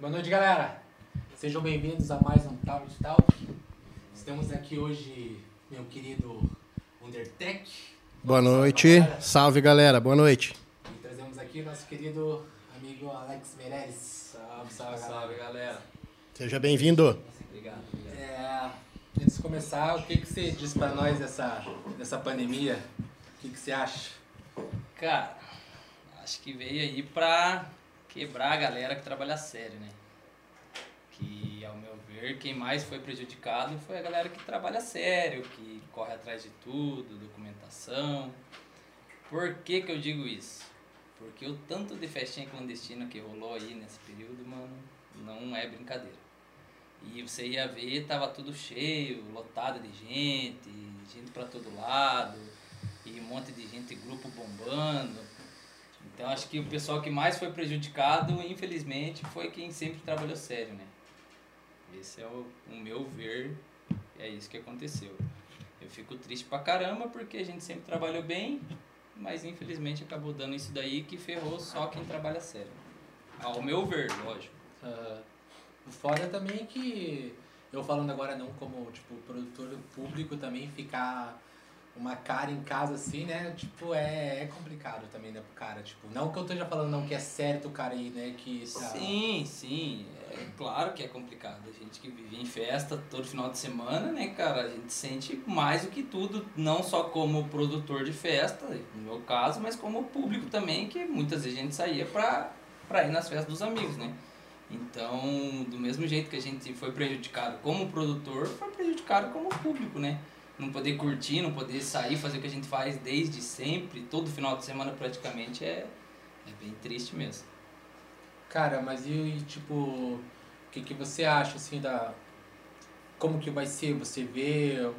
Boa noite, galera. Sejam bem-vindos a mais um Talk Talk. Estamos aqui hoje, meu querido Undertech. Boa noite. Galera. Salve, galera. Boa noite. E trazemos aqui nosso querido amigo Alex Meirelles. Salve, salve, Salve, galera. Seja bem-vindo. Obrigado. É, antes de começar, o que, que você diz pra nós dessa, dessa pandemia? O que, que você acha? Cara, acho que veio aí pra quebrar a galera que trabalha sério, né? Que, ao meu ver, quem mais foi prejudicado foi a galera que trabalha sério, que corre atrás de tudo, documentação. Por que que eu digo isso? Porque o tanto de festinha clandestina que rolou aí nesse período, mano, não é brincadeira. E você ia ver, tava tudo cheio, lotado de gente, gente pra todo lado, e um monte de gente, grupo bombando. Então acho que o pessoal que mais foi prejudicado, infelizmente, foi quem sempre trabalhou sério, né? Esse é o, o meu ver, é isso que aconteceu. Eu fico triste pra caramba porque a gente sempre trabalhou bem, mas infelizmente acabou dando isso daí que ferrou só quem trabalha sério. Ao meu ver, lógico. Ah, o foda também é que, eu falando agora não como, tipo, produtor público também, ficar uma cara em casa assim, né? Tipo, é, é complicado também, né, pro cara. Tipo, não que eu esteja falando não que é certo o cara aí, né? Que tá... Sim, sim. É claro que é complicado. A gente que vive em festa todo final de semana, né, cara? A gente sente mais do que tudo, não só como produtor de festa, no meu caso, mas como público também, que muitas vezes a gente saía pra, pra ir nas festas dos amigos, né? Então, do mesmo jeito que a gente foi prejudicado como produtor, foi prejudicado como público, né? Não poder curtir, não poder sair, fazer o que a gente faz desde sempre, todo final de semana praticamente, é, é bem triste mesmo. Cara, mas e, tipo, o que, que você acha, assim, da... Como que vai ser? Você vê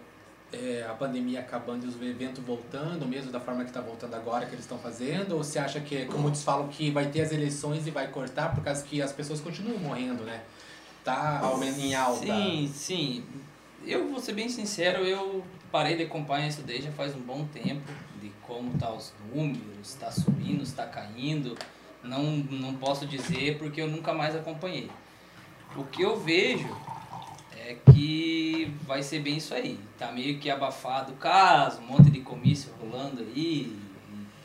é, a pandemia acabando e os eventos voltando, mesmo da forma que tá voltando agora, que eles estão fazendo? Ou você acha que, como muitos falam, que vai ter as eleições e vai cortar por causa que as pessoas continuam morrendo, né? Tá em alta. Sim, sim. Eu vou ser bem sincero, eu parei de acompanhar isso desde já faz um bom tempo, de como tá os números, está subindo, está caindo. Não, não posso dizer porque eu nunca mais acompanhei. O que eu vejo é que vai ser bem isso aí. Tá meio que abafado o caso, um monte de comício rolando aí,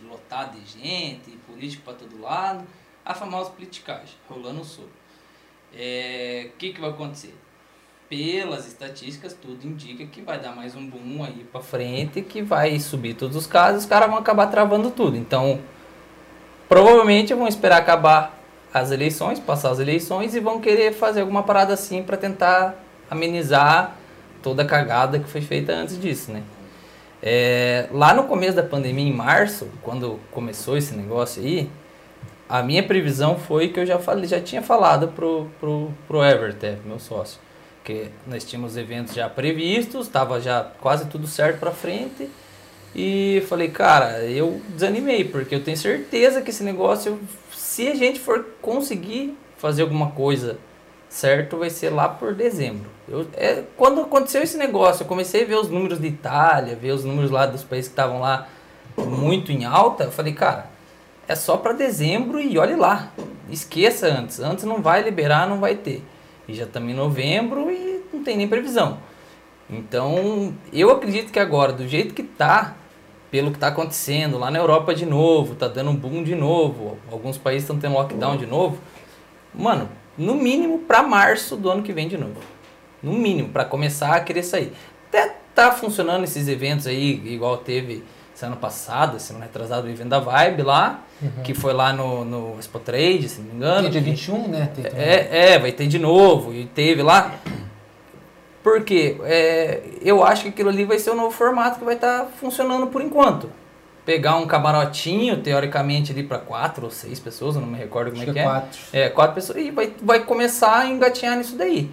lotado de gente, político para todo lado. A famosa politicagem, rolando solto. É, o que, que vai acontecer? Pelas estatísticas, tudo indica que vai dar mais um boom aí para frente, que vai subir todos os casos, os caras vão acabar travando tudo. Então, provavelmente vão esperar acabar as eleições, passar as eleições e vão querer fazer alguma parada assim para tentar amenizar toda a cagada que foi feita antes disso, né? É, lá no começo da pandemia, em março, quando começou esse negócio aí, a minha previsão foi que eu já falei, já tinha falado pro, pro, pro Everton, meu sócio, que nós tínhamos eventos já previstos, estava já quase tudo certo para frente, e falei, cara, eu desanimei, porque eu tenho certeza que esse negócio, se a gente for conseguir fazer alguma coisa certo, vai ser lá por dezembro. Eu, é, quando aconteceu esse negócio, eu comecei a ver os números de Itália, ver os números lá dos países que estavam lá muito em alta, eu falei, cara, é só para dezembro e olhe lá. Esqueça antes. Antes não vai liberar, não vai ter. E já estamos em novembro e não tem nem previsão. Então, eu acredito que agora, do jeito que tá, pelo que tá acontecendo lá na Europa de novo, tá dando um boom de novo, alguns países estão tendo lockdown de novo. Mano, no mínimo para março do ano que vem de novo. No mínimo, para começar a querer sair. Até tá funcionando esses eventos aí, igual teve esse ano passado, esse ano retrasado, o evento da Vibe lá, Uhum. que foi lá no, no Expo Trade, se não me engano. Dia que- 21, né? Tem é, é, vai ter de novo, e teve lá. Por quê? É, eu acho que aquilo ali vai ser o novo formato que vai estar funcionando por enquanto. Pegar um camarotinho, teoricamente, ali para quatro ou seis pessoas, eu não me recordo como Acho é que que é é. quatro. É, quatro pessoas. E vai, vai começar a engatinhar nisso daí.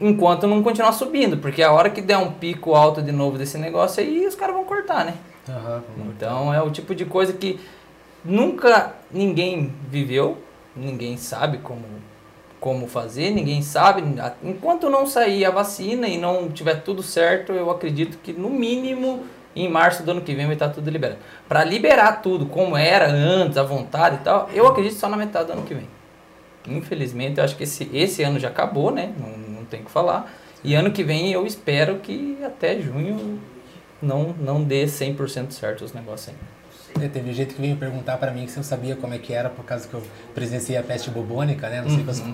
Enquanto não continuar subindo, porque a hora que der um pico alto de novo desse negócio aí, os caras vão cortar, né? Aham, Então é o tipo de coisa que nunca ninguém viveu, ninguém sabe como, como fazer, ninguém sabe. Enquanto não sair a vacina e não tiver tudo certo, eu acredito que no mínimo em março do ano que vem vai estar tudo liberado. Para liberar tudo como era antes, à vontade e tal, eu acredito só na metade do ano que vem. Infelizmente, eu acho que esse, esse ano já acabou, né? Não, não tem o que falar. E ano que vem eu espero que até junho não, não dê 100% certo os negócios ainda. É, teve gente que veio perguntar para mim se eu sabia como é que era, por causa que eu presenciei a peste bubônica, né? Não sei uhum. se você...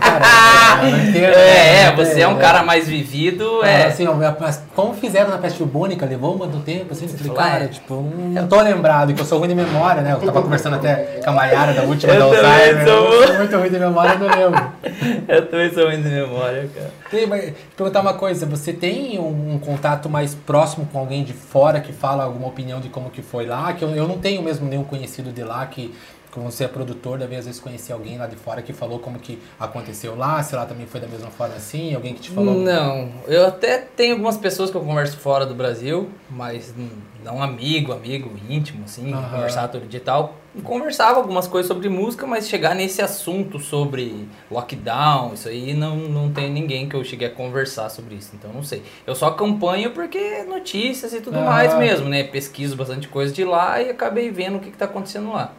Cara, inteiro, é, é, você é um cara mais vivido, é. Assim, mas como fizeram na peste bubônica, levou muito tempo, assim, cara, é. tipo, não tô lembrado, que eu sou ruim de memória, né? Eu tava conversando até com a Maiara da última eu da Alzheimer. Sou... Eu sou muito ruim de memória, não lembro. eu também sou ruim de memória, cara. Tem, mas, perguntar uma coisa, você tem um, um, contato mais próximo com alguém de fora que fala alguma opinião de como que foi lá? Que eu, eu não tenho mesmo nenhum conhecido de lá que como você é produtor, deve às vezes conhecer alguém lá de fora que falou como que aconteceu lá, se lá também foi da mesma forma assim, alguém que te falou? Não, eu até tenho algumas pessoas que eu converso fora do Brasil, mas não amigo, amigo íntimo, assim, uhum. conversar todo dia e tal. Conversava algumas coisas sobre música, mas chegar nesse assunto sobre lockdown, isso aí, não, não tem ninguém que eu cheguei a conversar sobre isso, então não sei. Eu só acompanho porque notícias e tudo uhum. mais mesmo, né? Pesquiso bastante coisa de lá e acabei vendo o que, está acontecendo lá.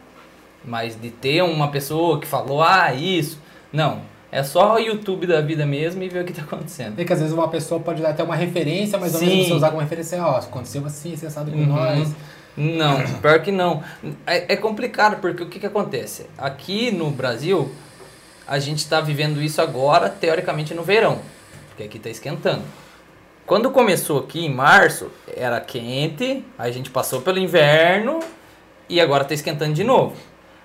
Mas de ter uma pessoa que falou, ah, isso. Não. É só o YouTube da vida mesmo e ver o que está acontecendo. É que às vezes uma pessoa pode dar até uma referência, mas ao mesmo você usar como referência, ó, aconteceu assim, você sabe com uhum. nós. Não, pior que não. É, é complicado, porque o que, que acontece? Aqui no Brasil, a gente está vivendo isso agora, teoricamente, no verão. Porque aqui está esquentando. Quando começou aqui em março, era quente, a gente passou pelo inverno e agora está esquentando de novo.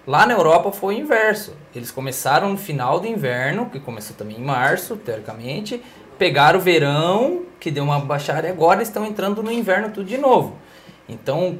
Lá na Europa foi o inverso. Eles começaram no final do inverno, que começou também em março, teoricamente, pegaram o verão, que deu uma baixada, e agora estão entrando no inverno tudo de novo. Então,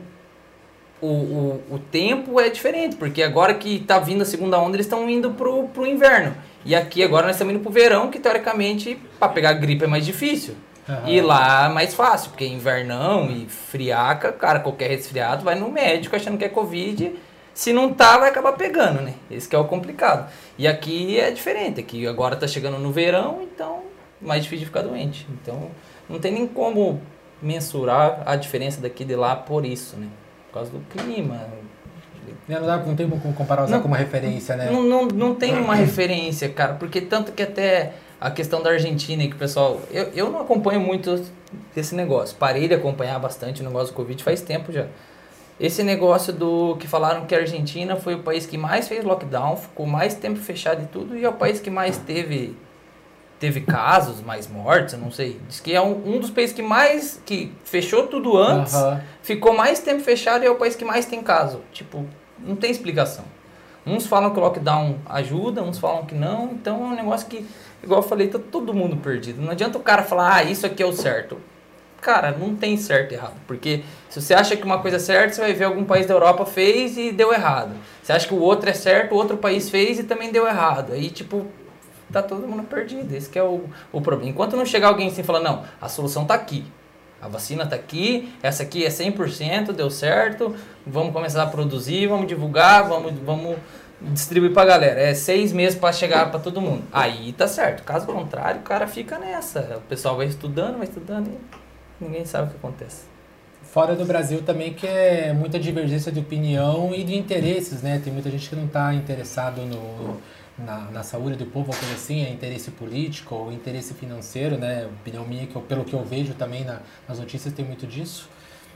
o, o, o tempo é diferente, porque agora que está vindo a segunda onda, eles estão indo pro, pro inverno. E aqui agora nós estamos indo pro verão, que teoricamente, para pegar gripe é mais difícil. Uhum. E lá é mais fácil, porque invernão e friaca, cara, qualquer resfriado vai no médico achando que é Covid se não tá, vai acabar pegando, né? Esse que é o complicado. E aqui é diferente, aqui agora tá chegando no verão, então mais difícil de ficar doente. Então não tem nem como mensurar a diferença daqui de lá por isso, né? Por causa do clima. Não, dá, não tem como comparar usar não, como referência, né? Não, não, não tem uma referência, cara, porque tanto que até a questão da Argentina, que o pessoal. Eu, eu não acompanho muito esse negócio. Parei de acompanhar bastante o negócio do Covid faz tempo já. Esse negócio do que falaram que a Argentina foi o país que mais fez lockdown, ficou mais tempo fechado e tudo, e é o país que mais teve teve casos, mais mortes, eu não sei. Diz que é um, um dos países que mais que fechou tudo antes, uhum. ficou mais tempo fechado e é o país que mais tem caso. Tipo, não tem explicação. Uns falam que o lockdown ajuda, uns falam que não, então é um negócio que, igual eu falei, tá todo mundo perdido. Não adianta o cara falar, ah, isso aqui é o certo cara, não tem certo e errado. Porque se você acha que uma coisa é certa, você vai ver algum país da Europa fez e deu errado. Você acha que o outro é certo, o outro país fez e também deu errado. Aí, tipo, tá todo mundo perdido. Esse que é o, o problema. Enquanto não chegar alguém assim falando, não, a solução tá aqui. A vacina tá aqui, essa aqui é 100%, deu certo, vamos começar a produzir, vamos divulgar, vamos, vamos distribuir pra galera. É seis meses para chegar para todo mundo. Aí tá certo. Caso contrário, o cara fica nessa. O pessoal vai estudando, vai estudando e ninguém sabe o que acontece. Fora do Brasil também que é muita divergência de opinião e de interesses, né? Tem muita gente que não está interessado no, na, na saúde do povo, coisa assim, é interesse político ou interesse financeiro, né? Opinião minha, que eu, pelo que eu vejo também na, nas notícias tem muito disso.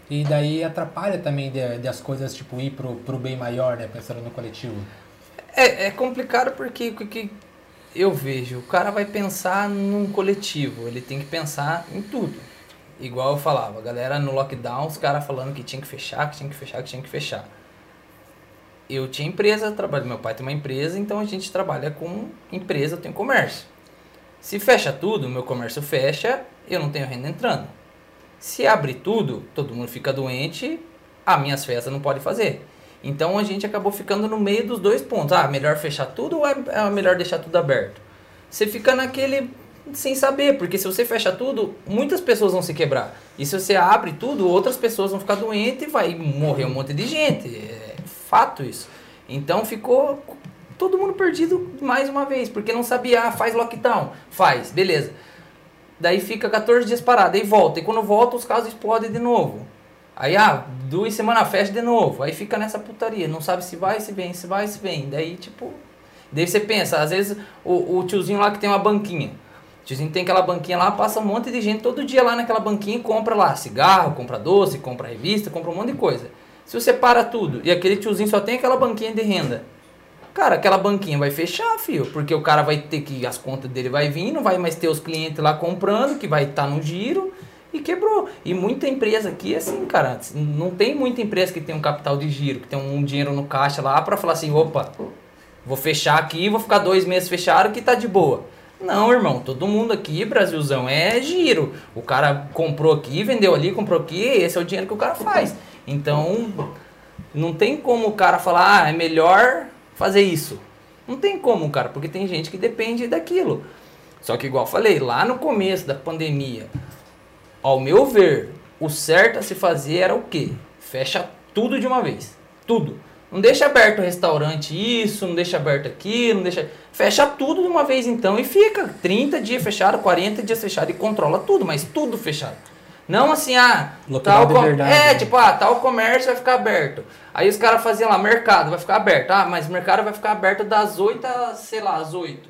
E daí atrapalha também de, de as coisas, tipo, ir pro, pro bem maior, né? Pensando no coletivo. É, é complicado porque o que eu vejo, o cara vai pensar num coletivo, ele tem que pensar em tudo igual eu falava, a galera no lockdown, os caras falando que tinha que fechar, que tinha que fechar, que tinha que fechar. Eu tinha empresa, trabalho, meu pai tem uma empresa, então a gente trabalha com empresa, eu tenho comércio. Se fecha tudo, meu comércio fecha, eu não tenho renda entrando. Se abre tudo, todo mundo fica doente, as minhas festas não pode fazer. Então a gente acabou ficando no meio dos dois pontos. Ah, melhor fechar tudo ou é, é melhor deixar tudo aberto? Você fica naquele sem saber, porque se você fecha tudo, muitas pessoas vão se quebrar. E se você abre tudo, outras pessoas vão ficar doentes e vai morrer um monte de gente. Fato isso. Então ficou todo mundo perdido mais uma vez, porque não sabia, ah, faz lockdown. Faz, beleza. Daí fica 14 dias parado, aí volta. E quando volta, os casos explodem de novo. Aí, ah, duas semanas fecha de novo. Aí fica nessa putaria. Não sabe se vai, se vem, se vai, se vem. Daí, tipo. Daí você pensa, às vezes o, o tiozinho lá que tem uma banquinha. O tiozinho tem aquela banquinha lá, passa um monte de gente todo dia lá naquela banquinha e compra lá cigarro, compra doce, compra revista, compra um monte de coisa. Se você para tudo e aquele tiozinho só tem aquela banquinha de renda, cara, aquela banquinha vai fechar, filho, porque o cara vai ter que as contas dele vai vir, não vai mais ter os clientes lá comprando, que vai estar tá no giro e quebrou. E muita empresa aqui, assim, cara, não tem muita empresa que tem um capital de giro, que tem um dinheiro no caixa lá para falar assim, opa, vou fechar aqui, vou ficar dois meses fechado que tá de boa. Não, irmão, todo mundo aqui, Brasilzão, é giro. O cara comprou aqui, vendeu ali, comprou aqui, esse é o dinheiro que o cara faz. Então, não tem como o cara falar, ah, é melhor fazer isso. Não tem como, cara, porque tem gente que depende daquilo. Só que, igual falei, lá no começo da pandemia, ao meu ver, o certo a se fazer era o quê? Fecha tudo de uma vez. Tudo. Não deixa aberto o restaurante isso, não deixa aberto aquilo, não deixa. Fecha tudo de uma vez então e fica 30 dias fechado, 40 dias fechado e controla tudo, mas tudo fechado. Não assim, ah, tal com... verdade, é, né? tipo, ah, tal comércio vai ficar aberto. Aí os caras faziam lá, mercado vai ficar aberto. Ah, mas o mercado vai ficar aberto das 8 às, sei lá, às 8.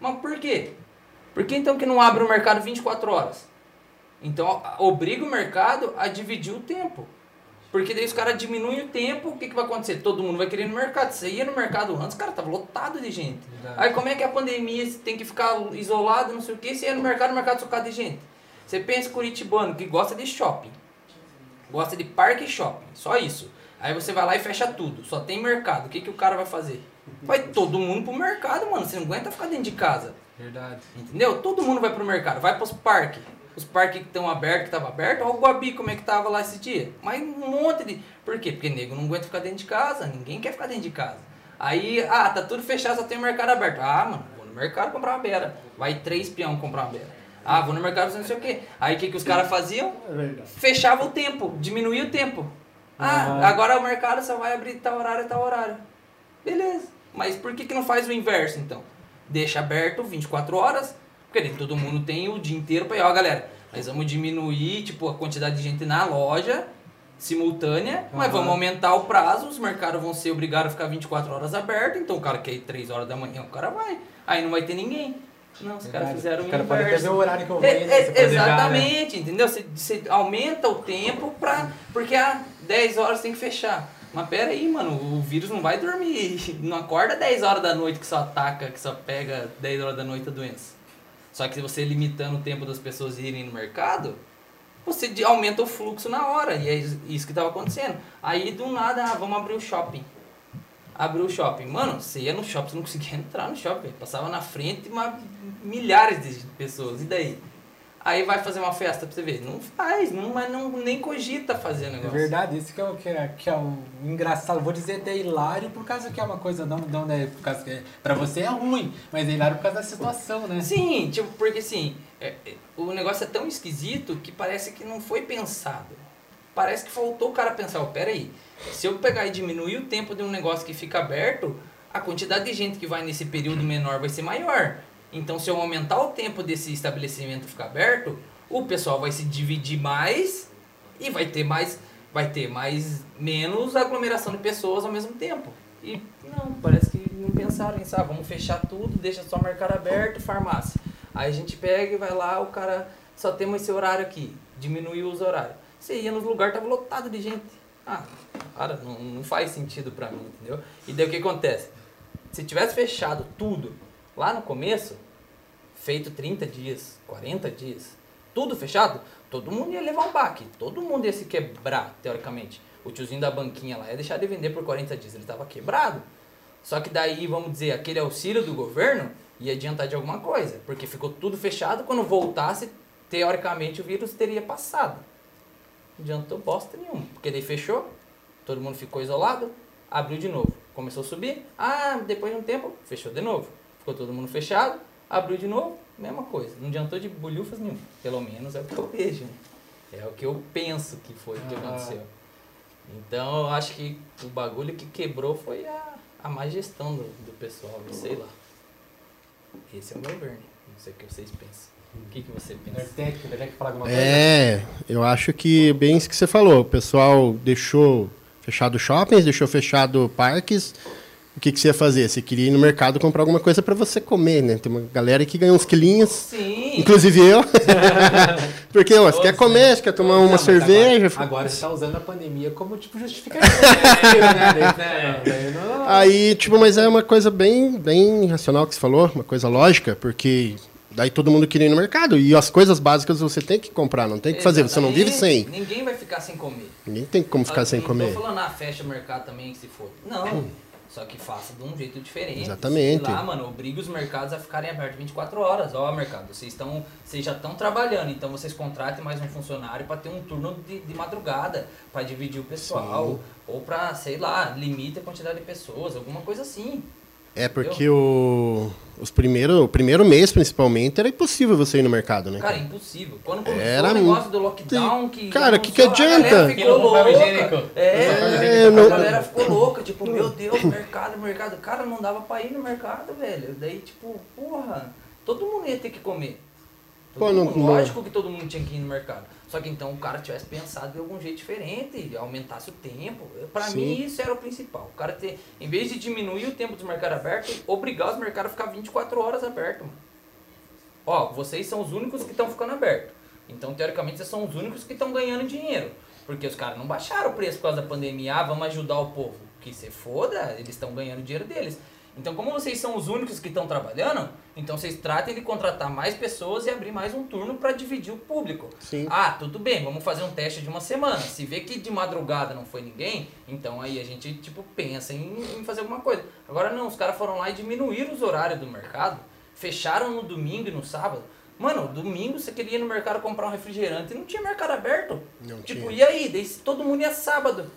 Mas por quê? Por que então que não abre o mercado 24 horas? Então obriga o mercado a dividir o tempo. Porque daí os caras diminuem o tempo, o que, que vai acontecer? Todo mundo vai querer ir no mercado. Você ia no mercado antes, cara, tava lotado de gente. Verdade. Aí como é que a pandemia tem que ficar isolado, não sei o que, você ia no mercado, o mercado socado de gente. Você pensa curitibano que gosta de shopping. Gosta de parque e shopping. Só isso. Aí você vai lá e fecha tudo. Só tem mercado. O que, que o cara vai fazer? Vai todo mundo pro mercado, mano. Você não aguenta ficar dentro de casa. Verdade. Entendeu? Todo mundo vai pro mercado. Vai pros parques os parques que estão abertos, que estavam abertos, olha o Guabi como é que tava lá esse dia. Mas um monte de. Por quê? Porque nego não aguenta ficar dentro de casa, ninguém quer ficar dentro de casa. Aí, ah, tá tudo fechado, só tem o mercado aberto. Ah, mano, vou no mercado comprar uma beira. Vai três peão comprar uma beira. Ah, vou no mercado fazer não sei o quê. Aí o que, que os caras faziam? É Fechava o tempo, diminuía o tempo. Ah, agora o mercado só vai abrir tal horário tal horário. Beleza. Mas por que, que não faz o inverso então? Deixa aberto 24 horas, porque nem todo mundo tem o dia inteiro para ir, ó, galera, nós vamos diminuir, tipo, a quantidade de gente na loja simultânea, uhum. mas vamos aumentar o prazo, os mercados vão ser obrigados a ficar 24 horas abertos, então o cara quer ir 3 horas da manhã, o cara vai. Aí não vai ter ninguém. Não, os caras fizeram o cara pode até ver o horário que eu venho, né? é, Exatamente, né? entendeu? Você, você aumenta o tempo pra... Porque a 10 horas tem que fechar. Mas pera aí, mano, o vírus não vai dormir. Não acorda 10 horas da noite que só ataca, que só pega 10 horas da noite a doença. Só que se você limitando o tempo das pessoas irem no mercado, você aumenta o fluxo na hora. E é isso que estava acontecendo. Aí do nada, ah, vamos abrir o shopping. Abriu o shopping. Mano, você ia no shopping, você não conseguia entrar no shopping. Passava na frente uma, milhares de pessoas. E daí? Aí vai fazer uma festa pra você ver. Não faz, não, mas não, nem cogita fazer o negócio. É verdade, isso que é o, que é, que é o engraçado. Vou dizer até hilário por causa que é uma coisa, não, não né, por causa que é, pra você é ruim, mas é hilário por causa da situação, né? Sim, tipo, porque assim, é, é, o negócio é tão esquisito que parece que não foi pensado. Parece que faltou o cara pensar, oh, peraí, se eu pegar e diminuir o tempo de um negócio que fica aberto, a quantidade de gente que vai nesse período menor vai ser maior. Então, se eu aumentar o tempo desse estabelecimento ficar aberto, o pessoal vai se dividir mais e vai ter mais, vai ter mais menos aglomeração de pessoas ao mesmo tempo. E não, parece que não pensaram em, sabe, vamos fechar tudo, deixa só mercado aberto, farmácia. Aí a gente pega e vai lá, o cara só temos esse horário aqui, diminuiu os horários. Você ia nos lugares, tava lotado de gente. Ah, cara, não, não faz sentido pra mim, entendeu? E daí o que acontece? Se tivesse fechado tudo Lá no começo, feito 30 dias, 40 dias, tudo fechado, todo mundo ia levar um baque, todo mundo ia se quebrar, teoricamente. O tiozinho da banquinha lá ia deixar de vender por 40 dias, ele estava quebrado. Só que daí, vamos dizer, aquele auxílio do governo ia adiantar de alguma coisa, porque ficou tudo fechado, quando voltasse, teoricamente o vírus teria passado. Não adiantou bosta nenhuma, porque daí fechou, todo mundo ficou isolado, abriu de novo, começou a subir, ah, depois de um tempo, fechou de novo. Ficou todo mundo fechado, abriu de novo, mesma coisa. Não adiantou de bolhufas nenhum. Pelo menos é o que eu vejo. Né? É o que eu penso que foi o que ah. aconteceu. Então eu acho que o bagulho que quebrou foi a, a má gestão do, do pessoal, sei lá. Esse é o meu ver, Não sei o que vocês pensam. O que, que você pensa? É, eu acho que bem isso que você falou. O pessoal deixou fechado shoppings, deixou fechado parques o que, que você ia fazer? Você queria ir no mercado comprar alguma coisa para você comer, né? Tem uma galera que ganha uns quilinhos. Sim. Inclusive eu. Porque ó, você quer comer, você quer tomar uma Não, mas cerveja. Agora, agora você tá usando a pandemia como tipo justificativa. né? Não- Aí, tipo, mas é uma coisa bem, bem racional que você falou, uma coisa lógica, porque daí todo mundo queria ir no mercado. E as coisas básicas você tem que comprar, não tem que fazer, você não vive sem. Ninguém vai ficar sem comer. Ninguém tem como ficar sem não comer. tô falando, ah, fecha o mercado também, se for. Não. Só que faça de um jeito diferente. Exatamente. Sei lá, mano, obrigue os mercados a ficarem abertos 24 horas. Ó, mercado, vocês estão. Vocês já estão trabalhando, então vocês contratem mais um funcionário para ter um turno de, de madrugada, para dividir o pessoal. Ou para, sei lá, limite a quantidade de pessoas, alguma coisa assim. É porque o, os primeiro, o primeiro mês, principalmente, era impossível você ir no mercado, né? Cara, impossível. Quando começou Era o negócio do lockdown, que. Cara, já que que a adianta? não ficou louca. higiênico. É, Não a galera ficou louca, tipo, meu Deus, mercado, mercado. Cara, não dava pra ir no mercado, velho. Daí, tipo, porra, todo mundo ia ter que comer. Todo Pô, não- mundo, não- lógico que todo mundo tinha que ir no mercado. Só que então o cara tivesse pensado de algum jeito diferente, aumentasse o tempo. Pra Sim. mim isso era o principal. O cara ter, em vez de diminuir o tempo dos mercados abertos, obrigar os mercados a ficar 24 horas abertos, mano. Ó, vocês são os únicos que estão ficando abertos. Então, teoricamente, vocês são os únicos que estão ganhando dinheiro. Porque os caras não baixaram o preço por causa da pandemia. Ah, vamos ajudar o povo. Que se foda, eles estão ganhando dinheiro deles. Então, como vocês são os únicos que estão trabalhando, então vocês tratem de contratar mais pessoas e abrir mais um turno para dividir o público. Sim. Ah, tudo bem, vamos fazer um teste de uma semana. Se vê que de madrugada não foi ninguém, então aí a gente, tipo, pensa em, em fazer alguma coisa. Agora não, os caras foram lá e diminuíram os horários do mercado, fecharam no domingo e no sábado. Mano, domingo você queria ir no mercado comprar um refrigerante e não tinha mercado aberto. Não tipo, tinha. e aí? Daí todo mundo ia sábado.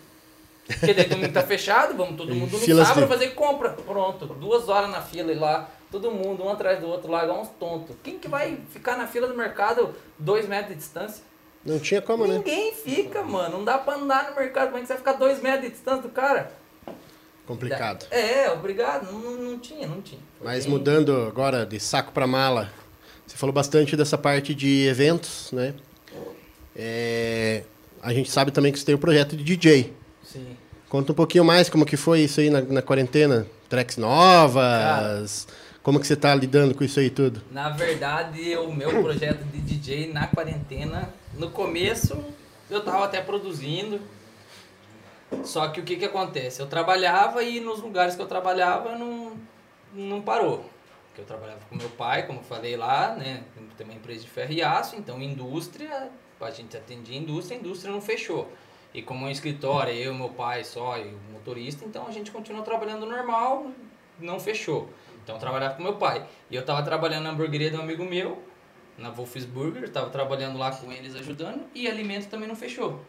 Porque daí domingo tá fechado, vamos todo mundo no filas sábado de- fazer compra. Pronto, duas horas na fila e lá, todo mundo, um atrás do outro lá, igual uns tontos. Quem que vai ficar na fila do mercado dois metros de distância? Não tinha como, né? Ninguém fica, mano. Não dá pra andar no mercado. Como é que você vai ficar dois metros de distância do cara? Complicado. É, obrigado. Não, não, tinha, não tinha. Foi Mas bem- mudando agora de saco para mala, você falou bastante dessa parte de eventos, né? É, a gente sabe também que você tem o projeto de DJ. Sim. Conta um pouquinho mais como que foi isso aí na, na quarentena. Tracks novas, como que você tá lidando com isso aí tudo? Na verdade, o meu projeto de DJ na quarentena, no começo eu tava até produzindo. Só que o que que acontece? Eu trabalhava e nos lugares que eu trabalhava não, não parou. Porque eu trabalhava com meu pai, como eu falei lá, né? Tem uma empresa de ferro e aço, então indústria, a gente atendia indústria, a indústria não fechou. E como é um escritório, eu, meu pai só e o motorista, então a gente continuou trabalhando normal, não fechou. Então eu trabalhava com meu pai. E eu tava trabalhando na hamburgueria de um amigo meu, na Wolf's Burger, tava trabalhando lá com eles ajudando, e alimento também não fechou.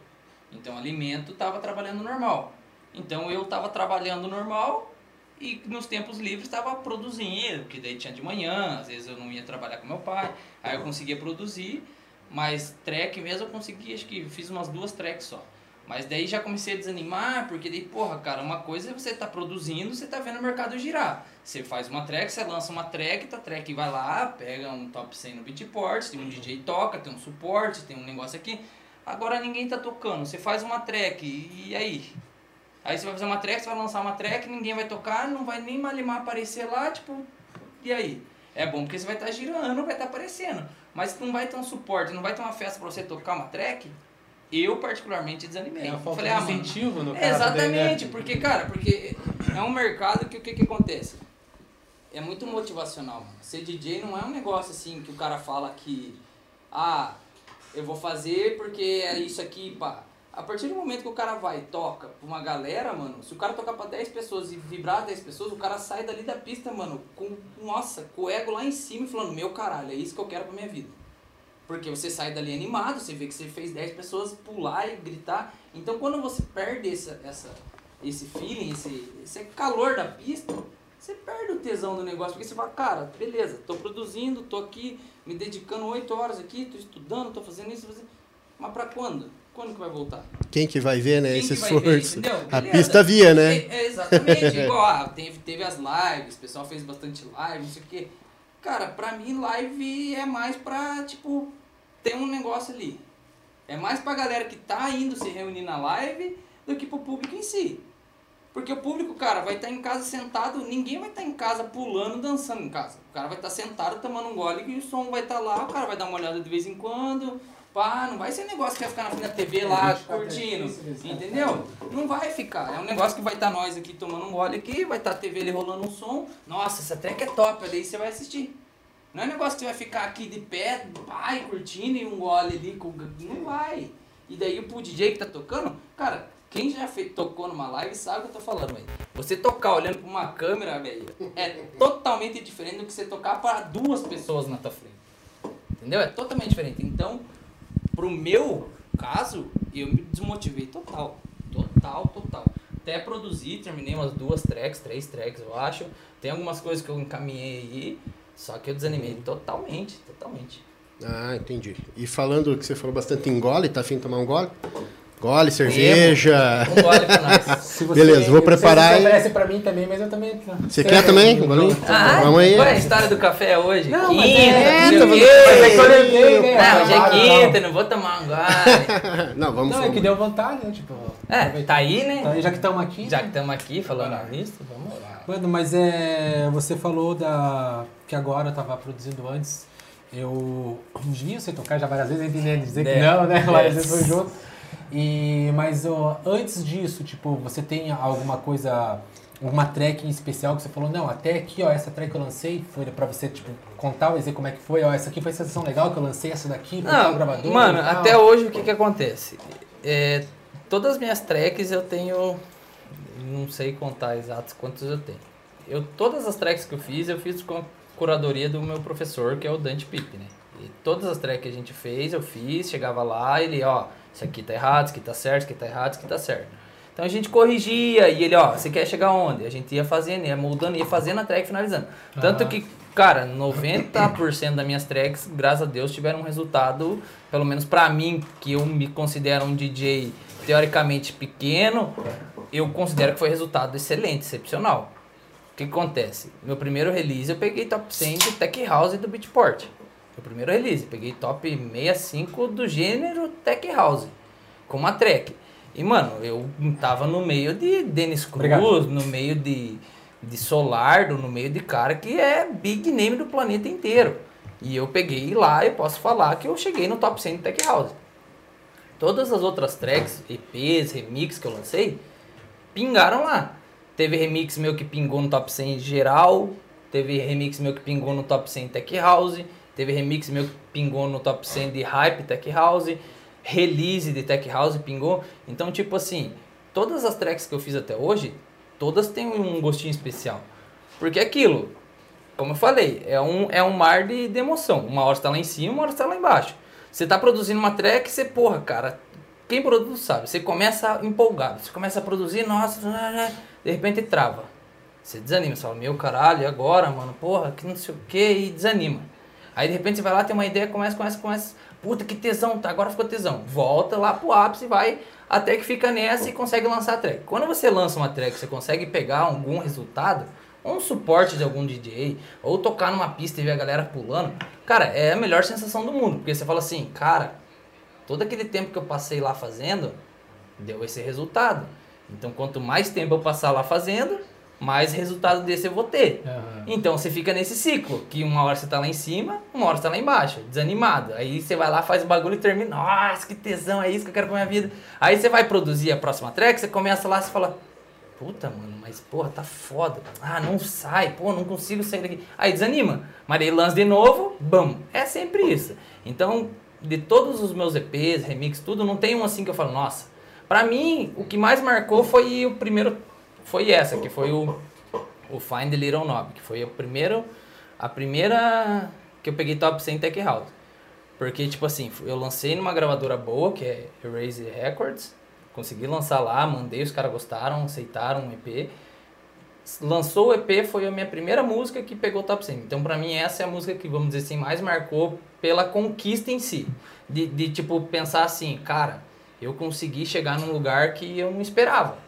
Então alimento tava trabalhando normal. Então eu tava trabalhando normal e nos tempos livres tava produzindo, que daí tinha de manhã, às vezes eu não ia trabalhar com meu pai, aí eu conseguia produzir, mas track mesmo eu consegui, acho que fiz umas duas tracks só. Mas daí já comecei a desanimar, porque daí, porra, cara, uma coisa é você tá produzindo, você tá vendo o mercado girar. Você faz uma track, você lança uma track, tá track vai lá, pega um top 100 no Beatport, tem um DJ toca, tem um suporte, tem um negócio aqui. Agora ninguém tá tocando, você faz uma track, e, aí? Aí você vai fazer uma track, você vai lançar uma track, ninguém vai tocar, não vai nem malimar aparecer lá, tipo, e aí? É bom porque você vai estar girando, vai estar aparecendo. Mas não vai ter um suporte, não vai ter uma festa pra você tocar uma track. Eu, particularmente, desanimei. É a falta Falei, de ah, incentivo no caso. daí, né? Exatamente, porque, cara, porque é um mercado que o que, que acontece? É muito motivacional, mano. Ser DJ não é um negócio assim que o cara fala que, ah, eu vou fazer porque é isso aqui, pá. A partir do momento que o cara vai e toca pra uma galera, mano, se o cara tocar pra 10 pessoas e vibrar 10 pessoas, o cara sai dali da pista, mano, com, nossa, com o ego lá em cima e falando, meu caralho, é isso que eu quero pra minha vida. Porque você sai dali animado, você vê que você fez 10 pessoas pular e gritar. Então quando você perde essa, essa, esse feeling, esse, esse calor da pista, você perde o tesão do negócio. Porque você fala, cara, beleza, tô produzindo, tô aqui me dedicando 8 horas aqui, tô estudando, tô fazendo isso, fazendo... mas pra quando? Quando que vai voltar? Quem que vai ver, né, Quem esse esforço? A pista via, né? É, é, exatamente, igual, ah, teve, teve as lives, o pessoal fez bastante live, não sei o quê. Cara, pra mim live é mais pra, tipo, ter um negócio ali. É mais pra galera que tá indo se reunir na live do que pro público em si. Porque o público, cara, vai estar em casa sentado, ninguém vai estar em casa pulando, dançando em casa. O cara vai estar sentado tomando um gole e o som vai estar lá, o cara vai dar uma olhada de vez em quando. Pá, não vai ser negócio que vai ficar na frente da TV lá curtindo, entendeu? Não vai ficar. É um negócio que vai estar nós aqui tomando um gole aqui, vai estar a TV ali rolando um som. Nossa, essa track é top, daí você vai assistir. Não é um negócio que você vai ficar aqui de pé, pai, curtindo e um gole ali com. Não vai. E daí o DJ que tá tocando, cara, quem já fez, tocou numa live sabe o que eu tô falando, velho. Você tocar olhando pra uma câmera, velho, é totalmente diferente do que você tocar para duas pessoas na tua frente. Entendeu? É totalmente diferente. Então, pro meu caso, eu me desmotivei total. Total, total. Até produzi, terminei umas duas tracks, três tracks, eu acho. Tem algumas coisas que eu encaminhei aí, só que eu desanimei totalmente, totalmente. Ah, entendi. E falando que você falou bastante em gole, tá afim de tomar um gole? Gole, cerveja. Um gole pra nós. Beleza, vou preparar Você aí. oferece pra mim também, mas eu também... Você quer também? Um? Ah, Vamos aí. qual é a história do café hoje? Não, quinta, é- não sei o mas quê. é né? Não, hoje é quinta, não vou tomar um gole. Não, vamos Não, é que deu vontade, né? Tipo, É, tá aí, né? Então, já que estamos aqui... Já que estamos aqui falando nisso, vamos lá. Mano, mas é. Você falou da. que agora eu tava produzindo antes. Eu vi você tocar já várias vezes, eu entendi dizer que É. não, né? Várias É. vezes foi junto. E, mas ó, antes disso, tipo, você tem alguma coisa, alguma track em especial que você falou, não, até aqui, ó, essa track que eu lancei foi pra você, tipo, contar dizer como é que foi, ó, essa aqui foi a sensação legal que eu lancei, essa daqui, foi Não, gravador. mano, até hoje o que que acontece? É, todas as minhas tracks eu tenho, não sei contar exatos quantos eu tenho. Eu, todas as tracks que eu fiz, eu fiz com a curadoria do meu professor, que é o Dante Pipe, né? E todas as tracks que a gente fez, eu fiz, chegava lá, ele, ó, isso aqui tá errado, isso aqui tá certo, isso aqui tá errado, isso aqui tá certo. Então a gente corrigia e ele, ó, você quer chegar onde? A gente ia fazendo, ia moldando, ia fazendo a track finalizando. Tanto Ah. que, cara, 90% das minhas tracks, graças a Deus, tiveram um resultado, pelo menos pra mim, que eu me considero um DJ teoricamente pequeno, eu considero que foi resultado excelente, excepcional. O que que acontece? Meu primeiro release eu peguei top 100 do Tech House e do Beatport. Meu primeiro release, peguei top 65 do gênero Tech House, com uma track. E, mano, eu tava no meio de Dennis Cruz, Obrigado. no meio de, de Solardo, no meio de cara que é big name do planeta inteiro. E eu peguei lá e posso falar que eu cheguei no top 100 do Tech House. Todas as outras tracks, EPs, remix que eu lancei, pingaram lá. Teve remix meu que pingou no top 100 geral, teve remix meu que pingou no top 100 Tech House, teve remix meu que pingou no top 100 de Hype Tech House, release de Tech House pingou. Então, tipo assim, todas as tracks que eu fiz até hoje, todas têm um gostinho especial. Porque é aquilo, como eu falei, é um, é um mar de, de emoção. Uma hora você tá lá em cima, uma hora você tá lá embaixo. Você tá produzindo uma track, você, porra, cara, quem produz sabe, você começa empolgado, você começa a produzir, nossa, de repente trava. Você desanima, você fala, meu caralho, e agora, mano, porra, que não sei o que, e desanima. Aí de repente você vai lá, tem uma ideia, começa, começa, começa, puta que tesão, tá, agora ficou tesão. Volta lá pro ápice, vai até que fica nessa e consegue lançar a track. Quando você lança uma track, você consegue pegar algum resultado, ou um suporte de algum DJ, ou tocar numa pista e ver a galera pulando, cara, é a melhor sensação do mundo, porque você fala assim, cara, todo aquele tempo que eu passei lá fazendo, deu esse resultado. Então, quanto mais tempo eu passar lá fazendo, mais resultado desse eu vou ter. Aham. Então, você fica nesse ciclo, que uma hora você tá lá em cima, uma hora você tá lá embaixo, desanimado. Aí você vai lá, faz o bagulho e termina, nossa, que tesão, é isso que eu quero pra minha vida. Aí você vai produzir a próxima track, você começa lá, você fala, puta, mano, mas porra, tá foda. Ah, não sai, pô, não consigo sair daqui. Aí desanima. Mas aí lança de novo, bam. É sempre isso. Então, de todos os meus EPs, remix, tudo, não tem um assim que eu falo, nossa. Pra mim, o que mais marcou foi o primeiro, foi essa, que foi o, o Find the Little Knob, que foi o primeiro, a primeira que eu peguei top 100 Tech House. Porque, tipo assim, eu lancei numa gravadora boa, que é Erase Records. Consegui lançar lá, mandei, os caras gostaram, aceitaram o EP. Lançou o EP, foi a minha primeira música que pegou top 100. Então, pra mim, essa é a música que, vamos dizer assim, mais marcou pela conquista em si. De, de tipo, pensar assim, cara, eu consegui chegar num lugar que eu não esperava.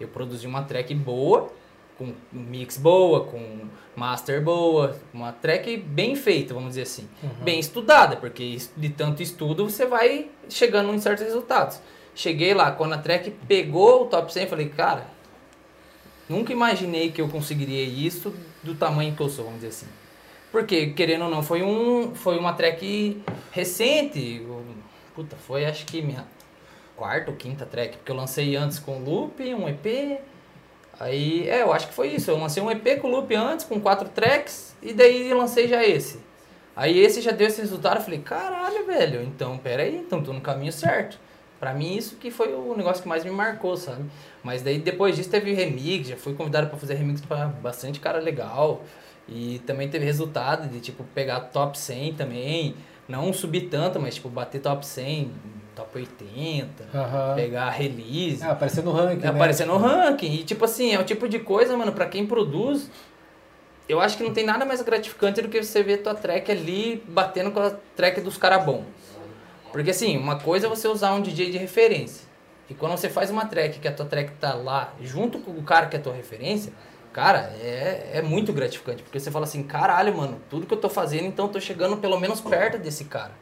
Eu produzi uma track boa, com mix boa, com master boa, uma track bem feita, vamos dizer assim. Bem estudada, porque de tanto estudo você vai chegando em certos resultados. Cheguei lá, quando a track pegou o top 100, eu falei, cara, Nunca imaginei que eu conseguiria isso do tamanho que eu sou, vamos dizer assim. Porque, querendo ou não, foi, um, foi uma track recente. Puta, foi acho que minha quarta ou quinta track. Porque eu lancei antes com loop, um EP. Aí, é, eu acho que foi isso. Eu lancei um EP com loop antes, com quatro tracks. E daí lancei já esse. Aí esse já deu esse resultado. Eu falei, caralho, velho. Então, pera aí, então tô no caminho certo. Pra mim, isso que foi o negócio que mais me marcou, sabe? Mas daí depois disso teve remix, já fui convidado para fazer remix para bastante cara legal. E também teve resultado de tipo pegar top 100 também, não subir tanto, mas tipo bater top 100, top 80, Aham. pegar release. É, aparecer no ranking, né? Aparecer no ranking. E tipo assim, é o tipo de coisa, mano, pra quem produz, eu acho que não tem nada mais gratificante do que você ver tua track ali batendo com a track dos caras bons. Porque assim, uma coisa é você usar um DJ de referência. E quando você faz uma track que a tua track tá lá junto com o cara que é a tua referência, cara, é, é muito gratificante. Porque você fala assim, caralho, mano, tudo que eu tô fazendo, então eu tô chegando pelo menos perto desse cara.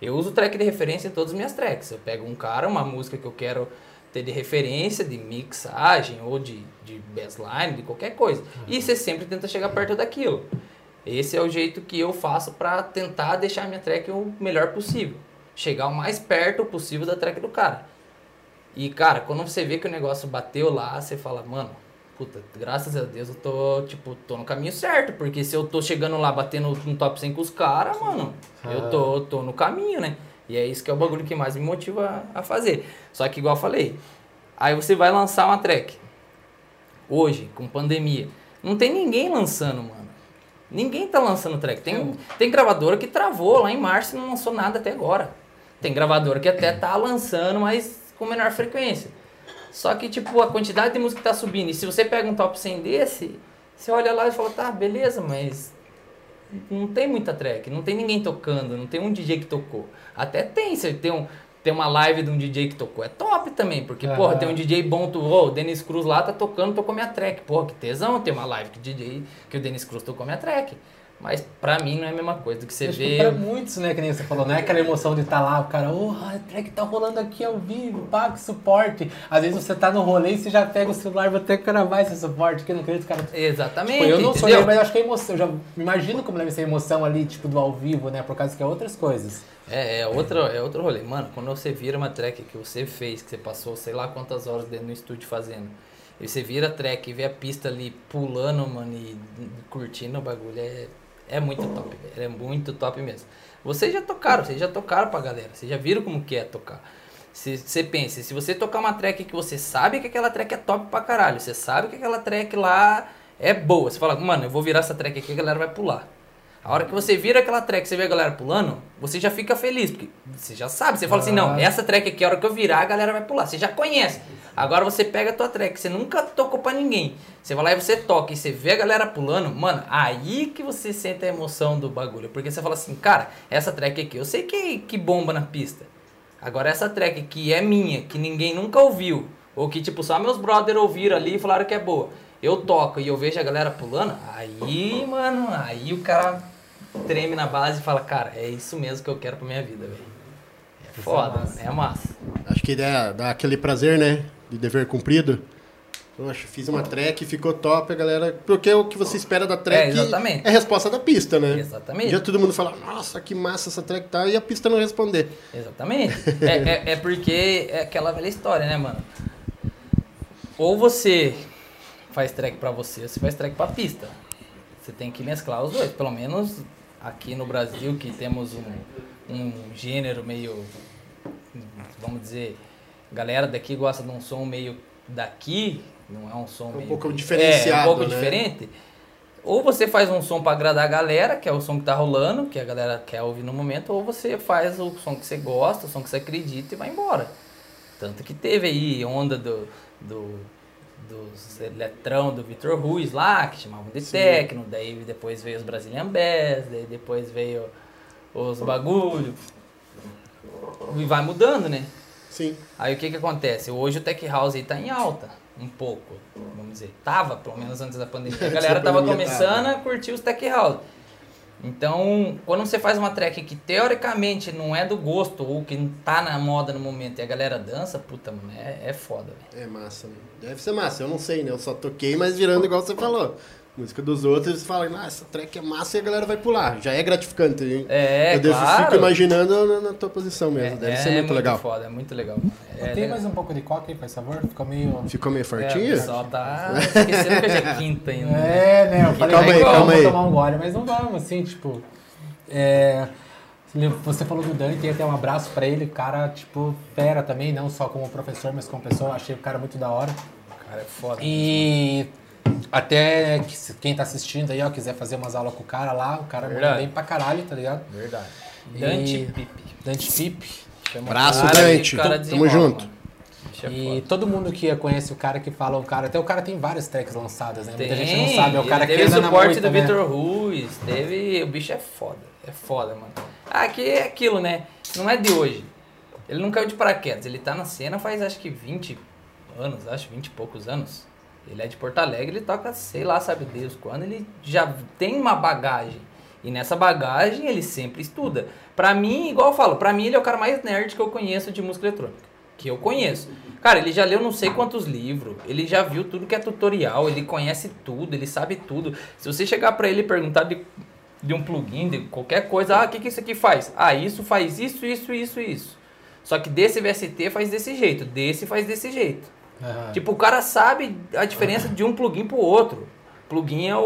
Eu uso track de referência em todas as minhas tracks. Eu pego um cara, uma música que eu quero ter de referência, de mixagem ou de, de bassline, de qualquer coisa. E você sempre tenta chegar perto daquilo. Esse é o jeito que eu faço pra tentar deixar a minha track o melhor possível. Chegar o mais perto possível da track do cara. E, cara, quando você vê que o negócio bateu lá, você fala, mano, puta, graças a Deus eu tô, tipo, tô no caminho certo. Porque se eu tô chegando lá batendo no top 100 com os caras, mano, eu tô, tô no caminho, né? E é isso que é o bagulho que mais me motiva a fazer. Só que, igual eu falei, aí você vai lançar uma track. Hoje, com pandemia, não tem ninguém lançando, mano. Ninguém tá lançando track. Tem, tem gravadora que travou lá em março e não lançou nada até agora. Tem gravadora que até tá lançando, mas com menor frequência. Só que, tipo, a quantidade de música que tá subindo. E se você pega um top 100 desse, você olha lá e fala, tá, beleza, mas não tem muita track, não tem ninguém tocando, não tem um DJ que tocou. Até tem, você tem, um, tem uma live de um DJ que tocou, é top também, porque, Aham. porra, tem um DJ bom, tu, ô, o Denis Cruz lá tá tocando, tocou minha track. Porra, que tesão, tem uma live que o DJ, que o Denis Cruz tocou minha track. Mas pra mim não é a mesma coisa do que você Acho que vê. pra muitos, né, que nem você falou, não é aquela emoção de estar lá, o cara, oh, a track tá rolando aqui ao vivo, paga o suporte. Às vezes você tá no rolê e você já pega o celular e vou até gravar esse suporte, que eu não acredito, cara. Exatamente. Tipo, eu não sou entendeu? ele, mas eu acho que a emoção, eu já imagino como deve ser a emoção ali, tipo, do ao vivo, né, por causa que é outras coisas. É, é, outro, é outro rolê. Mano, quando você vira uma track que você fez, que você passou sei lá quantas horas dentro do estúdio fazendo, e você vira a track e vê a pista ali pulando, mano, e curtindo o bagulho, é, é muito top. É muito top mesmo. Vocês já tocaram, vocês já tocaram pra galera, vocês já viram como que é tocar. Você pensa, se você tocar uma track que você sabe que aquela track é top pra caralho, você sabe que aquela track lá é boa, você fala, mano, eu vou virar essa track aqui, a galera vai pular. A hora que você vira aquela track, você vê a galera pulando, você já fica feliz, porque você já sabe. Você fala assim, não, Ah. essa track aqui, a hora que eu virar, a galera vai pular. Você já conhece. Agora você pega a tua track, você nunca tocou pra ninguém. Você vai lá e você toca e você vê a galera pulando, mano, aí que você sente a emoção do bagulho. Porque você fala assim, cara, essa track aqui, eu sei que, que bomba na pista. Agora essa track que é minha, que ninguém nunca ouviu, ou que tipo só meus brother ouviram ali e falaram que é boa. Eu toco e eu vejo a galera pulando, aí, mano, aí o cara treme na base e fala, cara, é isso mesmo que eu quero pra minha vida, velho. É é foda, massa. mano, é massa. Acho que dá, dá aquele prazer, né? De dever cumprido. Poxa, fiz uma track, ficou top, a galera. Porque o que você espera da track É, exatamente. é a resposta da pista, né? Exatamente. Já todo mundo fala, nossa, que massa essa track tá, e a pista não responder. Exatamente. É, é, é porque é aquela velha história, né, mano? Ou você faz track pra você, ou você faz track pra pista. Você tem que mesclar os dois. Pelo menos aqui no Brasil, que temos um, um gênero meio. Vamos dizer. Galera daqui gosta de um som meio daqui, não é um som Um meio. pouco É, diferenciado, um pouco né? diferente. Ou você faz um som pra agradar a galera, que é o som que tá rolando, que a galera quer ouvir no momento, ou você faz o som que você gosta, o som que você acredita e vai embora. Tanto que teve aí onda do, do dos eletrão do Vitor Ruiz lá, que chamavam de Sim. techno, daí depois veio os Brazilian Bass, daí depois veio os bagulho. E vai mudando, né? Sim. Aí o que que acontece? Hoje o Tech House aí tá em alta, um pouco, vamos dizer. Tava, pelo menos antes da pandemia. A galera tava começando a curtir os Tech House. Então, quando você faz uma track que teoricamente não é do gosto ou que tá na moda no momento e a galera dança, puta, mano, é, é foda, velho. É massa, né? Deve ser massa, eu não sei, né? Eu só toquei, mas virando igual você falou. Música dos outros, falam, ah, essa track é massa e a galera vai pular. Já é gratificante, hein? É, Eu claro. fico imaginando na, na tua posição mesmo. Deve ser muito, legal. foda, é muito legal. É, Tem legal. mais um pouco de coca aí, por favor? Ficou meio... Ficou meio É, o fortinho? pessoal tá esquecendo que hoje é quinta ainda. É, né? Eu falei, Calma aí, vamos calma aí. tomar um gole, mas não vamos, assim, tipo... É, você falou do Dante, até um abraço pra ele, cara, tipo, fera também, não só como professor, mas como pessoa, achei o cara muito da hora. Cara, é foda. E até que se- quem tá assistindo aí, ó, quiser fazer umas aulas com o cara lá, o cara manda bem pra caralho, tá ligado? Verdade. E- Dante Pipe. Dante Pipe. O cara e Dante. o cara Tamo junto. mano. É E todo mundo que conhece o cara que fala o cara, até o cara tem várias tracks lançadas, né? Muita Tem, gente não sabe, é o cara ele que teve anda na suporte moita, do né? Vitor Ruiz, teve... O bicho é foda, é foda, mano. Aqui é aquilo, né? Não é de hoje. Ele não caiu de paraquedas, ele tá na cena faz acho que 20 anos, acho 20 e poucos anos. Ele é de Porto Alegre, ele toca, sei lá, sabe Deus quando, ele já tem uma bagagem. E nessa bagagem ele sempre estuda. Pra mim, igual eu falo, pra mim ele é o cara mais nerd que eu conheço de música eletrônica. Que eu conheço. Cara, ele já leu não sei quantos livros, ele já viu tudo que é tutorial, ele conhece tudo, ele sabe tudo. Se você chegar pra ele e perguntar de, de um plugin, de qualquer coisa, ah, o que, que isso aqui faz? Ah, isso faz isso, isso, isso, isso. Só que desse VST faz desse jeito, desse faz desse jeito. Aham. Tipo, o cara sabe a diferença de um plugin pro outro. Plugin é o,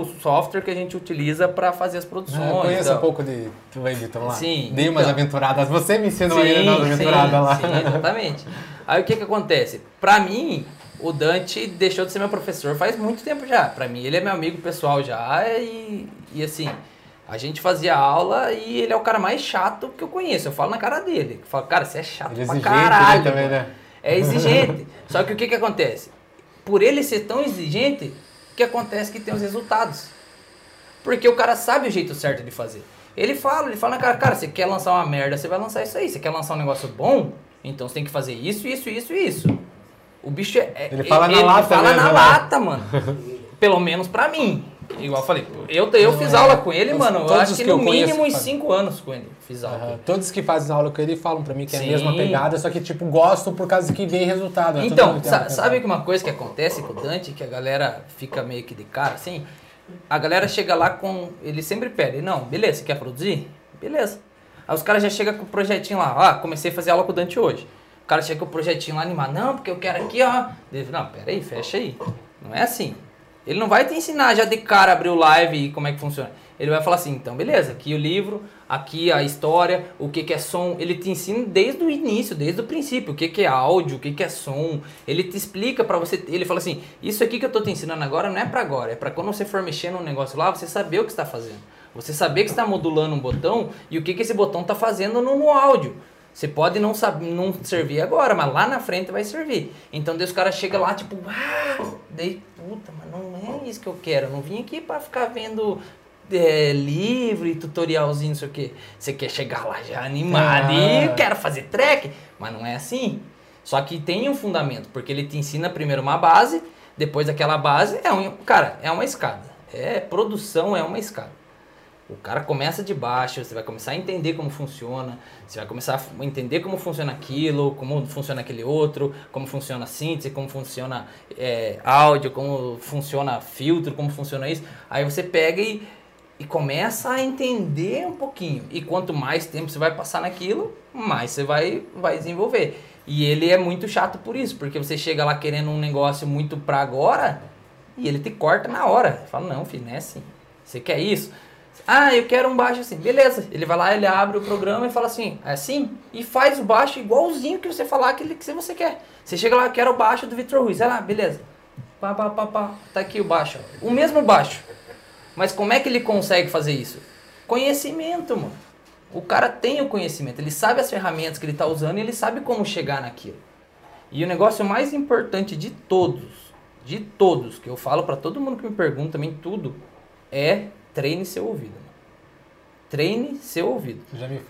o software que a gente utiliza para fazer as produções. Ah, eu conheço então. um pouco de Ableton lá. Sim, Dei umas então. aventuradas. Você me ensinou ainda nas aventuradas lá. sim, exatamente. Aí o que que acontece? Pra mim, o Dante deixou de ser meu professor faz muito tempo já. Pra mim, ele é meu amigo pessoal já e, e assim, a gente fazia aula e ele é o cara mais chato que eu conheço. Eu falo na cara dele. Eu falo, cara, você é chato Ele é pra né, caralho. também, mano." né? É exigente. Só que o que que acontece? Por ele ser tão exigente, o que acontece é que tem os resultados. Porque o cara sabe o jeito certo de fazer. Ele fala, ele fala na cara, cara, você quer lançar uma merda, você vai lançar isso aí. Você quer lançar um negócio bom, então você tem que fazer isso, isso, isso e isso. O bicho é. é- Ele fala na lata fala na né? lata, mano. Pelo menos pra mim. Igual eu falei, eu, eu fiz aula com ele, Todos- mano. Eu todos acho os que que no eu conheço mínimo uns fazem. 5 anos com ele. Fiz aula ele. Todos que fazem aula com ele falam pra mim que é a mesma pegada, só que, tipo, gosto por causa que vem resultado. Todo Então, sa- sabe que uma coisa que acontece com o Dante, que a galera fica meio que de cara, assim? A galera chega lá com. Ele sempre pede, não, beleza, você quer produzir? Beleza. Aí os caras já chegam com o projetinho lá, ah, comecei a fazer aula com o Dante hoje. O cara chega com o projetinho lá animado, não, porque eu quero aqui, ó. Não, pera aí, fecha aí. Não é assim. Ele não vai te ensinar já de cara abrir o live e como é que funciona. Ele vai falar assim, então beleza, aqui o livro, aqui a história, o que, que é som. Ele te ensina desde o início, desde o princípio, o que, que é áudio, o que, que é som. Ele te explica pra você. Ele fala assim: Isso aqui que eu tô te ensinando agora não é pra agora, é pra quando você for mexer num negócio lá, você saber o que está fazendo. Você saber que está modulando um botão e o que, que esse botão tá fazendo no, no áudio. Você pode não saber, não servir agora, mas lá na frente vai servir. Então daí os caras chegam lá, tipo, ah, daí, puta, mas não é isso que eu quero. Eu não vim aqui pra ficar vendo é, livro e tutorialzinho, não sei o quê. Você quer chegar lá já animado Ah. e eu quero fazer track, mas não é assim. Só que tem um fundamento, porque ele te ensina primeiro uma base, depois aquela base é um, cara, é uma escada. É produção, é uma escada. O cara começa de baixo, você vai começar a entender como funciona, você vai começar a entender como funciona aquilo, como funciona aquele outro, como funciona a síntese, como funciona é, áudio, como funciona filtro, como funciona isso. Aí você pega e, e começa a entender um pouquinho. E quanto mais tempo você vai passar naquilo, mais você vai, vai desenvolver. E ele é muito chato por isso, porque você chega lá querendo um negócio muito pra agora e ele te corta na hora. Fala, não, filho, não é assim. Você quer isso? Ah, eu quero um baixo assim. Beleza. Ele vai lá, ele abre o programa e fala assim, é assim? E faz o baixo igualzinho que você falar aquele que você quer. Você chega lá, quero o baixo do Vitor Ruiz. Ah lá, beleza. Pá, pá, pá, pá. Tá aqui o baixo. O mesmo baixo. Mas como é que ele consegue fazer isso? Conhecimento, mano. O cara tem o conhecimento, ele sabe as ferramentas que ele está usando e ele sabe como chegar naquilo. E o negócio mais importante de todos, de todos, que eu falo para todo mundo que me pergunta também tudo, é treine seu ouvido. mano. Treine seu ouvido.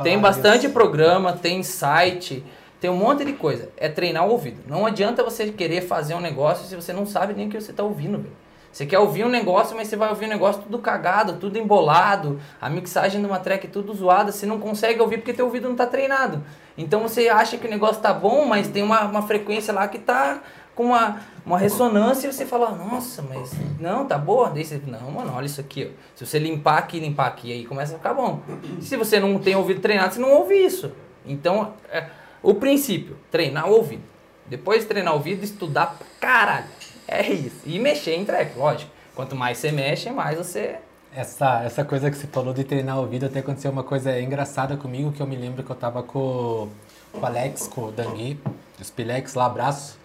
Tem bastante isso. programa, tem site, tem um monte de coisa. É treinar o ouvido. Não adianta você querer fazer um negócio se você não sabe nem o que você está ouvindo, velho. Você quer ouvir um negócio, mas você vai ouvir um negócio tudo cagado, tudo embolado, a mixagem de uma track tudo zoada, você não consegue ouvir porque teu ouvido não tá treinado. Então você acha que o negócio tá bom, mas tem uma, uma frequência lá que tá com uma, uma ressonância e você fala, nossa, mas não, tá boa. Daí você, não, mano, olha isso aqui, ó. Se você limpar aqui, limpar aqui, aí começa a ficar bom. Se você não tem ouvido treinado, você não ouve isso. Então, é, o princípio, treinar o ouvido. Depois de treinar o ouvido, estudar pra caralho. É isso. E mexer em track, lógico. Quanto mais você mexe, mais você essa, essa coisa que você falou de treinar o ouvido, até aconteceu uma coisa engraçada comigo, que eu me lembro que eu tava com, com o Alex, com o Dangui, o Spilex lá, abraço.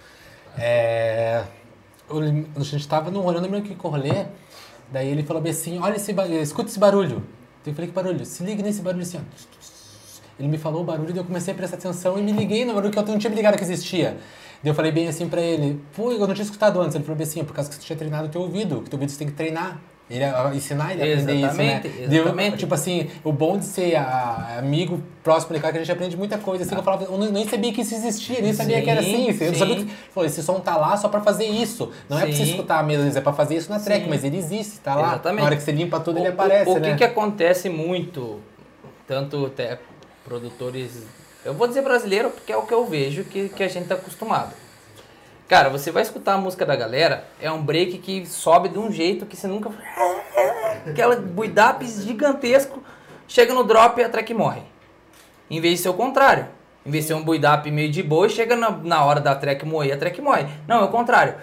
É, eu, a gente tava no rolê, eu lembro que rolê, daí ele falou assim, olha esse barulho, escuta esse barulho. Eu falei, que barulho? Se liga nesse barulho assim, ó. Ele me falou o barulho, daí eu comecei a prestar atenção e me liguei no barulho que eu não tinha me ligado que existia. Daí eu falei bem assim pra ele, pô, eu não tinha escutado antes. Ele falou bem assim, por causa que você tinha treinado o teu ouvido, que teu ouvido você tem que treinar. Ele ensinar ele a aprender exatamente, isso, né? Exatamente. Tipo assim, o bom de ser a, amigo próximo de cá que a gente aprende muita coisa. Assim, ah. eu falava, eu nem sabia que isso existia, nem sabia sim, que era assim. Eu sim. sabia que falou, esse som tá lá só pra fazer isso. Não sim. é pra você escutar mesmo, é pra fazer isso na track, mas ele existe, tá lá. Exatamente. Na hora que você limpa tudo, o, ele aparece. O, o né? que, que acontece muito, tanto até produtores. Eu vou dizer brasileiro porque é o que eu vejo que, que a gente tá acostumado Cara, você vai escutar a música da galera, é um break que sobe de um jeito que você nunca. Aquela build-up gigantesco, chega no drop e a track morre. Em vez de ser o contrário. Em vez de ser um build-up meio de boa, chega na, na hora da track morrer, a track morre. Não, é o contrário.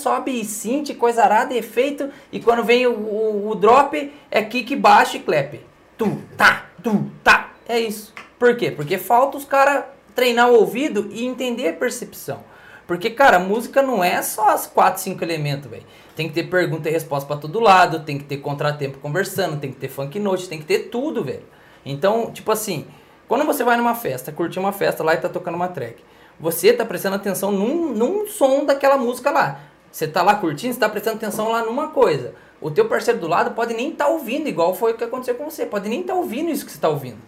Sobe e synth, coisa arada, efeito, e quando vem o, o, o drop, é kick baixo e clap. Tu, tá, tu, tá. É isso. Por quê? Porque falta os caras treinar o ouvido e entender a percepção. Porque, cara, música não é só as quatro, cinco elementos, velho. Tem que ter pergunta e resposta para todo lado, tem que ter contratempo conversando, tem que ter funk note, tem que ter tudo, velho. Então, tipo assim, quando você vai numa festa, curtir uma festa lá e tá tocando uma track, você tá prestando atenção num, num som daquela música lá. Você tá lá curtindo, você tá prestando atenção lá numa coisa. O teu parceiro do lado pode nem estar tá ouvindo, igual foi o que aconteceu com você. Pode nem estar tá ouvindo isso que você tá ouvindo.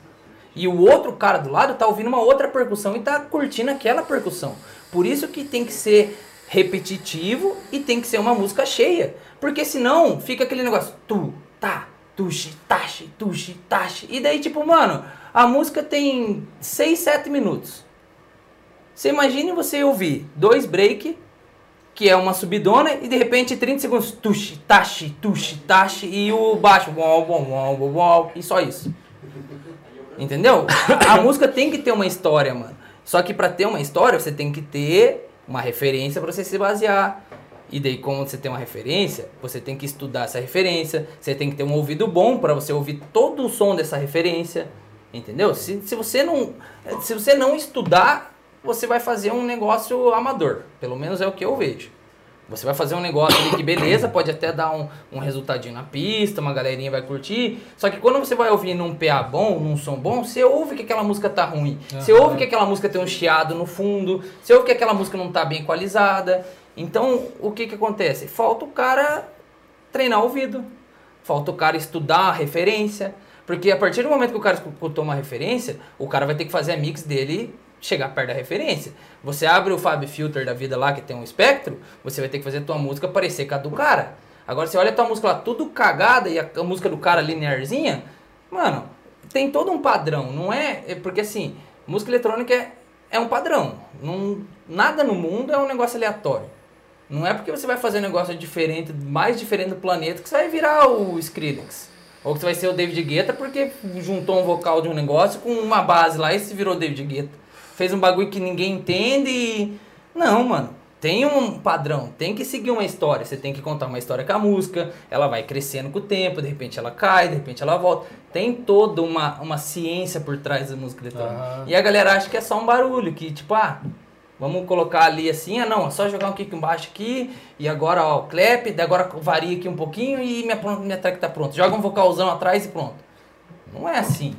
E o outro cara do lado tá ouvindo uma outra percussão e tá curtindo aquela percussão. Por isso que tem que ser repetitivo e tem que ser uma música cheia. Porque senão fica aquele negócio tu, tá, tuxi, taxi, tuxi, taxi. E daí, tipo, mano, a música tem 6, 7 minutos. Você imagine você ouvir dois break, que é uma subidona, e de repente 30 segundos, tuxi, taxi, tuxi, taxi, e o baixo, uau, uau, uau, uau, e só isso. Entendeu? A música tem que ter uma história, mano. Só que para ter uma história, você tem que ter uma referência para você se basear. E daí, como você tem uma referência, você tem que estudar essa referência, você tem que ter um ouvido bom para você ouvir todo o som dessa referência. Entendeu? Se, se, você não, se você não estudar, você vai fazer um negócio amador. Pelo menos é o que eu vejo. Você vai fazer um negócio ali que beleza, pode até dar um, um resultadinho na pista, uma galerinha vai curtir. Só que quando você vai ouvir num PA bom, num som bom, você ouve que aquela música tá ruim. Uhum. Você ouve que aquela música tem um chiado no fundo. Você ouve que aquela música não tá bem equalizada. Então, o que que acontece? Falta o cara treinar o ouvido. Falta o cara estudar a referência. Porque a partir do momento que o cara escutou uma referência, o cara vai ter que fazer a mix dele chegar perto da referência. Você abre o Fab Filter da vida lá, que tem um espectro, você vai ter que fazer a tua música parecer com a do cara. Agora você olha a tua música lá, tudo cagada, e a, a música do cara linearzinha, mano, tem todo um padrão, não é? é porque assim, música eletrônica é, é um padrão. Não, nada no mundo é um negócio aleatório. Não é porque você vai fazer um negócio diferente, mais diferente do planeta, que você vai virar o Skrillex. Ou que você vai ser o David Guetta porque juntou um vocal de um negócio com uma base lá e se virou David Guetta fez um bagulho que ninguém entende e... Não, mano. Tem um padrão, tem que seguir uma história. Você tem que contar uma história com a música, ela vai crescendo com o tempo, de repente ela cai, de repente ela volta. Tem toda uma, uma ciência por trás da música eletrônica. Uhum. E a galera acha que é só um barulho, que tipo, ah, vamos colocar ali assim, ah não, é só jogar um kick embaixo aqui, e agora ó, o clap, agora varia aqui um pouquinho e minha, minha track tá pronta. Joga um vocalzão atrás e pronto. Não é assim.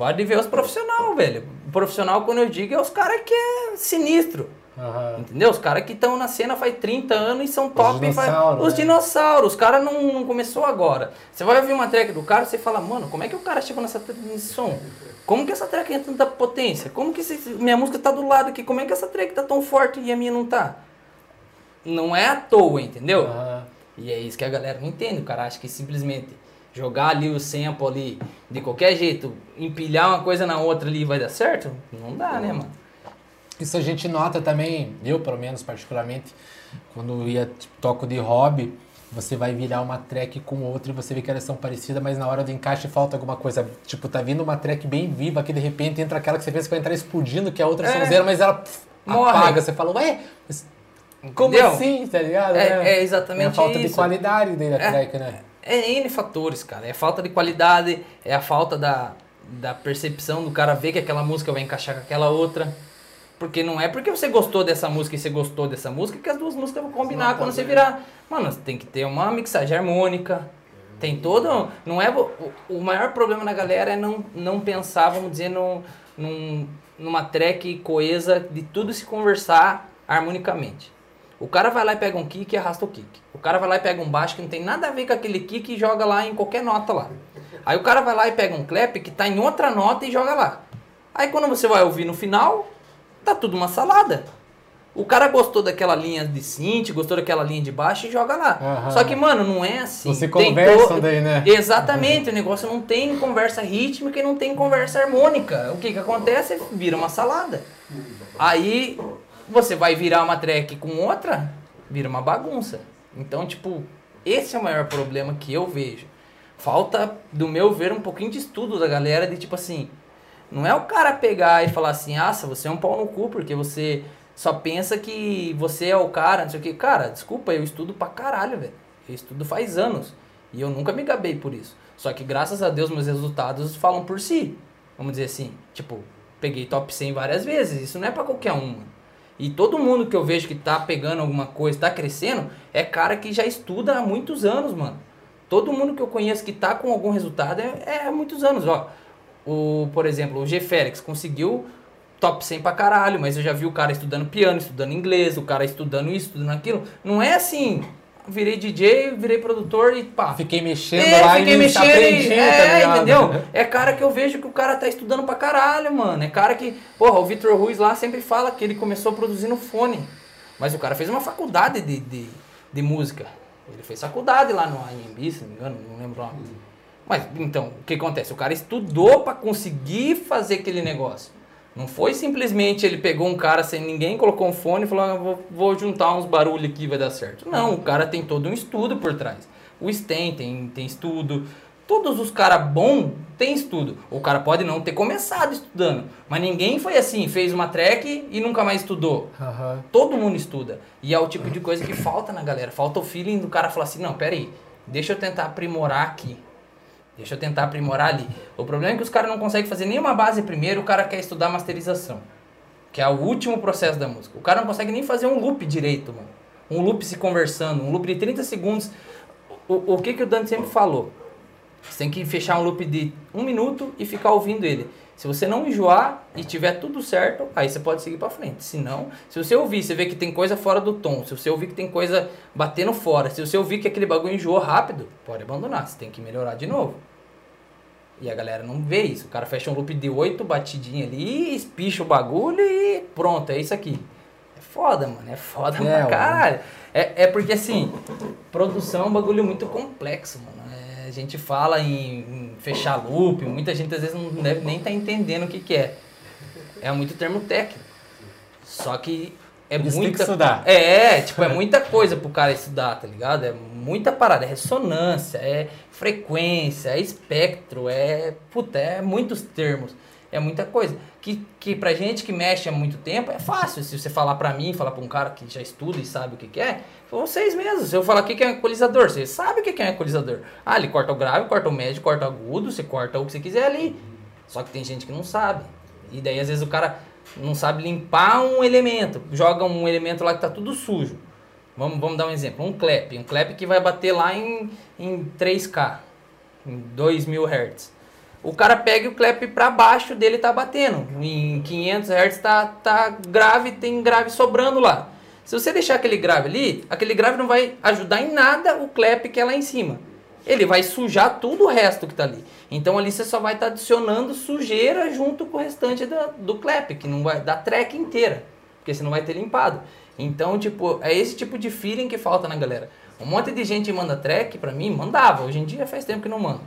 Pode ver os profissionais, velho. O profissional, quando eu digo, é os caras que é sinistro. Uhum. Entendeu? Os caras que estão na cena faz 30 anos e são top. Os dinossauros. Os né? dinossauros. Os caras não, não começou agora. Você vai ouvir uma track do cara, você fala, mano, como é que o cara chegou nessa nesse som? Como que essa track tem tanta potência? Como que esse, minha música tá do lado aqui? Como é que essa track tá tão forte e a minha não tá? Não é à toa, entendeu? Uhum. E é isso que a galera não entende. O cara acha que simplesmente jogar ali o sample ali de qualquer jeito, empilhar uma coisa na outra ali vai dar certo? Não dá, né, mano? Isso a gente nota também, eu pelo menos particularmente, quando ia tipo, toco de hobby, você vai virar uma track com outra e você vê que elas são parecidas, mas na hora do encaixe falta alguma coisa. Tipo, tá vindo uma track bem viva, que de repente entra aquela que você pensa que vai entrar explodindo, que é a outra É. sonzeira, mas ela pff, Morre. apaga. Você fala, ué, mas como Entendeu? assim, tá ligado? É- é exatamente É a falta de isso. qualidade daí da É. track, né? É N fatores, cara. É a falta de qualidade, é a falta da, da percepção do cara ver que aquela música vai encaixar com aquela outra. Porque não é porque você gostou dessa música e você gostou dessa música que as duas músicas vão combinar quando você virar. Mano, tem que ter uma mixagem harmônica. Tem todo. Não é. O, maior problema da galera é não, não pensar, vamos dizer, no, num, numa track coesa de tudo se conversar harmonicamente. O cara vai lá e pega um kick e arrasta o kick. O cara vai lá e pega um baixo que não tem nada a ver com aquele kick e joga lá em qualquer nota lá. Aí o cara vai lá e pega um clap que tá em outra nota e joga lá. Aí quando você vai ouvir no final, tá tudo uma salada. O cara gostou daquela linha de synth, gostou daquela linha de baixo e joga lá. Só que, mano, não é assim. Você Tem conversam to- daí, né? Exatamente, o negócio não tem conversa rítmica e não tem conversa harmônica. O que que acontece? Vira uma salada. Aí você vai virar uma track com outra, vira uma bagunça. Então, tipo, esse é o maior problema que eu vejo. Falta, do meu ver, um pouquinho de estudo da galera de tipo assim, não é o cara pegar e falar assim, ah, você é um pau no cu porque você só pensa que você é o cara, não sei o que. Cara, desculpa, eu estudo pra caralho, velho. Eu estudo faz anos. E eu nunca me gabei por isso. Só que graças a Deus meus resultados falam por si. Vamos dizer assim, tipo, peguei top 100 várias vezes. Isso não é pra qualquer um, mano. E todo mundo que eu vejo que tá pegando alguma coisa, tá crescendo, é cara que já estuda há muitos anos, mano. Todo mundo que eu conheço que tá com algum resultado é, é há muitos anos, ó. O, por exemplo, o G Félix conseguiu top 100 pra caralho, mas eu já vi o cara estudando piano, estudando inglês, o cara estudando isso, estudando aquilo. Não é assim, virei DJ, virei produtor e pá. Fiquei mexendo É, lá fiquei e mexendo aprendi, e, tá é, ligado? entendeu? É cara que eu vejo que o cara tá estudando pra caralho, mano. É cara que, porra, o Vitor Ruiz lá sempre fala que ele começou produzindo fone. Mas o cara fez uma faculdade de, de, de música. Ele fez faculdade lá no AMB, se não me engano, não lembro o nome. Mas, então, o que acontece? O cara estudou pra conseguir fazer aquele negócio. Não foi simplesmente ele pegou um cara sem ninguém, colocou um fone e falou, ah, vou, vou juntar uns barulhos aqui e vai dar certo. Não, o cara tem todo um estudo por trás. O Sten tem, tem estudo. Todos os caras bons têm estudo. O cara pode não ter começado estudando. Mas ninguém foi assim, fez uma track e nunca mais estudou. Aham. Todo mundo estuda. E é o tipo de coisa que falta na galera. Falta o feeling do cara falar assim, não, peraí, deixa eu tentar aprimorar aqui. Deixa eu tentar aprimorar ali. O problema é que os caras não conseguem fazer nenhuma base primeiro, o cara quer estudar masterização. Que é o último processo da música. O cara não consegue nem fazer um loop direito, mano. Um loop se conversando, um loop de 30 segundos. O, o que, que o Dante sempre falou? Você tem que fechar um loop de um minuto e ficar ouvindo ele. Se você não enjoar e tiver tudo certo, aí você pode seguir pra frente. Se não, se você ouvir, você vê que tem coisa fora do tom, se você ouvir que tem coisa batendo fora, se você ouvir que aquele bagulho enjoou rápido, pode abandonar, você tem que melhorar de novo. E a galera não vê isso. O cara fecha um loop de oito batidinhas ali, espicha o bagulho e pronto, é isso aqui. É foda, mano. É foda É, pra caralho. É, é porque assim, produção é um bagulho muito complexo, mano. É, a gente fala em, em fechar loop, muita gente às vezes não deve nem tá entendendo o que, que é. É muito termo técnico. Só que é isso tem que muita. estudar. É, tipo, é muita coisa pro cara estudar, tá ligado? É muita parada, é ressonância, é frequência, é espectro, é. Puta, é muitos termos. É muita coisa. Que, que pra gente que mexe há muito tempo é fácil. Se você falar pra mim, falar pra um cara que já estuda e sabe o que, que é, vocês mesmos. Se eu falar o que, que é um equalizador, você sabe o que, que é um equalizador. Ah, ele corta o grave, corta o médio, corta o agudo, você corta o que você quiser ali. Só que tem gente que não sabe. E daí às vezes o cara não sabe limpar um elemento, joga um elemento lá que tá tudo sujo. Vamos, vamos dar um exemplo, um clap, um clap que vai bater lá em, em 3K, em 2000 Hz. O cara pega o clap pra baixo dele tá batendo, em 500 Hz tá, tá grave, tem grave sobrando lá. Se você deixar aquele grave ali, aquele grave não vai ajudar em nada o clap que é lá em cima. Ele vai sujar tudo o resto que tá ali. Então ali você só vai estar adicionando sujeira junto com o restante da, do clap, que não vai da track inteira, porque você não vai ter limpado. Então, tipo, é esse tipo de feeling que falta na galera. Um monte de gente manda track pra mim, mandava. Hoje em dia faz tempo que não manda.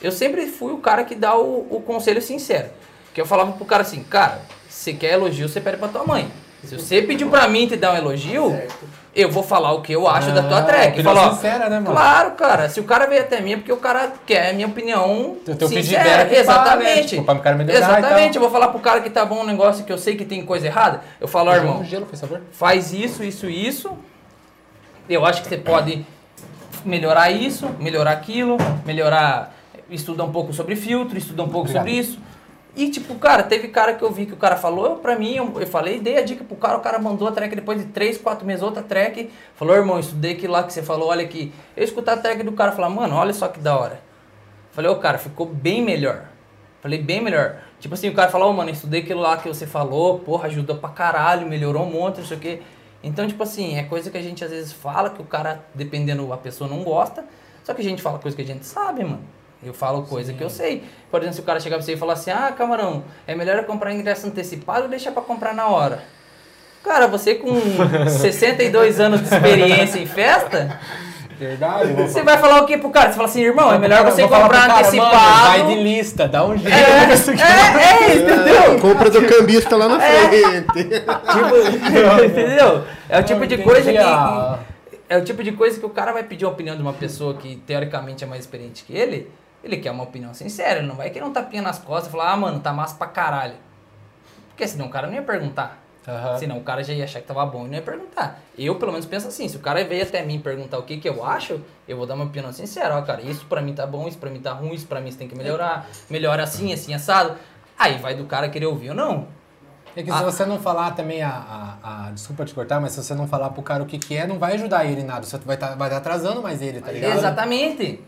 Eu sempre fui o cara que dá o, o conselho sincero. Que eu falava pro cara assim, cara, se quer elogio, você pede pra tua mãe. Se você pediu pra mim te dar um elogio, eu vou falar o que eu acho da tua Ah, track. opinião Falar, sincera, né, mano? Claro, cara. Se o cara veio até mim é porque o cara quer a minha opinião O teu sincera. feedback pra, né, Exatamente. tipo, pra cara melhorar Exatamente. Eu vou falar pro cara que tá bom um negócio que eu sei que tem coisa errada. Eu falo, ó, irmão, Um gelo, faz isso, isso, isso. Eu acho que você pode melhorar isso, melhorar aquilo, melhorar. Estuda um pouco sobre filtro, estuda um pouco Obrigado. sobre isso. E tipo, cara, teve cara que eu vi que o cara falou pra mim, eu, eu falei, dei a dica pro cara, o cara mandou a track depois de 3, 4 meses, outra track. Falou, irmão, estudei aquilo lá que você falou, olha aqui. Eu escutar a track do cara falar, mano, olha só que da hora. Falei, ô cara, ficou bem melhor. Falei, bem melhor. Tipo assim, o cara falou, ô mano, estudei aquilo lá que você falou, porra, ajudou pra caralho, melhorou um monte, não sei o quê. Então, tipo assim, é coisa que a gente às vezes fala que o cara, dependendo, a pessoa não gosta. Só que a gente fala coisa que a gente sabe, mano. Eu falo coisa que eu sei. Por exemplo, se o cara chegar pra você e falar assim, ah, camarão, é melhor eu comprar ingresso antecipado ou deixar pra comprar na hora? Cara, você com 62 anos de experiência em festa, Verdade. Você vai falar o que pro cara? Você fala assim, irmão, é melhor você comprar cara, antecipado. Mano, vai de lista, dá um jeito. É, é, entendeu? Compra do cambista lá na frente. Tipo, entendeu? É o tipo de coisa que. a- É o tipo de coisa que o cara vai pedir a opinião de uma pessoa que teoricamente é mais experiente que ele. Ele quer uma opinião sincera, ele não vai querer um tapinha nas costas e falar, ah, mano, tá massa pra caralho. Porque senão o cara não ia perguntar. Aham. Senão o cara já ia achar que tava bom e não ia perguntar. Eu, pelo menos, penso assim: se o cara veio até mim perguntar o que, que eu acho, eu vou dar uma opinião sincera. Ó, cara, isso pra mim tá bom, isso pra mim tá ruim, isso pra mim você tem que melhorar. Melhora assim, assim, assado. Aí vai do cara querer ouvir ou não. É que Ah. se você não falar também a, a, a- Desculpa te cortar, mas se você não falar pro cara o que, que é, não vai ajudar ele em nada. Você vai estar vai tá atrasando mais ele, tá ligado? Exatamente.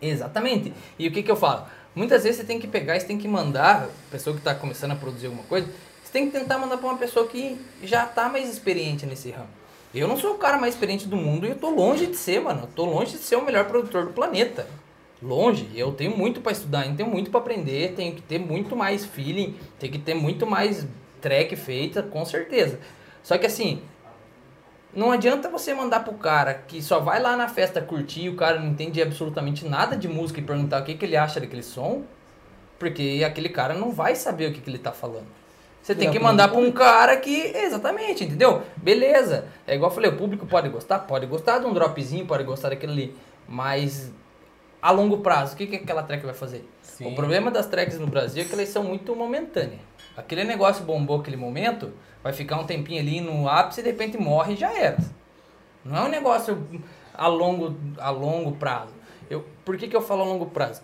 Exatamente. E o que, que eu falo? Muitas vezes você tem que pegar, você tem que mandar, pessoa que está começando a produzir alguma coisa, você tem que tentar mandar para uma pessoa que já tá mais experiente nesse ramo. Eu não sou o cara mais experiente do mundo e eu tô longe de ser, mano. Eu tô longe de ser o melhor produtor do planeta. Longe. Eu tenho muito para estudar, ainda tenho muito para aprender, tenho que ter muito mais feeling, tenho que ter muito mais track feita, com certeza. Só que assim, não adianta você mandar pro cara que só vai lá na festa curtir e o cara não entende absolutamente nada de música e perguntar o que, que ele acha daquele som, porque aquele cara não vai saber o que, que ele tá falando. Você tem que mandar pra um cara que. Exatamente, entendeu? Beleza. É igual eu falei, o público pode gostar? Pode gostar de um dropzinho, pode gostar daquilo ali. Mas a longo prazo, o que, que aquela track vai fazer? Sim. O problema das tracks no Brasil é que elas são muito momentâneas. Aquele negócio bombou aquele momento, vai ficar um tempinho ali no ápice e de repente morre e já era. Não é um negócio a longo, a longo prazo. Eu, por que, que eu falo a longo prazo?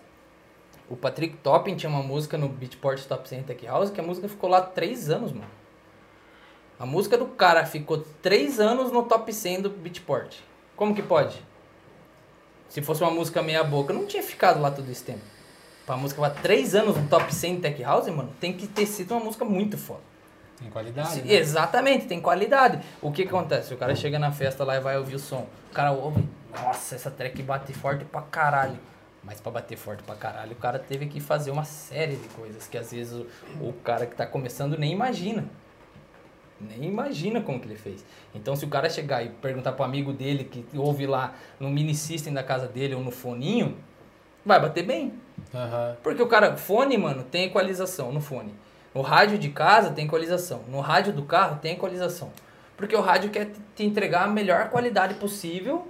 O Patrick Topping tinha uma música no Beatport Top 100 Tech House que a música ficou lá três anos, mano. A música do cara ficou três anos no top 100 do Beatport. Como que pode? Se fosse uma música meia boca, não tinha ficado lá todo esse tempo. Pra música ficar três anos no top 100 Tech House, mano, tem que ter sido uma música muito foda. Tem qualidade. Né? Exatamente, tem qualidade. O que, acontece? O cara chega na festa lá e vai ouvir o som. O cara ouve, nossa, essa track bate forte pra caralho. Mas pra bater forte pra caralho, o cara teve que fazer uma série de coisas que às vezes o, o cara que tá começando nem imagina. Nem imagina como que ele fez. Então, se o cara chegar e perguntar pro amigo dele que ouve lá no mini system da casa dele ou no foninho, vai bater bem. Aham. Porque o cara, fone, mano, tem equalização no fone. No rádio de casa tem equalização. No rádio do carro tem equalização. Porque o rádio quer te- entregar a melhor qualidade possível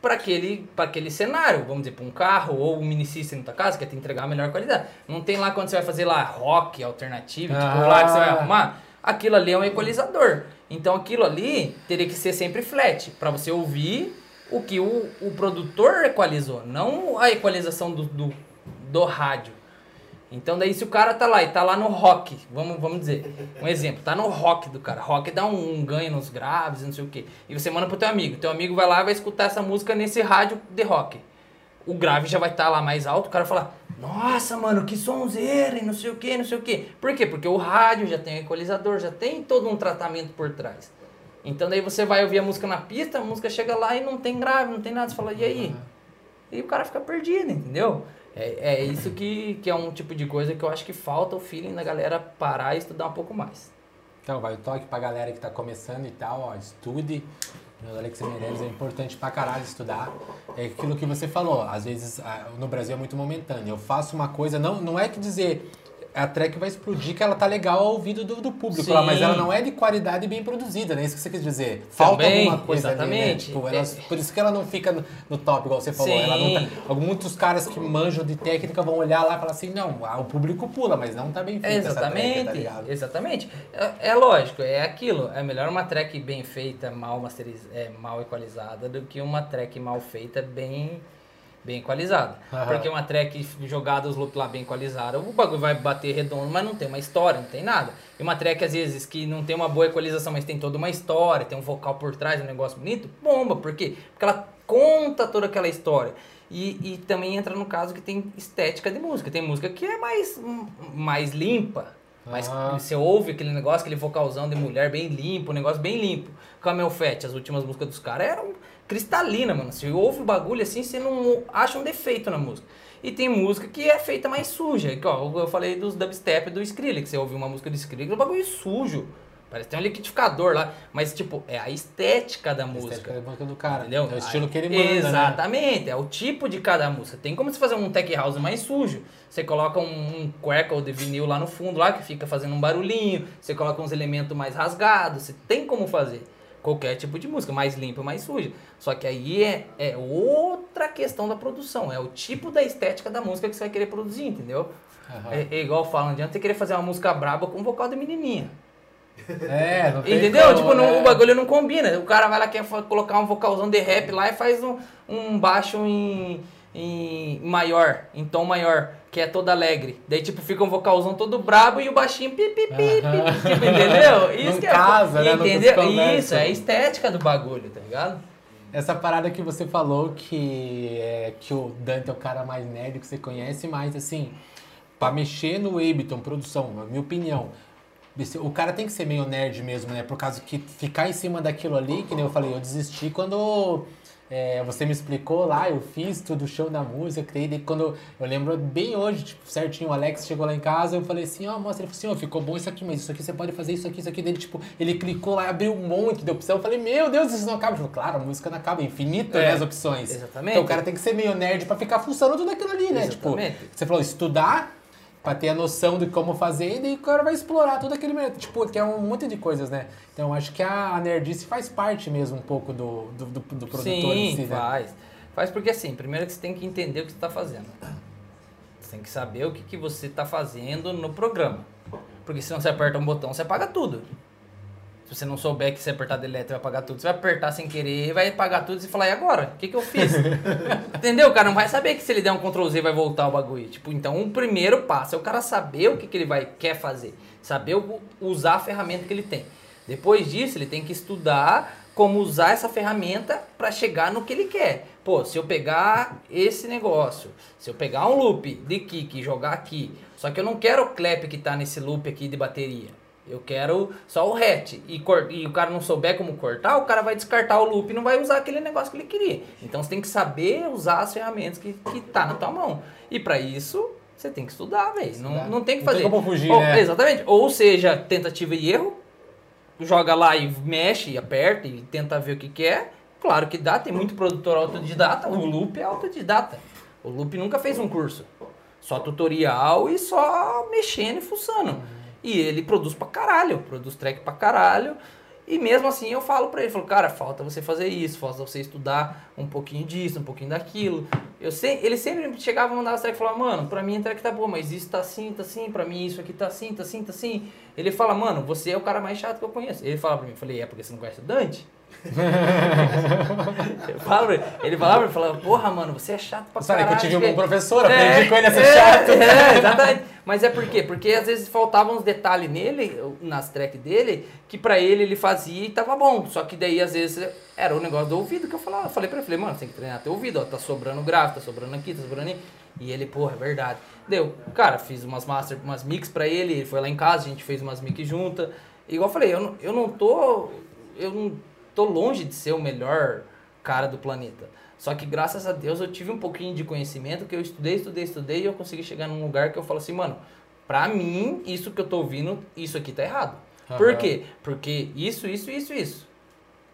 para aquele, pra aquele cenário. Vamos dizer, para um carro ou um mini system na tua casa, quer te entregar a melhor qualidade. Não tem lá quando você vai fazer lá rock alternativo, tipo Ah. lá que você vai arrumar. Aquilo ali é um equalizador. Então aquilo ali teria que ser sempre flat, para você ouvir o que o, o produtor equalizou, não a equalização do, do, do rádio. Então daí se o cara tá lá e tá lá no rock, vamos, vamos dizer, um exemplo, tá no rock do cara, rock dá um, um ganho nos graves, não sei o que, e você manda pro teu amigo, teu amigo vai lá e vai escutar essa música nesse rádio de rock. O grave já vai estar lá mais alto, o cara fala, nossa mano, que sonzeira e não sei o que, não sei o que. Por quê? Porque o rádio já tem um equalizador, já tem todo um tratamento por trás. Então daí você vai ouvir a música na pista, a música chega lá e não tem grave, não tem nada, você fala, e aí? E o cara fica perdido, entendeu? É, é isso que, que é um tipo de coisa que eu acho que falta o feeling da galera parar e estudar um pouco mais. Então, vai o toque pra galera que tá começando e tal, ó, estude. O Alex Meirelles é importante pra caralho estudar. É aquilo que você falou, às vezes no Brasil é muito momentâneo. Eu faço uma coisa, não, não é que dizer a track vai explodir que ela tá legal ao ouvido do, do público lá, mas ela não é de qualidade bem produzida, né? Isso que você quis dizer. Falta Também, alguma coisa exatamente. ali, né? Tipo, ela, por isso que ela não fica no, no top, igual você falou. Ela não tá, muitos caras que manjam de técnica vão olhar lá e falar assim, não, o público pula, mas não tá bem feita Exatamente, essa track, tá exatamente. É, é, lógico, é aquilo. É melhor uma track bem feita, mal masteriz, é, mal equalizada, do que uma track mal feita, bem bem equalizada. Uhum. Porque uma track jogada os loops lá bem equalizada, o bagulho vai bater redondo, mas não tem uma história, não tem nada. E uma track, às vezes, que não tem uma boa equalização, mas tem toda uma história, tem um vocal por trás, um negócio bonito, bomba. Por quê? Porque ela conta toda aquela história. E, e também entra no caso que tem estética de música. Tem música que é mais, mais limpa. Mas ah. você ouve aquele negócio, aquele vocalzão de mulher bem limpo, um negócio bem limpo. Camel Fat, as últimas músicas dos caras eram cristalina, mano. Você ouve o bagulho assim, você não acha um defeito na música. E tem música que é feita mais suja. Que, ó, eu falei dos dubstep do Skrillex. Você ouve uma música do Skrillex, o bagulho é sujo. Parece que tem um liquidificador lá. Mas, tipo, é a estética da a música. Estética da música do cara. Entendeu? É o estilo que ele manda, né? Exatamente. Né? É o tipo de cada música. Tem como você fazer um tech house mais sujo. Você coloca um, um crackle de vinil lá no fundo, lá, que fica fazendo um barulhinho. Você coloca uns elementos mais rasgados. Você tem como fazer qualquer tipo de música, mais limpa, mais suja. Só que aí é, é outra questão da produção, é o tipo da estética da música que você vai querer produzir, entendeu? Uhum. É, é, igual falam, não adianta você querer fazer uma música braba com vocal de menininha. É, não tem Entendeu? Como, tipo, não, o bagulho não combina. O cara vai lá, quer colocar um vocalzão de rap lá e faz um, um baixo em, em maior, em tom maior que é todo alegre. Daí, tipo, fica um vocalzão todo brabo e o baixinho pi, pi, pi, pi, tipo, entendeu? Isso que é casa, né? Entendeu? Isso, é a estética do bagulho, tá ligado? Essa parada que você falou que, é, que o Dante é o cara mais nerd que você conhece, mas assim, pra mexer no Ableton, produção, na minha opinião, o cara tem que ser meio nerd mesmo, né? Por causa que ficar em cima daquilo ali, que nem eu falei, eu desisti quando é, você me explicou lá, eu fiz tudo o show da música, criei, daí quando eu lembro bem hoje, tipo, certinho, o Alex chegou lá em casa, eu falei assim, ó, oh, mostra, ele falou assim, ó, oh, ficou bom isso aqui, mas isso aqui você pode fazer isso aqui, isso aqui, dele, tipo, ele clicou lá, abriu um monte de opção, eu falei, meu Deus, isso não acaba, eu falei, claro, a música não acaba, é infinita, é, né, as opções. Exatamente. Então o cara tem que ser meio nerd pra ficar funcionando tudo aquilo ali, né, tipo, exatamente. tipo, você falou, estudar, para ter a noção de como fazer, e daí o cara vai explorar todo aquele método. Tipo, que é um monte de coisas, né? Então acho que a nerdice faz parte mesmo um pouco do, do, do, do produtor Sim, em si, né? faz. Faz porque assim, primeiro que você tem que entender o que você está fazendo. Você tem que saber o que, que você está fazendo no programa. Porque se não você aperta um botão, você apaga tudo. Se você não souber que você apertar delete vai apagar tudo, você vai apertar sem querer, vai apagar tudo e falar, e agora? O que, que eu fiz? Entendeu? O cara não vai saber que se ele der um Ctrl Z vai voltar o bagulho. Tipo, então o primeiro passo é o cara saber o que, que ele vai, quer fazer. Saber usar a ferramenta que ele tem. Depois disso, ele tem que estudar como usar essa ferramenta para chegar no que ele quer. Pô, se eu pegar esse negócio, se eu pegar um loop de kick e jogar aqui, só que eu não quero o clap que está nesse loop aqui de bateria. Eu quero só o hat. E, e, o cara não souber como cortar, o cara vai descartar o loop e não vai usar aquele negócio que ele queria. Então você tem que saber usar as ferramentas que, que tá na tua mão. E para isso, você tem que estudar, velho. Não, não tem que fazer. Não tem como fugir, Ou, né? Exatamente. Ou seja, tentativa e erro. Joga lá e mexe, e aperta e tenta ver o que quer. Claro que dá, tem muito produtor autodidata. O loop é autodidata. O loop nunca fez um curso. Só tutorial e só mexendo e fuçando. E ele produz pra caralho, produz track pra caralho. E mesmo assim eu falo pra ele, falo, cara, falta você fazer isso, falta você estudar um pouquinho disso, um pouquinho daquilo. Eu sei, ele sempre chegava e mandava track e falava, mano, pra mim a track tá boa, mas isso tá assim, tá assim, pra mim isso aqui tá assim, tá assim, tá assim. Ele fala, mano, você é o cara mais chato que eu conheço. Ele fala pra mim, eu falei, é porque você não conhece o Dante? ele falava, ele falava, ele falava, porra, mano, você é chato pra Sabe caralho. que eu tive um professor, aprendi é, com ele a ser é, chato. É, exatamente. Mas é por quê? Porque às vezes faltavam uns detalhes nele, nas tracks dele, que pra ele ele fazia e tava bom. Só que daí às vezes era o negócio do ouvido que eu falava. Eu falei pra ele, falei, mano, você tem que treinar teu ouvido, ó, tá sobrando grave, tá sobrando aqui, tá sobrando ali. E ele, porra, é verdade. Deu, cara, fiz umas master, umas mix pra ele, ele foi lá em casa, a gente fez umas mix juntas. Igual eu falei, eu não, eu não tô. Eu não tô longe de ser o melhor cara do planeta. Só que graças a Deus eu tive um pouquinho de conhecimento que eu estudei, estudei, estudei e eu consegui chegar num lugar que eu falo assim, mano, pra mim, isso que eu tô ouvindo, isso aqui tá errado. Uhum. Por quê? Porque isso, isso, isso, isso.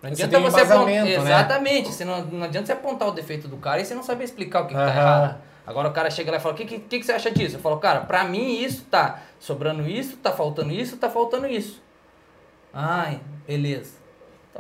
Não Você adianta um você apontar. né? Exatamente. Você não, não adianta você apontar o defeito do cara e você não saber explicar o que, que tá errado. Agora o cara chega lá e fala: o que, que, que que você acha disso? Eu falo, cara, pra mim isso tá sobrando isso, tá faltando isso, tá faltando isso. Ai, beleza.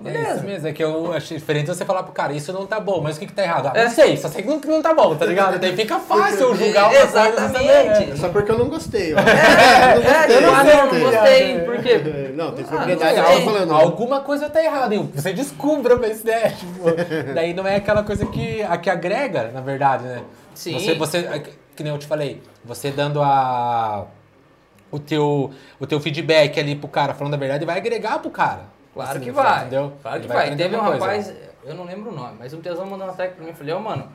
Então, É isso beleza. mesmo, é que eu achei diferente você falar pro cara, isso não tá bom, mas o que que tá errado? Ah, É. não sei, só sei que não, que não tá bom, tá ligado? Daí fica fácil eu julgar uma coisa Exatamente. É só porque eu não gostei, ó. É, eu não é, gostei, tipo, eu ah, não não, não gostei. gostei. Por quê? Não, tem Ah, propriedade, não eu sei. tava falando. Alguma coisa tá errada, hein? Você descubra, mas né? Tipo, daí não é aquela coisa que, a que agrega, na verdade, né? Sim. Você, você, é que que nem eu te falei, você dando a o teu, o teu feedback ali pro cara, falando a verdade, vai agregar pro cara. Claro Assim, que vai. Entendeu? Claro que vai. aprender Teve um coisa. rapaz, eu não lembro o nome, mas um tesão mandou uma tag pra mim. Eu falei, ó, mano,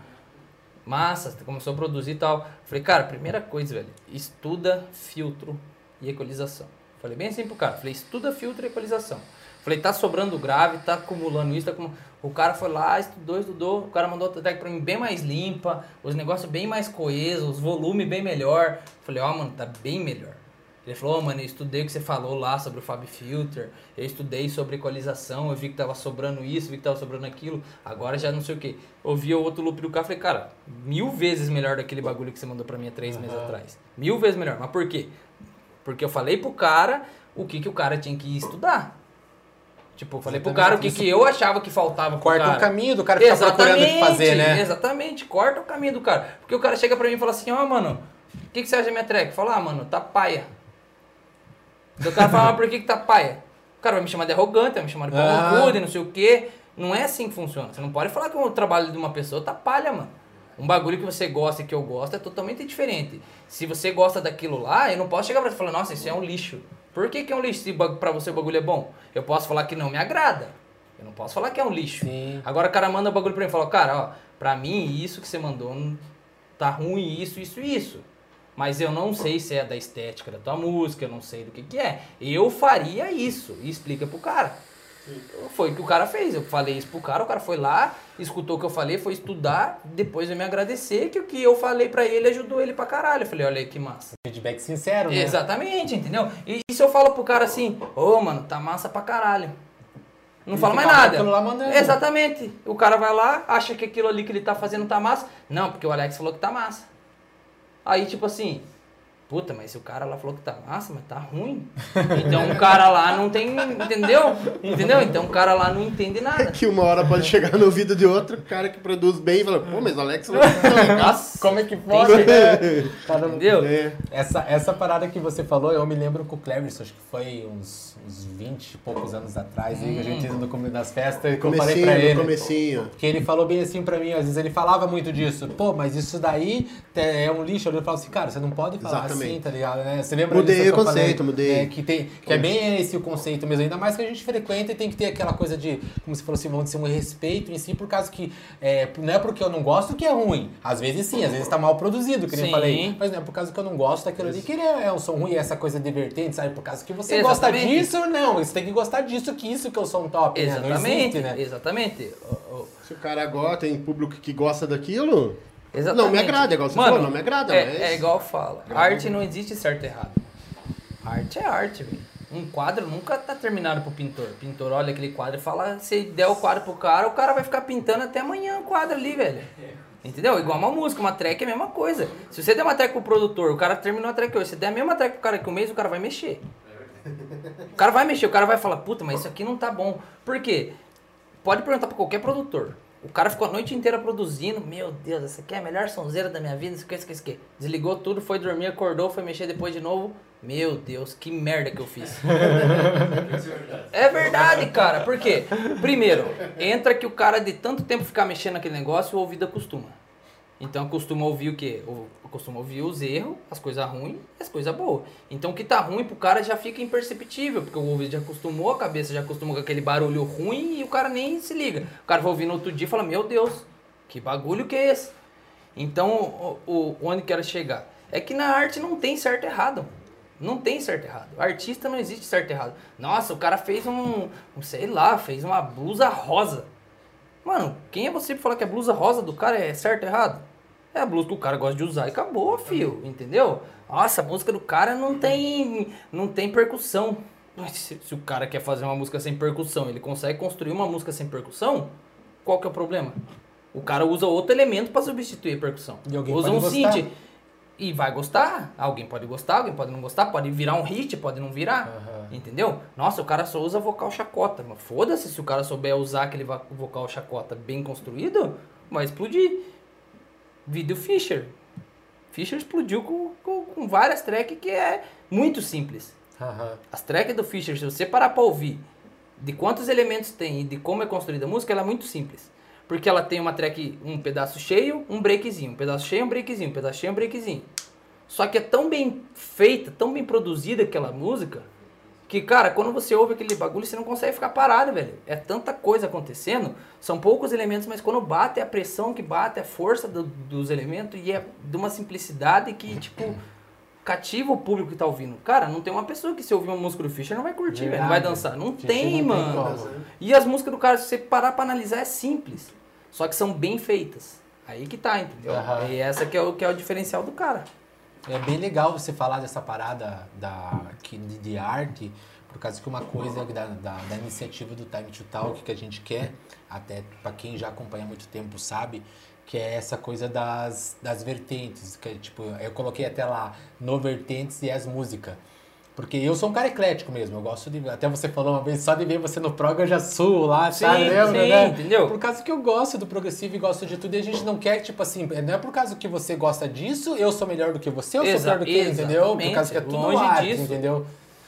massa, começou a produzir e tal. Falei, cara, primeira coisa, velho, estuda filtro e equalização. Falei bem assim pro cara. Falei, estuda filtro e equalização. Falei, tá sobrando grave, tá acumulando isso, tá acumulando. O cara foi lá, estudou, estudou. O cara mandou outra tag pra mim bem mais limpa, os negócios bem mais coesos, os volumes bem melhor. Falei, ó, mano, tá bem melhor. Ele falou, oh, mano, eu estudei o que você falou lá sobre o Fab Filter, eu estudei sobre equalização, eu vi que tava sobrando isso, vi que tava sobrando aquilo, agora já não sei o que. Ouvi o outro loop do carro, falei, cara, mil vezes melhor daquele bagulho que você mandou pra mim há três meses atrás. Mil vezes melhor. Mas por quê? Porque eu falei pro cara o que, que o cara tinha que estudar. Tipo, eu falei pro Exatamente. cara o que, que eu achava que faltava pro Corta cara. o caminho do cara ficar procurando o que fazer, né? Exatamente, corta o caminho do cara. Porque o cara chega pra mim e fala assim, ó, mano, o que, que você acha da minha track? Fala, ah, mano, tá paia. Daí o cara fala, mas por que, que tá paia? O cara vai me chamar de arrogante, vai me chamar de pau Ah. não sei o quê. Não é assim que funciona. Você não pode falar que o trabalho de uma pessoa tá palha, mano. Um bagulho que você gosta e que eu gosto é totalmente diferente. Se você gosta daquilo lá, eu não posso chegar pra você e falar, nossa, isso é um lixo. Por que, que é um lixo se pra você o bagulho é bom? Eu posso falar que não me agrada. Eu não posso falar que é um lixo. Sim. Agora o cara manda o bagulho pra mim e fala, cara, ó, pra mim isso que você mandou tá ruim, isso, isso, isso. Mas eu não sei se é da estética da tua música, eu não sei do que que é. Eu faria isso. E explica pro cara. Foi o que o cara fez. Eu falei isso pro cara, o cara foi lá, escutou o que eu falei, foi estudar, depois veio me agradecer que o que eu falei pra ele ajudou ele pra caralho. Eu falei, olha aí que massa. Feedback sincero, né? Exatamente, entendeu? E, e se eu falo pro cara assim, ô mano, tá massa pra caralho. Não Ele fala mais nada. lá. Exatamente. O cara vai lá, acha que aquilo ali que ele tá fazendo tá massa. Não, porque o Alex falou que tá massa. Aí, tipo assim, puta, mas se o cara lá falou que tá massa, mas tá ruim. Então o cara lá não tem. Entendeu? Entendeu? Então o cara lá não entende nada. Que uma hora pode chegar no ouvido de outro cara que produz bem e fala, pô, mas o Alex não é Nossa, Como é que tem pode? que- Cara, Entendeu? É. Essa, essa parada que você falou, eu me lembro com o Cleverson, acho que foi uns, uns 20 e poucos anos atrás, aí, que a gente indo no começo das festas, que eu falei pra ele. comecinho. Que ele falou bem assim pra mim, às vezes ele falava muito disso. Pô, mas isso daí é um lixo. Eu falo assim, cara, você não pode falar Exatamente. Assim, tá ligado? Né? Você lembra Mudei o eu falei? conceito, mudei. É, que, tem, que é bem esse o conceito mesmo. Ainda mais que a gente frequenta e tem que ter aquela coisa de, como falou assim, vamos dizer, um respeito em si, por causa que é, não é porque eu não gosto que é ruim. Às vezes sim, às vezes tá mal produzido, que nem eu Sim. falei. Mas não é por causa que eu não gosto daquilo ali que ele é, é um som ruim, essa coisa divertente, sabe? Por causa que você gosta Exatamente. disso, não. Você tem que gostar disso, que isso que eu sou um top, né? Exatamente. existe, né? Exatamente. Se o cara gosta, tem público que gosta daquilo, Exatamente. Não me agrada, igual você Mano, falou, não me agrada, é, mas- É igual fala. Arte não existe certo e errado. Arte é arte, velho. Um quadro nunca tá terminado pro pintor. O pintor olha aquele quadro e fala, se der o quadro pro cara, o cara vai ficar pintando até amanhã o quadro ali, velho. Entendeu? Igual uma música, uma track é a mesma coisa. Se você der uma track pro produtor, o cara terminou a track hoje, se der a mesma track pro cara que um mês, o cara vai mexer. O cara vai mexer, o cara vai falar, puta, mas isso aqui não tá bom. Por quê? Pode perguntar pra qualquer produtor. O cara ficou a noite inteira produzindo. Meu Deus, essa aqui é a melhor sonzeira da minha vida. Isso aqui, isso aqui, isso aqui. Desligou tudo, foi dormir, acordou, foi mexer depois de novo. Meu Deus, que merda que eu fiz. É verdade, cara. Por quê? Primeiro, entra que o cara de tanto tempo ficar mexendo naquele negócio, o ouvido acostuma. Então acostuma ouvir o quê? O- Acostuma ouvir os erros, as coisas ruins e as coisas boas. Então o que tá ruim pro cara já fica imperceptível, porque o ouvido já acostumou, a cabeça já acostumou com aquele barulho ruim e o cara nem se liga. O cara vai ouvir no outro dia e fala, meu Deus, que bagulho que é esse? Então, o, o- onde quero chegar? É que na arte não tem certo e errado. Não tem certo e errado. Artista não existe certo e errado. Nossa, o cara fez um, um sei lá, fez uma blusa rosa. Mano, quem é você pra falar que a blusa rosa do cara é certo ou errado? É a blusa que o cara gosta de usar e acabou, fio. Entendeu? Nossa, a música do cara não tem, não tem percussão. Se, se o cara quer fazer uma música sem percussão, ele consegue construir uma música sem percussão, qual que é o problema? O cara usa outro elemento para substituir a percussão. E alguém usa um synth e vai gostar. Alguém pode gostar, alguém pode não gostar, pode virar um hit, pode não virar. Aham. Entendeu? Nossa, o cara só usa vocal chacota. Mas foda-se se o cara souber usar aquele vocal chacota bem construído, vai explodir. Vídeo Fischer. Fischer explodiu com, com, com várias tracks que é muito simples. Aham. As tracks do Fischer, se você parar pra ouvir de quantos elementos tem e de como é construída a música, ela é muito simples. Porque ela tem uma track, um pedaço cheio, um breakzinho, um pedaço cheio, um breakzinho, um pedaço cheio, um breakzinho. Só que é tão bem feita, tão bem produzida aquela música, que, cara, quando você ouve aquele bagulho, você não consegue ficar parado, velho. É tanta coisa acontecendo, são poucos elementos, mas quando bate é a pressão que bate, a força do- dos elementos, e é de uma simplicidade que, tipo, cativa o público que tá ouvindo. Cara, não tem uma pessoa que se ouvir uma música do Fischer não vai curtir, velho, não vai dançar. Não tem, não mano. E as músicas do cara, se você parar pra analisar, é simples. Só que são bem feitas. Aí que tá, entendeu? Aham. E essa que é, o, que é o diferencial do cara. É bem legal você falar dessa parada da, que, de, arte, por causa que uma coisa da, da, da iniciativa do Time to Talk que a gente quer, até para quem já acompanha há muito tempo sabe, que é essa coisa das, das vertentes, que é, tipo, eu coloquei até lá, no vertentes e as músicas. Porque eu sou um cara eclético mesmo, eu gosto de. Até você falou uma vez, só de ver você no prog eu já suo lá, Sim, tá? Lembra, sim, né? entendeu? Por causa que eu gosto do progressivo e gosto de tudo, e a gente não quer, tipo assim, não é por causa que você gosta disso, eu sou melhor do que você, eu sou Exa- pior do que ele, entendeu? Por causa que é tudo Longe arte, disso. entendeu?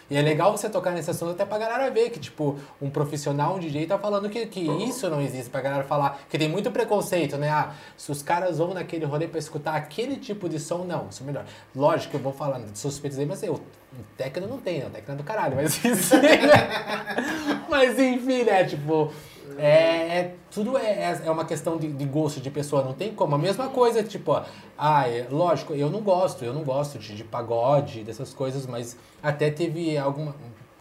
E é legal você tocar nesse assunto até pra galera ver que, tipo, um profissional, um DJ tá falando que, que isso não existe, pra galera falar que tem muito preconceito, né? Ah, se os caras vão naquele rolê pra escutar aquele tipo de som, não, isso é melhor. Lógico que eu vou falar de suspeitos aí, mas eu, técnico não tem, né? Técnico é do caralho, mas isso Mas enfim, né? Tipo, é, é- tudo é, é uma questão de, de gosto de pessoa, não tem como. A mesma coisa, tipo, ó, ah, é, lógico, eu não gosto, eu não gosto de, de pagode, dessas coisas, mas até teve alguma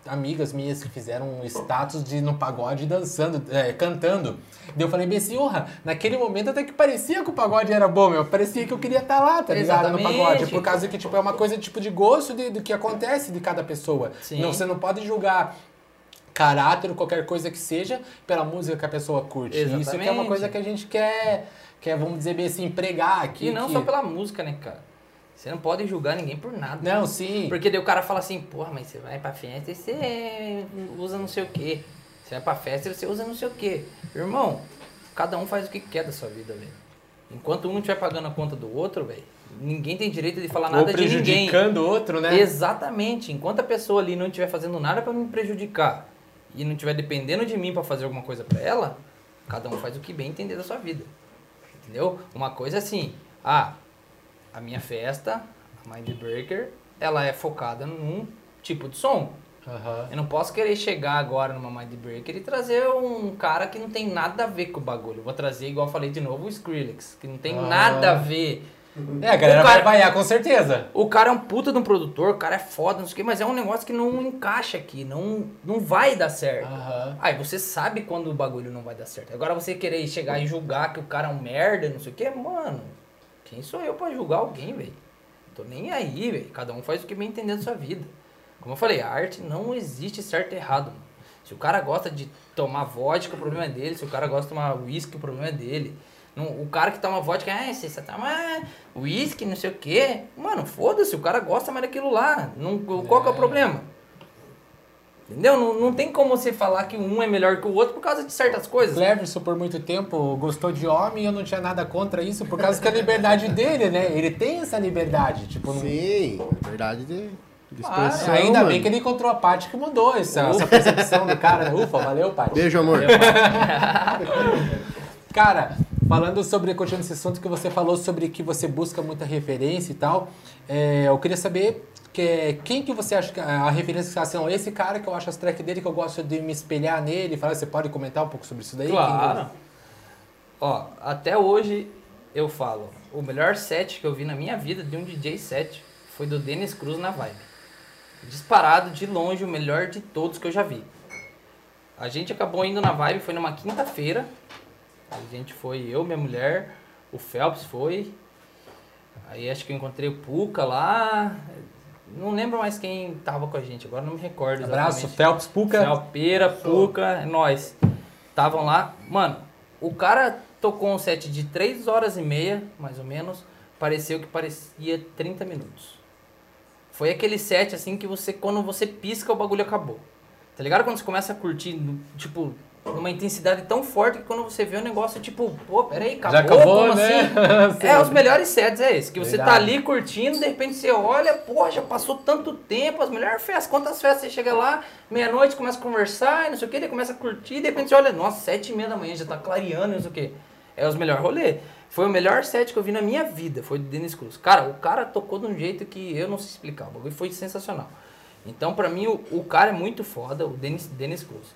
amigas minhas que fizeram um status de no pagode dançando, é, cantando. Daí eu falei bem urra, naquele momento até que parecia que o pagode era bom, meu. Parecia que eu queria estar lá, tá ligado? No pagode. Por causa que, tipo, é uma coisa tipo de gosto de- do que acontece de cada pessoa. Sim. Não, você não pode julgar caráter ou qualquer coisa que seja pela música que a pessoa curte. Isso que é uma Exatamente. coisa que a gente quer, quer vamos dizer bem assim, pregar aqui. E não que- só pela música, né, cara? Você não pode julgar ninguém por nada. Não, sim. Porque daí o cara fala assim, porra, mas você vai pra festa e você usa não sei o quê. Você vai pra festa e você usa não sei o quê. Irmão, cada um faz o que quer da sua vida, velho. Enquanto um não estiver pagando a conta do outro, velho, ninguém tem direito de falar Ou nada de ninguém. prejudicando o outro, né? Exatamente. Enquanto a pessoa ali não estiver fazendo nada pra me prejudicar e não estiver dependendo de mim pra fazer alguma coisa pra ela, cada um faz o que bem entender da sua vida. Entendeu? Uma coisa assim, ah, a minha festa, a Mindbreaker, ela é focada num tipo de som. Aham. Eu não posso querer chegar agora numa Mindbreaker e trazer um cara que não tem nada a ver com o bagulho. Eu vou trazer, igual eu falei de novo, o Skrillex, que não tem Ah. nada a ver. É, a galera O cara- vai vaiar com certeza. O cara é um puta de um produtor, o cara é foda, não sei o quê, mas é um negócio que não encaixa aqui, não, não vai dar certo. Aham. Aí você sabe quando o bagulho não vai dar certo. Agora você querer chegar e julgar que o cara é um merda, não sei o quê, mano, quem sou eu pra julgar alguém, velho? Tô nem aí, velho. Cada um faz o que bem entender da sua vida. Como eu falei, a arte não existe certo e errado, mano. Se o cara gosta de tomar vodka, o problema é dele. Se o cara gosta de tomar uísque, o problema é dele. Não- o cara que toma vodka, ah, você só toma uísque, não sei o quê. Mano, foda-se, o cara gosta mais daquilo lá. Não, qual que é o É. problema? Entendeu? Não, não tem como você falar que um é melhor que o outro por causa de certas coisas. Cleverson, por muito tempo, gostou de homem e eu não tinha nada contra isso, por causa que é a liberdade dele, né? Ele tem essa liberdade, tipo... não- Sim, verdade de, de Claro. expressão. Ainda mano. bem que ele encontrou a parte que mudou essa, essa percepção do cara. né? Ufa, valeu, Paty. Beijo, amor. Cara, falando sobre, continuando esse assunto que você falou sobre que você busca muita referência e tal, é, eu queria saber que, quem que você acha que a referência que você assim, esse cara que eu acho as tracks dele, que eu gosto de me espelhar nele, fala, você pode comentar um pouco sobre isso daí? Claro. Ó, até hoje eu falo, o melhor set que eu vi na minha vida de um DJ set foi do Dennis Cruz na Vibe. Disparado de longe o melhor de todos que eu já vi. A gente acabou indo na Vibe, foi numa quinta-feira. A gente foi eu, minha mulher, o Phelps foi. Aí acho que eu encontrei o Puka lá. Não lembro mais quem tava com a gente, agora não me recordo Abraço, exatamente. Phelps, Puca. Felpeira, Puca, é nós. Estavam lá. Mano, o cara tocou um set de 3 horas e meia, mais ou menos. Pareceu que parecia 30 minutos. Foi aquele set assim que você, quando você pisca, o bagulho acabou. Tá ligado? Quando você começa a curtir, tipo, numa intensidade tão forte que quando você vê o negócio, tipo, pô, peraí, acabou, Já acabou, como né? assim? É, os melhores sets é esse, que você tá Verdade. ali curtindo, de repente você olha, pô, já passou tanto tempo, as melhores festas, quantas festas você chega lá, meia-noite, começa a conversar, e não sei o que, daí começa a curtir, de repente você olha, nossa, sete e meia da manhã, já tá clareando, não sei o que. É os melhores rolês. Foi o melhor set que eu vi na minha vida, foi do Dennis Cruz. Cara, o cara tocou de um jeito que eu não sei explicar, o bagulho foi sensacional. Então, pra mim, o, o cara é muito foda, o Dennis, Dennis Cruz.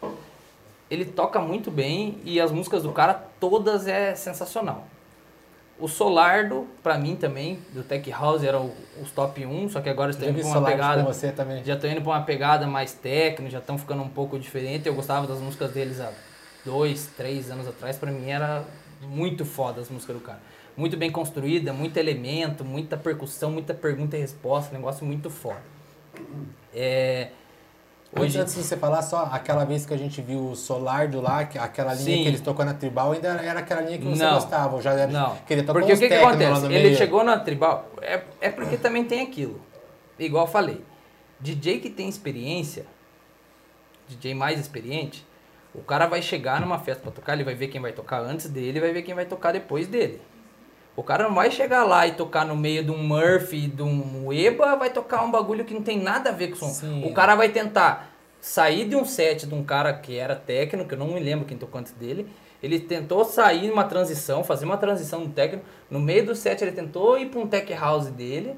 Ele toca muito bem e as músicas do cara todas é sensacional. O Solardo, pra mim também, do Tech House, era o- os top 1, só que agora estão indo pra uma pegada. com você também. Já estão indo pra uma pegada mais técnica, já estão ficando um pouco diferente. Eu gostava das músicas deles há dois, três anos atrás. Pra mim era muito foda as músicas do cara. Muito bem construída, muito elemento, muita percussão, muita pergunta e resposta. Negócio muito foda. É, hoje, antes de você falar, só aquela vez que a gente viu o Solardo lá, que- aquela linha Sim. que eles tocou na Tribal, ainda era aquela linha que você Não. gostava. ou Já era, Não. Que ele tocou Porque o que, que lá acontece? Ele meio. chegou na tribal. É, é porque também tem aquilo. Igual eu falei. DJ que tem experiência, DJ mais experiente, o cara vai chegar numa festa pra tocar, ele vai ver quem vai tocar antes dele, vai ver quem vai tocar depois dele. O cara não vai chegar lá e tocar no meio de um Murphy, de um Eba, vai tocar um bagulho que não tem nada a ver com o som. Sim. O cara vai tentar sair de um set de um cara que era técnico, que eu não me lembro quem tocou antes dele. Ele tentou sair numa transição, fazer uma transição no técnico. No meio do set ele tentou ir para um tech house dele,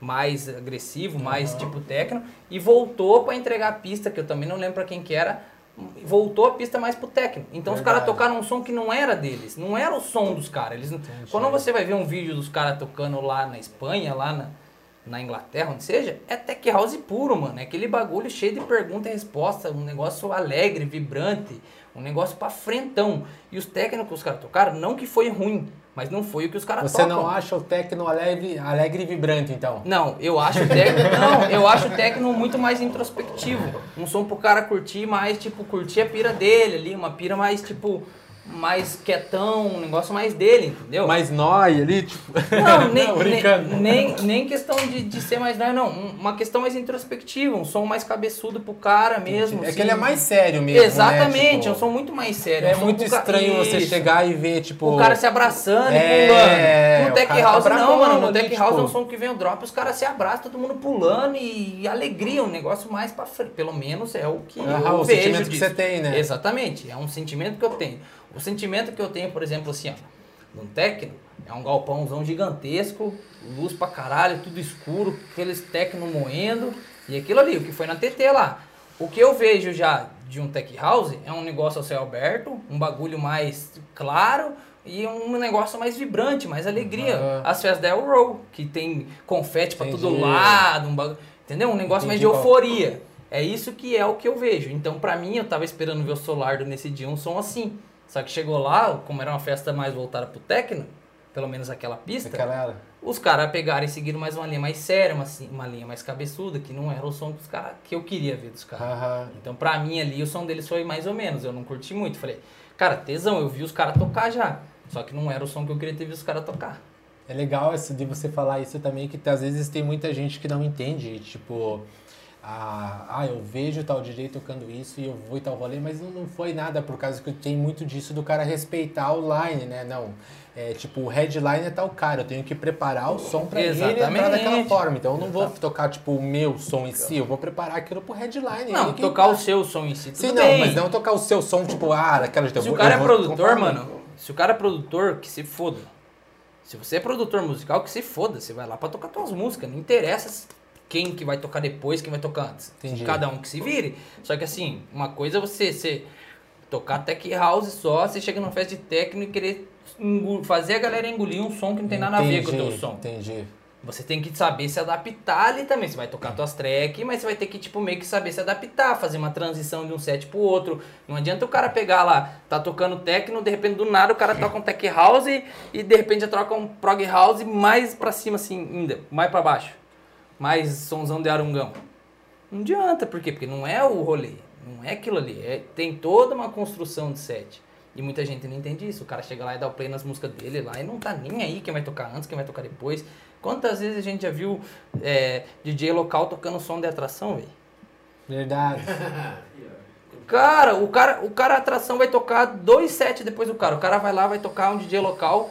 mais agressivo, mais tipo técnico, e voltou para entregar a pista, que eu também não lembro para quem que era, voltou a pista mais pro técnico. Então os Verdade. caras tocaram um som que não era deles, não era o som dos caras. Eles não- Quando você vai ver um vídeo dos caras tocando lá na Espanha, lá na, na Inglaterra, onde seja, é tech house puro, mano. É aquele bagulho cheio de pergunta e resposta, um negócio alegre, vibrante, um negócio pra frentão. E os técnicos que os caras tocaram, não que foi ruim, mas não foi o que os caras Você tocam. não acha o techno alegre, alegre e vibrante, então? Não, eu acho o techno, não, eu acho o techno muito mais introspectivo. Um som pro cara curtir mais, tipo, curtir a pira dele ali, uma pira mais, tipo, mais quietão, um negócio mais dele, entendeu? Mais nóia ali, tipo... Não, nem, Não, brincando. nem, nem, questão de, de ser mais não, não. Um- Uma questão mais introspectiva, um som mais cabeçudo pro cara mesmo. É assim. que ele é mais sério mesmo, Exatamente, né? Tipo, é um som muito mais sério. É um som muito pro ca- estranho você Isso. chegar e ver, tipo... O cara se abraçando É, e pulando. o No Tech cara tá House não, mano. No Tech House é um tipo- som que vem o drop, os caras se abraçam, todo mundo pulando e, alegria, um negócio mais pra frente. Pelo menos é o que Aham, eu o vejo sentimento que disso. você tem, né? Exatamente, é um sentimento que eu tenho. O sentimento que eu tenho, por exemplo, assim, ó, num techno, é um galpãozão gigantesco, luz pra caralho, tudo escuro, aqueles techno moendo, e aquilo ali, o que foi na TT lá. O que eu vejo já de um tech house é um negócio ao céu aberto, um bagulho mais claro e um negócio mais vibrante, mais alegria. Aham. As festas da El Row, que tem confete pra todo Entendi. lado, um entendeu? Um negócio mais de Entendi qual- euforia. É isso que é o que eu vejo. Então, pra mim, eu tava esperando ver o Solardo nesse dia um som assim. Só que chegou lá, como era uma festa mais voltada pro techno, pelo menos aquela pista, Aquela os caras pegaram e seguiram mais uma linha mais séria, uma, uma linha mais cabeçuda, que não era o som dos caras que eu queria ver dos caras. Aham. Então, pra mim ali, o som deles foi mais ou menos. Eu não curti muito. Falei, cara, tesão, eu vi os caras tocar já. Só que não era o som que eu queria ter visto os caras tocar. É legal esse de você falar isso também, que às vezes tem muita gente que não entende, tipo, ah, ah, eu vejo tal DJ tocando isso e eu vou e tal rolê, mas não, não foi nada por causa que tem muito disso do cara respeitar o line, né? Não, é tipo, o headline é tal cara, eu tenho que preparar o som pra ele entrar Exatamente. daquela forma. Então eu não vou tocar, tipo, o meu som em si, eu vou preparar aquilo pro headline. Não, que- tocar o seu som em si, tudo Sim, não, bem. mas não tocar o seu som, tipo, ah, daquela Se o cara é produtor, mano, se o cara é produtor, que se foda. Se você é produtor musical, que se foda. Você vai lá pra tocar suas músicas. Não interessa quem que vai tocar depois, quem vai tocar antes. Entendi. Cada um que se vire. Só que assim, uma coisa é você, você tocar tech house só, você chega numa festa de techno e querer fazer a galera engolir um som que não tem nada a ver com o teu Entendi, som. Entendi. Você tem que saber se adaptar ali também. Você vai tocar tuas tracks, mas você vai ter que, tipo, meio que saber se adaptar, fazer uma transição de um set pro outro. Não adianta o cara pegar lá, tá tocando techno, de repente do nada o cara toca um tech house e de repente já troca um prog house mais pra cima, assim, ainda, mais pra baixo. Mais sonzão de arungão. Não adianta, por quê? Porque não é o rolê, não é aquilo ali. É, tem toda uma construção de set. E muita gente não entende isso. O cara chega lá e dá o play nas músicas dele lá e não tá nem aí quem vai tocar antes, quem vai tocar depois. Quantas vezes a gente já viu é, DJ local tocando som de atração, velho? Verdade. Cara, o cara, o cara atração vai tocar dois sets depois do cara. O cara vai lá, vai tocar um DJ local.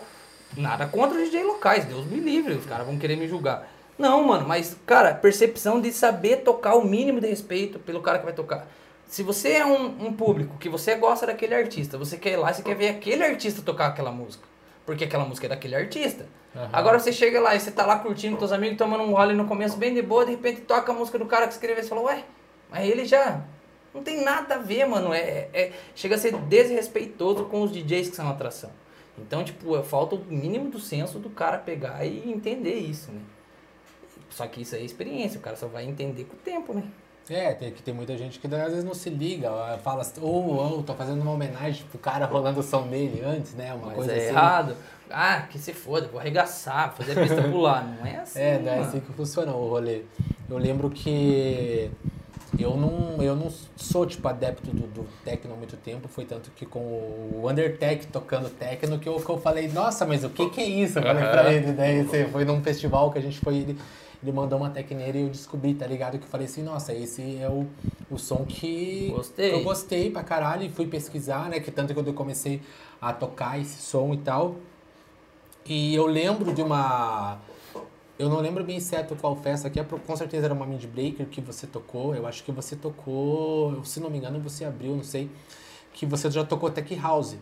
Nada contra os DJ locais, Deus me livre, os caras vão querer me julgar. Não, mano, mas, cara, percepção de saber tocar o mínimo de respeito pelo cara que vai tocar. Se você é um, um público que você gosta daquele artista, você quer ir lá, você quer ver aquele artista tocar aquela música. Porque aquela música é daquele artista. Aham. Agora você chega lá e você tá lá curtindo com teus amigos, tomando um role no começo bem de boa, de repente toca a música do cara que escreveu e você fala, ué, mas ele já. Não tem nada a ver, mano. É, é- chega a ser desrespeitoso com os DJs que são atração. Então, tipo, falta o mínimo do senso do cara pegar e entender isso, né? Só que isso aí é experiência, o cara só vai entender com o tempo, né? É, tem que tem muita gente que às vezes não se liga, fala assim, ou ou tô fazendo uma homenagem pro cara rolando o som dele antes, né? Uma Mas coisa é assim. errado. Ah, que se foda, vou arregaçar, fazer a pista pular. Não é assim. É, não é assim que funciona o rolê. Eu lembro que eu não, eu não sou, tipo, adepto do, do techno há muito tempo. Foi tanto que com o Undertech tocando techno que eu, que eu falei, nossa, mas o que que é isso? Eu falei pra ele. Daí você foi num festival que a gente foi, ele, ele mandou uma tecneira e eu descobri, tá ligado? Que eu falei assim, nossa, esse é o, o som que Gostei. eu gostei pra caralho e fui pesquisar, né? Que tanto que quando eu comecei a tocar esse som e tal. E eu lembro de uma. Eu não lembro bem certo qual festa aqui, é com certeza era uma Mid Breaker que você tocou. Eu acho que você tocou, se não me engano, você abriu, não sei, que você já tocou Tech House.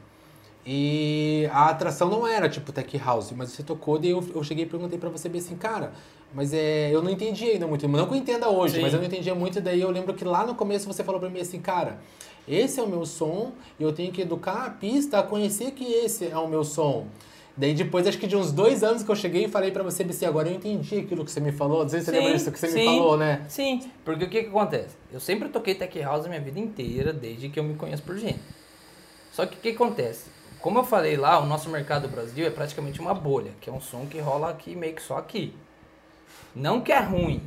E a atração não era tipo Tech House, mas você tocou, daí eu, eu cheguei e perguntei pra você bem assim, cara, mas é, eu não entendi ainda muito, não que eu entenda hoje, Sim. mas eu não entendia muito, daí eu lembro que lá no começo você falou pra mim assim, cara, esse é o meu som, e eu tenho que educar a pista a conhecer que esse é o meu som. Daí depois, acho que de uns dois anos que eu cheguei e falei pra você, BC, agora eu entendi aquilo que você me falou. Não sei se você Sim, lembra disso que você me sim. falou, né? Sim, porque o que, que acontece? Eu sempre toquei tech house a minha vida inteira, desde que eu me conheço por gente. Só que o que acontece? Como eu falei lá, o nosso mercado do Brasil é praticamente uma bolha, que é um som que rola aqui, meio que só aqui. Não que é ruim,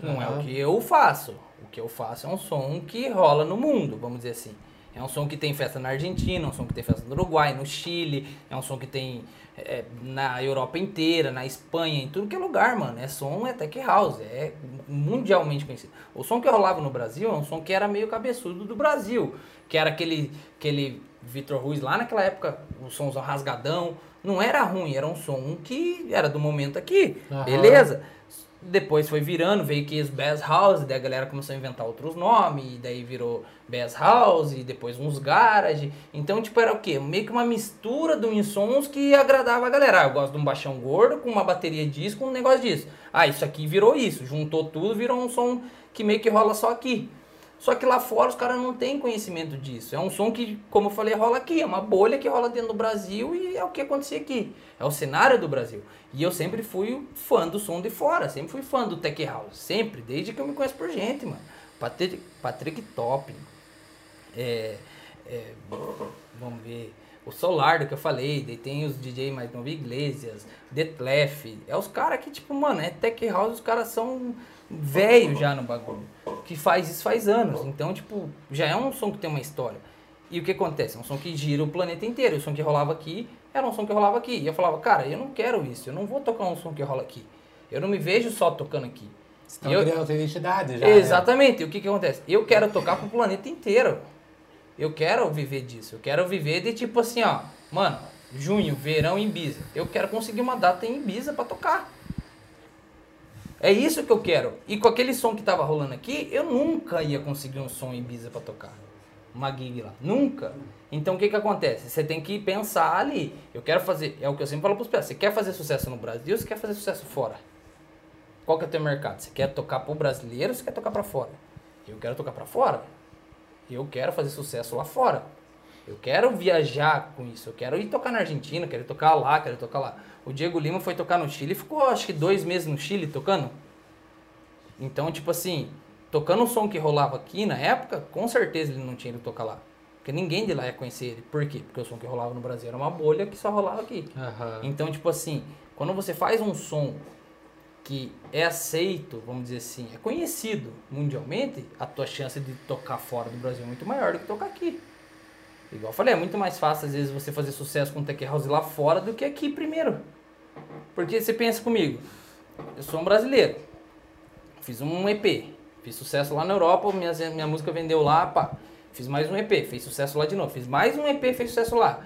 não é Aham. o que eu faço. O que eu faço é um som que rola no mundo, vamos dizer assim. É um som que tem festa na Argentina, é um som que tem festa no Uruguai, no Chile, é um som que tem é, na Europa inteira, na Espanha, em tudo que é lugar, mano. É som, é tech house, é mundialmente conhecido. O som que rolava no Brasil é um som que era meio cabeçudo do Brasil, que era aquele, aquele Vitor Ruiz lá naquela época, o somzão rasgadão. Não era ruim, era um som que era do momento aqui, Aham. beleza? Depois foi virando, veio que os Bass House, daí a galera começou a inventar outros nomes, daí virou Bass House, e depois uns Garage. Então, tipo, era o quê? Meio que uma mistura de uns sons que agradava a galera. Ah, eu gosto de um baixão gordo com uma bateria disso, com um negócio disso. Ah, isso aqui virou isso. Juntou tudo, virou um som que meio que rola só aqui. Só que lá fora os caras não têm conhecimento disso. É um som que, como eu falei, rola aqui. É uma bolha que rola dentro do Brasil e é o que acontecia aqui. É o cenário do Brasil. E eu sempre fui fã do som de fora. Sempre fui fã do Tech House. Sempre. Desde que eu me conheço por gente, mano. Patrick, Patrick Top. É, é, vamos ver. O Solardo que eu falei, daí tem os DJ mais novo Iglesias, Detlef. É os caras que, tipo, mano, é Tech House, os caras são velhos já no bagulho. Que faz isso faz anos. Então, tipo, já é um som que tem uma história. E o que acontece? É um som que gira o planeta inteiro. O som que rolava aqui era um som que rolava aqui. E eu falava, cara, eu não quero isso. Eu não vou tocar um som que rola aqui. Eu não me vejo só tocando aqui. Você tá E eu- criando outra identidade já. né? Exatamente. E o que, que acontece? Eu quero tocar pro planeta inteiro. Eu quero viver disso. Eu quero viver de tipo assim, ó. Mano, junho, verão em Ibiza. Eu quero conseguir uma data em Ibiza pra tocar. É isso que eu quero. E com aquele som que tava rolando aqui, eu nunca ia conseguir um som em Ibiza pra tocar. Uma gig lá. Nunca. Então o que que acontece? Você tem que pensar ali. Eu quero fazer. É o que eu sempre falo pros pés. Você quer fazer sucesso no Brasil ou você quer fazer sucesso fora? Qual que é o teu mercado? Você quer tocar pro brasileiro ou você quer tocar pra fora? Eu quero tocar pra fora. Eu quero fazer sucesso lá fora. Eu quero viajar com isso. Eu quero ir tocar na Argentina, quero tocar lá, quero tocar lá. O Diego Lima foi tocar no Chile, ficou acho que dois meses no Chile tocando. Então, tipo assim, tocando o som que rolava aqui na época, com certeza ele não tinha ido tocar lá. Porque ninguém de lá ia conhecer ele. Por quê? Porque o som que rolava no Brasil era uma bolha que só rolava aqui. Aham. Então, tipo assim, quando você faz um som que é aceito, vamos dizer assim, é conhecido mundialmente, a tua chance de tocar fora do Brasil é muito maior do que tocar aqui. Igual eu falei, é muito mais fácil às vezes você fazer sucesso com Tech House lá fora do que aqui primeiro. Porque você pensa comigo, eu sou um brasileiro, fiz um EP, fiz sucesso lá na Europa, minha, minha música vendeu lá, pá. Fiz mais um EP, fez sucesso lá de novo. Fiz mais um EP, fez sucesso lá.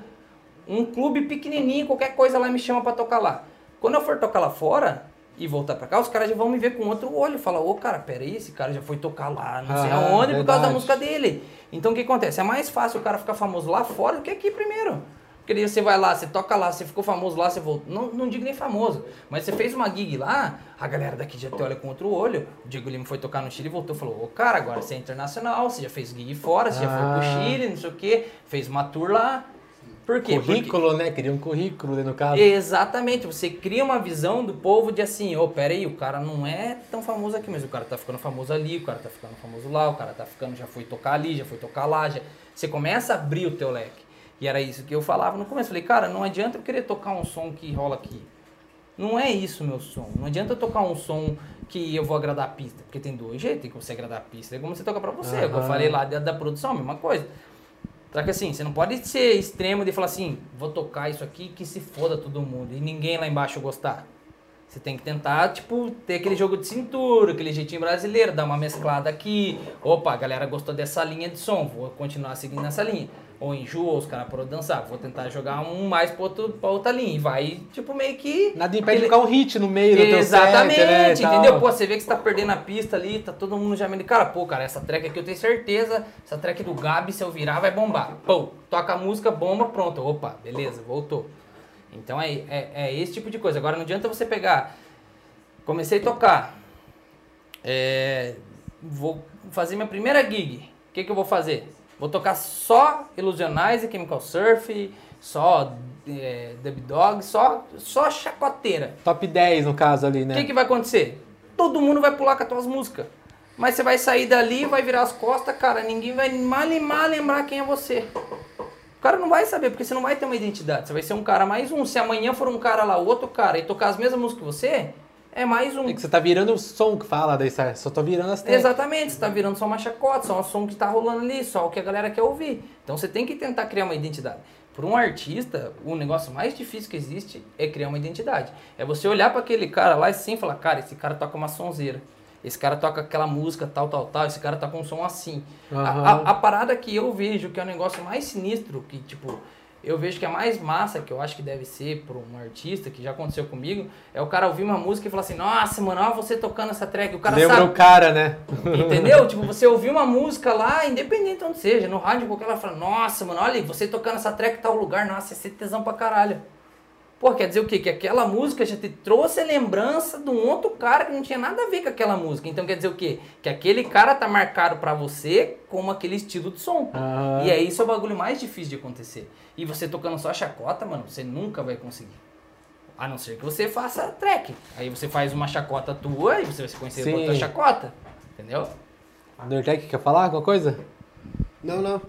Um clube pequenininho, qualquer coisa lá me chama pra tocar lá. Quando eu for tocar lá fora e voltar pra cá, os caras já vão me ver com outro olho. Falar, ô cara, peraí, esse cara já foi tocar lá, não sei Ah, aonde, por causa da música dele. Então o que acontece? É mais fácil o cara ficar famoso lá fora do que aqui primeiro. Porque você vai lá, você toca lá, você ficou famoso lá, você voltou. Não, não digo nem famoso, mas você fez uma gig lá, a galera daqui já te olha com outro olho. O Diego Lima foi tocar no Chile e voltou falou: Ô cara, agora você é internacional, você já fez gig fora, você já foi pro Ah. Chile, não sei o quê, fez uma tour lá. Por quê? Porque- Currículo, né? Queria um currículo no caso. Exatamente, você cria uma visão do povo de assim, ô, pera aí, o cara não é tão famoso aqui, mas o cara tá ficando famoso ali, o cara tá ficando famoso lá, o cara tá ficando, já foi tocar ali, já foi tocar lá, já... Você começa a abrir o teu leque. E era isso que eu falava no começo. Falei, cara, não adianta eu querer tocar um som que rola aqui. Não é isso meu som. Não adianta eu tocar um som que eu vou agradar a pista. Porque tem dois jeitos, tem que você agradar a pista. É como você toca pra você. É que eu falei lá da, da produção, mesma coisa. Só que assim, você não pode ser extremo de falar assim, vou tocar isso aqui que se foda todo mundo e ninguém lá embaixo gostar. Você tem que tentar, tipo, ter aquele jogo de cintura, aquele jeitinho brasileiro, dar uma mesclada aqui. Opa, a galera gostou dessa linha de som, vou continuar seguindo nessa linha. Ou enjoa, os caras param de dançar, vou tentar jogar um mais pra, outro, pra outra linha. E vai, tipo, meio que... Nada impede de Ele- colocar um hit no meio do teu Exatamente, né, entendeu? Pô, você vê que você tá perdendo a pista ali, tá todo mundo já me cara, pô, cara, essa track aqui eu tenho certeza, essa track do Gabi, se eu virar, vai bombar. Pô, toca a música, bomba, pronto. Opa, beleza, voltou. Então é, é, é esse tipo de coisa. Agora não adianta você pegar. Comecei a tocar. É, vou fazer minha primeira gig. O que, que eu vou fazer? Vou tocar só Illusionize, Chemical Surf, só é, Dub Dog, só, só chacoteira. Top 10 no caso ali, O né? que, que vai acontecer? Todo mundo vai pular com as tuas músicas. Mas você vai sair dali, vai virar as costas, cara, ninguém vai mal e mal lembrar quem é você. O cara não vai saber, porque você não vai ter uma identidade. Você vai ser um cara mais um. Se amanhã for um cara lá, outro cara, e tocar as mesmas músicas que você, é mais um. É que você tá virando o som que fala, daí você só tô virando as tracks. Exatamente, você tá virando só uma chacota, só um som que tá rolando ali, só o que a galera quer ouvir. Então você tem que tentar criar uma identidade. Para um artista, o negócio mais difícil que existe é criar uma identidade. É você olhar para aquele cara lá e sim falar, cara, esse cara toca uma sonzeira. Esse cara toca aquela música tal, tal, tal. Esse cara toca um som assim. A, Aham. a- a parada que eu vejo que é o negócio mais sinistro, que tipo, eu vejo que é mais massa, que eu acho que deve ser para um artista, que já aconteceu comigo, é o cara ouvir uma música e falar assim, nossa, mano, ó, você tocando essa track. O cara Lembra sabe, o cara, né? Entendeu? tipo, você ouviu uma música lá, independente de onde seja, no rádio, qualquer ela fala, nossa, mano, olha, você tocando essa track em tal lugar, nossa, esse tesão pra caralho. Pô, quer dizer o quê? Que aquela música já te trouxe a lembrança de um outro cara que não tinha nada a ver com aquela música. Então quer dizer o quê? Que aquele cara tá marcado pra você como aquele estilo de som. E é isso é o bagulho mais difícil de acontecer. E você tocando só chacota, mano, você nunca vai conseguir. A não ser que você faça track. Aí você faz uma chacota tua e você vai se conhecer Sim. com outra chacota. Entendeu? Undertech quer falar alguma coisa? Não, não.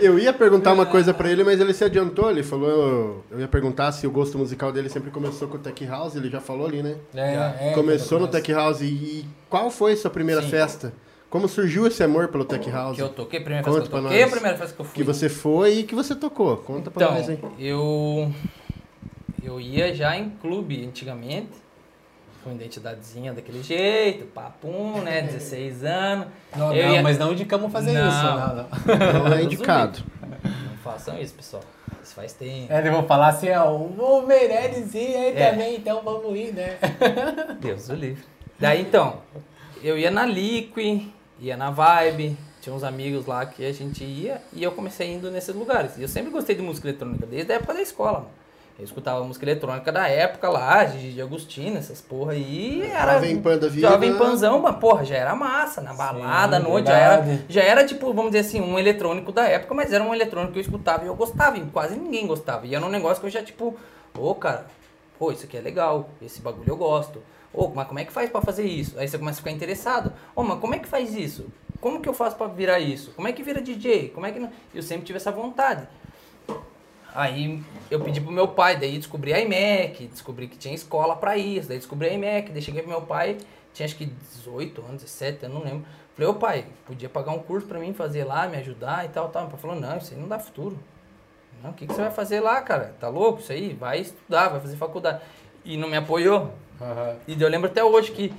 Eu ia perguntar uma coisa pra ele, mas ele se adiantou. Ele falou. Eu ia perguntar se o gosto musical dele sempre começou com o Tech House. Ele já falou ali, né? É, é, começou no. Tech House. E qual foi sua primeira Sim. festa? Como surgiu esse amor pelo Tech House? Que eu toquei, a primeira Conta festa que eu pra toquei, nós. a primeira festa que eu fui. Que você foi e que você tocou. Conta pra Então, nós, hein? eu eu ia já em clube antigamente, com identidadezinha daquele jeito, papum, né, 16 anos. Não, Eu não, ia- mas não indicamos fazer Não. isso. Não, não. Não é indicado. Não façam isso, pessoal. Isso faz tempo. É, eles vão falar assim, ó, o Meirelles ir aí É. também, então vamos ir, né? Deus o livre. Daí então, eu ia na Liqui, ia na Vibe, tinha uns amigos lá que a gente ia e eu comecei indo nesses lugares. E eu sempre gostei de música eletrônica, desde a época da escola, mano. Eu escutava música eletrônica da época lá, Gigi de Agostinho, essas porra aí. Era Jovem Pan da vida. Jovem Panzão, mas porra, já era massa, na balada, à noite, já era, já era tipo, vamos dizer assim, um eletrônico da época, mas era um eletrônico que eu escutava e eu gostava, e quase ninguém gostava. E era um negócio que eu já tipo, ô cara, pô, isso aqui é legal, esse bagulho eu gosto. Ô, mas como é que faz pra fazer isso? Aí você começa a ficar interessado. Ô, mas como é que faz isso? Como que eu faço pra virar isso? Como é que vira DJ? Como é que não... Eu sempre tive essa vontade. Aí eu pedi pro meu pai, daí descobri a IMEC, descobri que tinha escola pra isso, daí descobri a IMEC, daí cheguei pro meu pai, tinha acho que 18 anos, 17, eu não lembro. Falei, ô pai, podia pagar um curso pra mim fazer lá, me ajudar e tal, tal. Meu pai falou, não, isso aí não dá futuro. Não, o que, que você vai fazer lá, cara? Tá louco isso aí? Vai estudar, vai fazer faculdade. E não me apoiou. Aham. E eu lembro até hoje que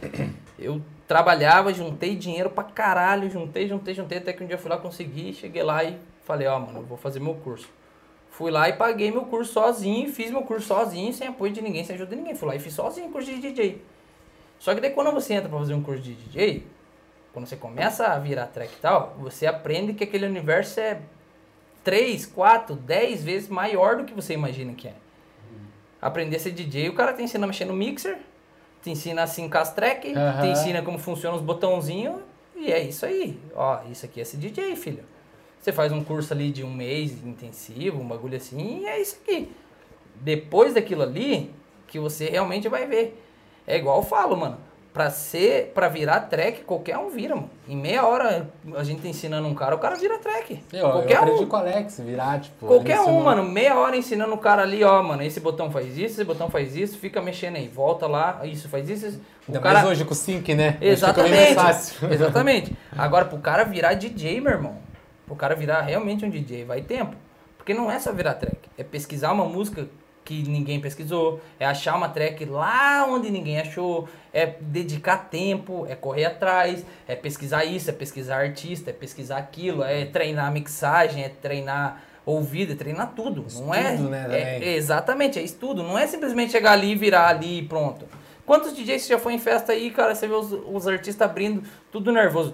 eu trabalhava, juntei dinheiro pra caralho, juntei, juntei, juntei, até que um dia eu fui lá, consegui, cheguei lá e falei, ó, mano, eu vou fazer meu curso. Fui lá e paguei meu curso sozinho, fiz meu curso sozinho, sem apoio de ninguém, sem ajuda de ninguém. Fui lá e fiz sozinho o curso de DJ. Só que daí quando você entra pra fazer um curso de DJ, quando você começa a virar track e tal, você aprende que aquele universo é 3, 4, 10 vezes maior do que você imagina que é. Aprender a ser DJ, o cara te ensina a mexer no mixer, te ensina a sincar as track, Aham. te ensina como funcionam os botãozinhos, e é isso aí. Ó, isso aqui é ser DJ, filho. Você faz um curso ali de um mês intensivo, um bagulho assim, e é isso aqui. Depois daquilo ali, que você realmente vai ver. É igual eu falo, mano. Pra ser, pra virar track, qualquer um vira, mano. Em meia hora a gente ensinando um cara, o cara vira track. Eu, eu qualquer aprendi um. com o Alex virar, tipo. Qualquer um, ensinou- mano. Meia hora ensinando o cara ali, ó, mano. Esse botão faz isso, esse botão faz isso, fica mexendo aí. Volta lá, isso faz isso. O Ainda cara... mais hoje com o Sync, né? Que fica bem Exatamente. mais fácil. Exatamente. Agora, pro cara virar DJ, meu irmão, pro cara virar realmente um DJ, vai tempo. Porque não é só virar track. É pesquisar uma música que ninguém pesquisou, é achar uma track lá onde ninguém achou, é dedicar tempo, é correr atrás, é pesquisar isso, é pesquisar artista, é pesquisar aquilo, é treinar mixagem, é treinar ouvido, é treinar tudo. não é, Estudo, né, é- também. Exatamente, é estudo. Não é simplesmente chegar ali, virar ali e pronto. Quantos DJs você já foi em festa aí, cara? Você vê os, os artistas abrindo, tudo nervoso.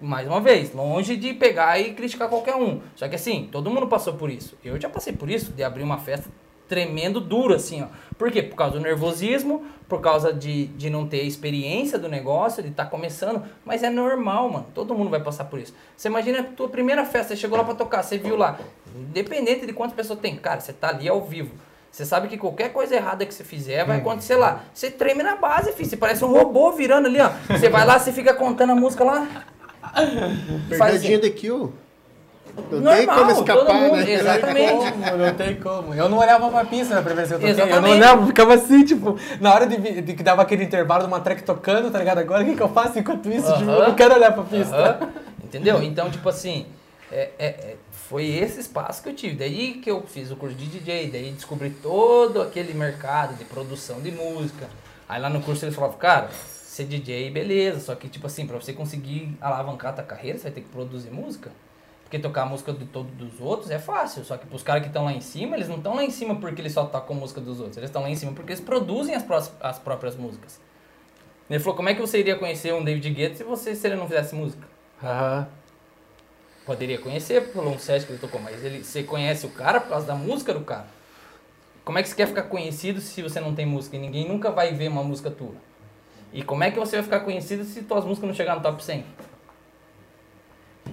Mais uma vez, longe de pegar e criticar qualquer um. Só que assim, todo mundo passou por isso. Eu já passei por isso, de abrir uma festa tremendo duro, assim, ó. Por quê? Por causa do nervosismo, por causa de, de não ter experiência do negócio, de estar começando. Mas é normal, mano. Todo mundo vai passar por isso. Você imagina a tua primeira festa, você chegou lá pra tocar, você viu lá. Independente de quantas pessoas tem, cara, você tá ali ao vivo. Você sabe que qualquer coisa errada que você fizer vai acontecer lá. Você treme na base, filho. Você parece um robô virando ali, ó. Você vai lá, você fica contando a música lá. Pegadinha de kill. Não tem Normal, como todo escapar, mundo, né? Exatamente. Como, não tem como. Eu não olhava pra pista na primeira vez que eu toquei. Eu não Exatamente. olhava, eu ficava assim, tipo, na hora de, de que dava aquele intervalo de uma track tocando, tá ligado? Agora o que, que eu faço enquanto isso? Tipo, eu não quero olhar pra pista. Aham. Entendeu? Então, tipo assim, é, é- é- foi esse espaço que eu tive. Daí que eu fiz o curso de DJ, daí descobri todo aquele mercado de produção de música. Aí lá no curso eles falavam, cara, ser DJ, beleza, só que tipo assim, pra você conseguir alavancar a tua carreira, você vai ter que produzir música. Porque tocar a música de todos dos outros é fácil, só que pros caras que estão lá em cima, eles não estão lá em cima porque eles só tocam música dos outros, eles estão lá em cima porque eles produzem as, as próprias músicas. Ele falou, como é que você iria conhecer um David Guetta se, você, se ele não fizesse música? Aham. Poderia conhecer pelo um set que ele tocou, mas ele, você conhece o cara por causa da música do cara. Como é que você quer ficar conhecido se você não tem música? E ninguém nunca vai ver uma música tua. E como é que você vai ficar conhecido se tuas músicas não chegar no top 100?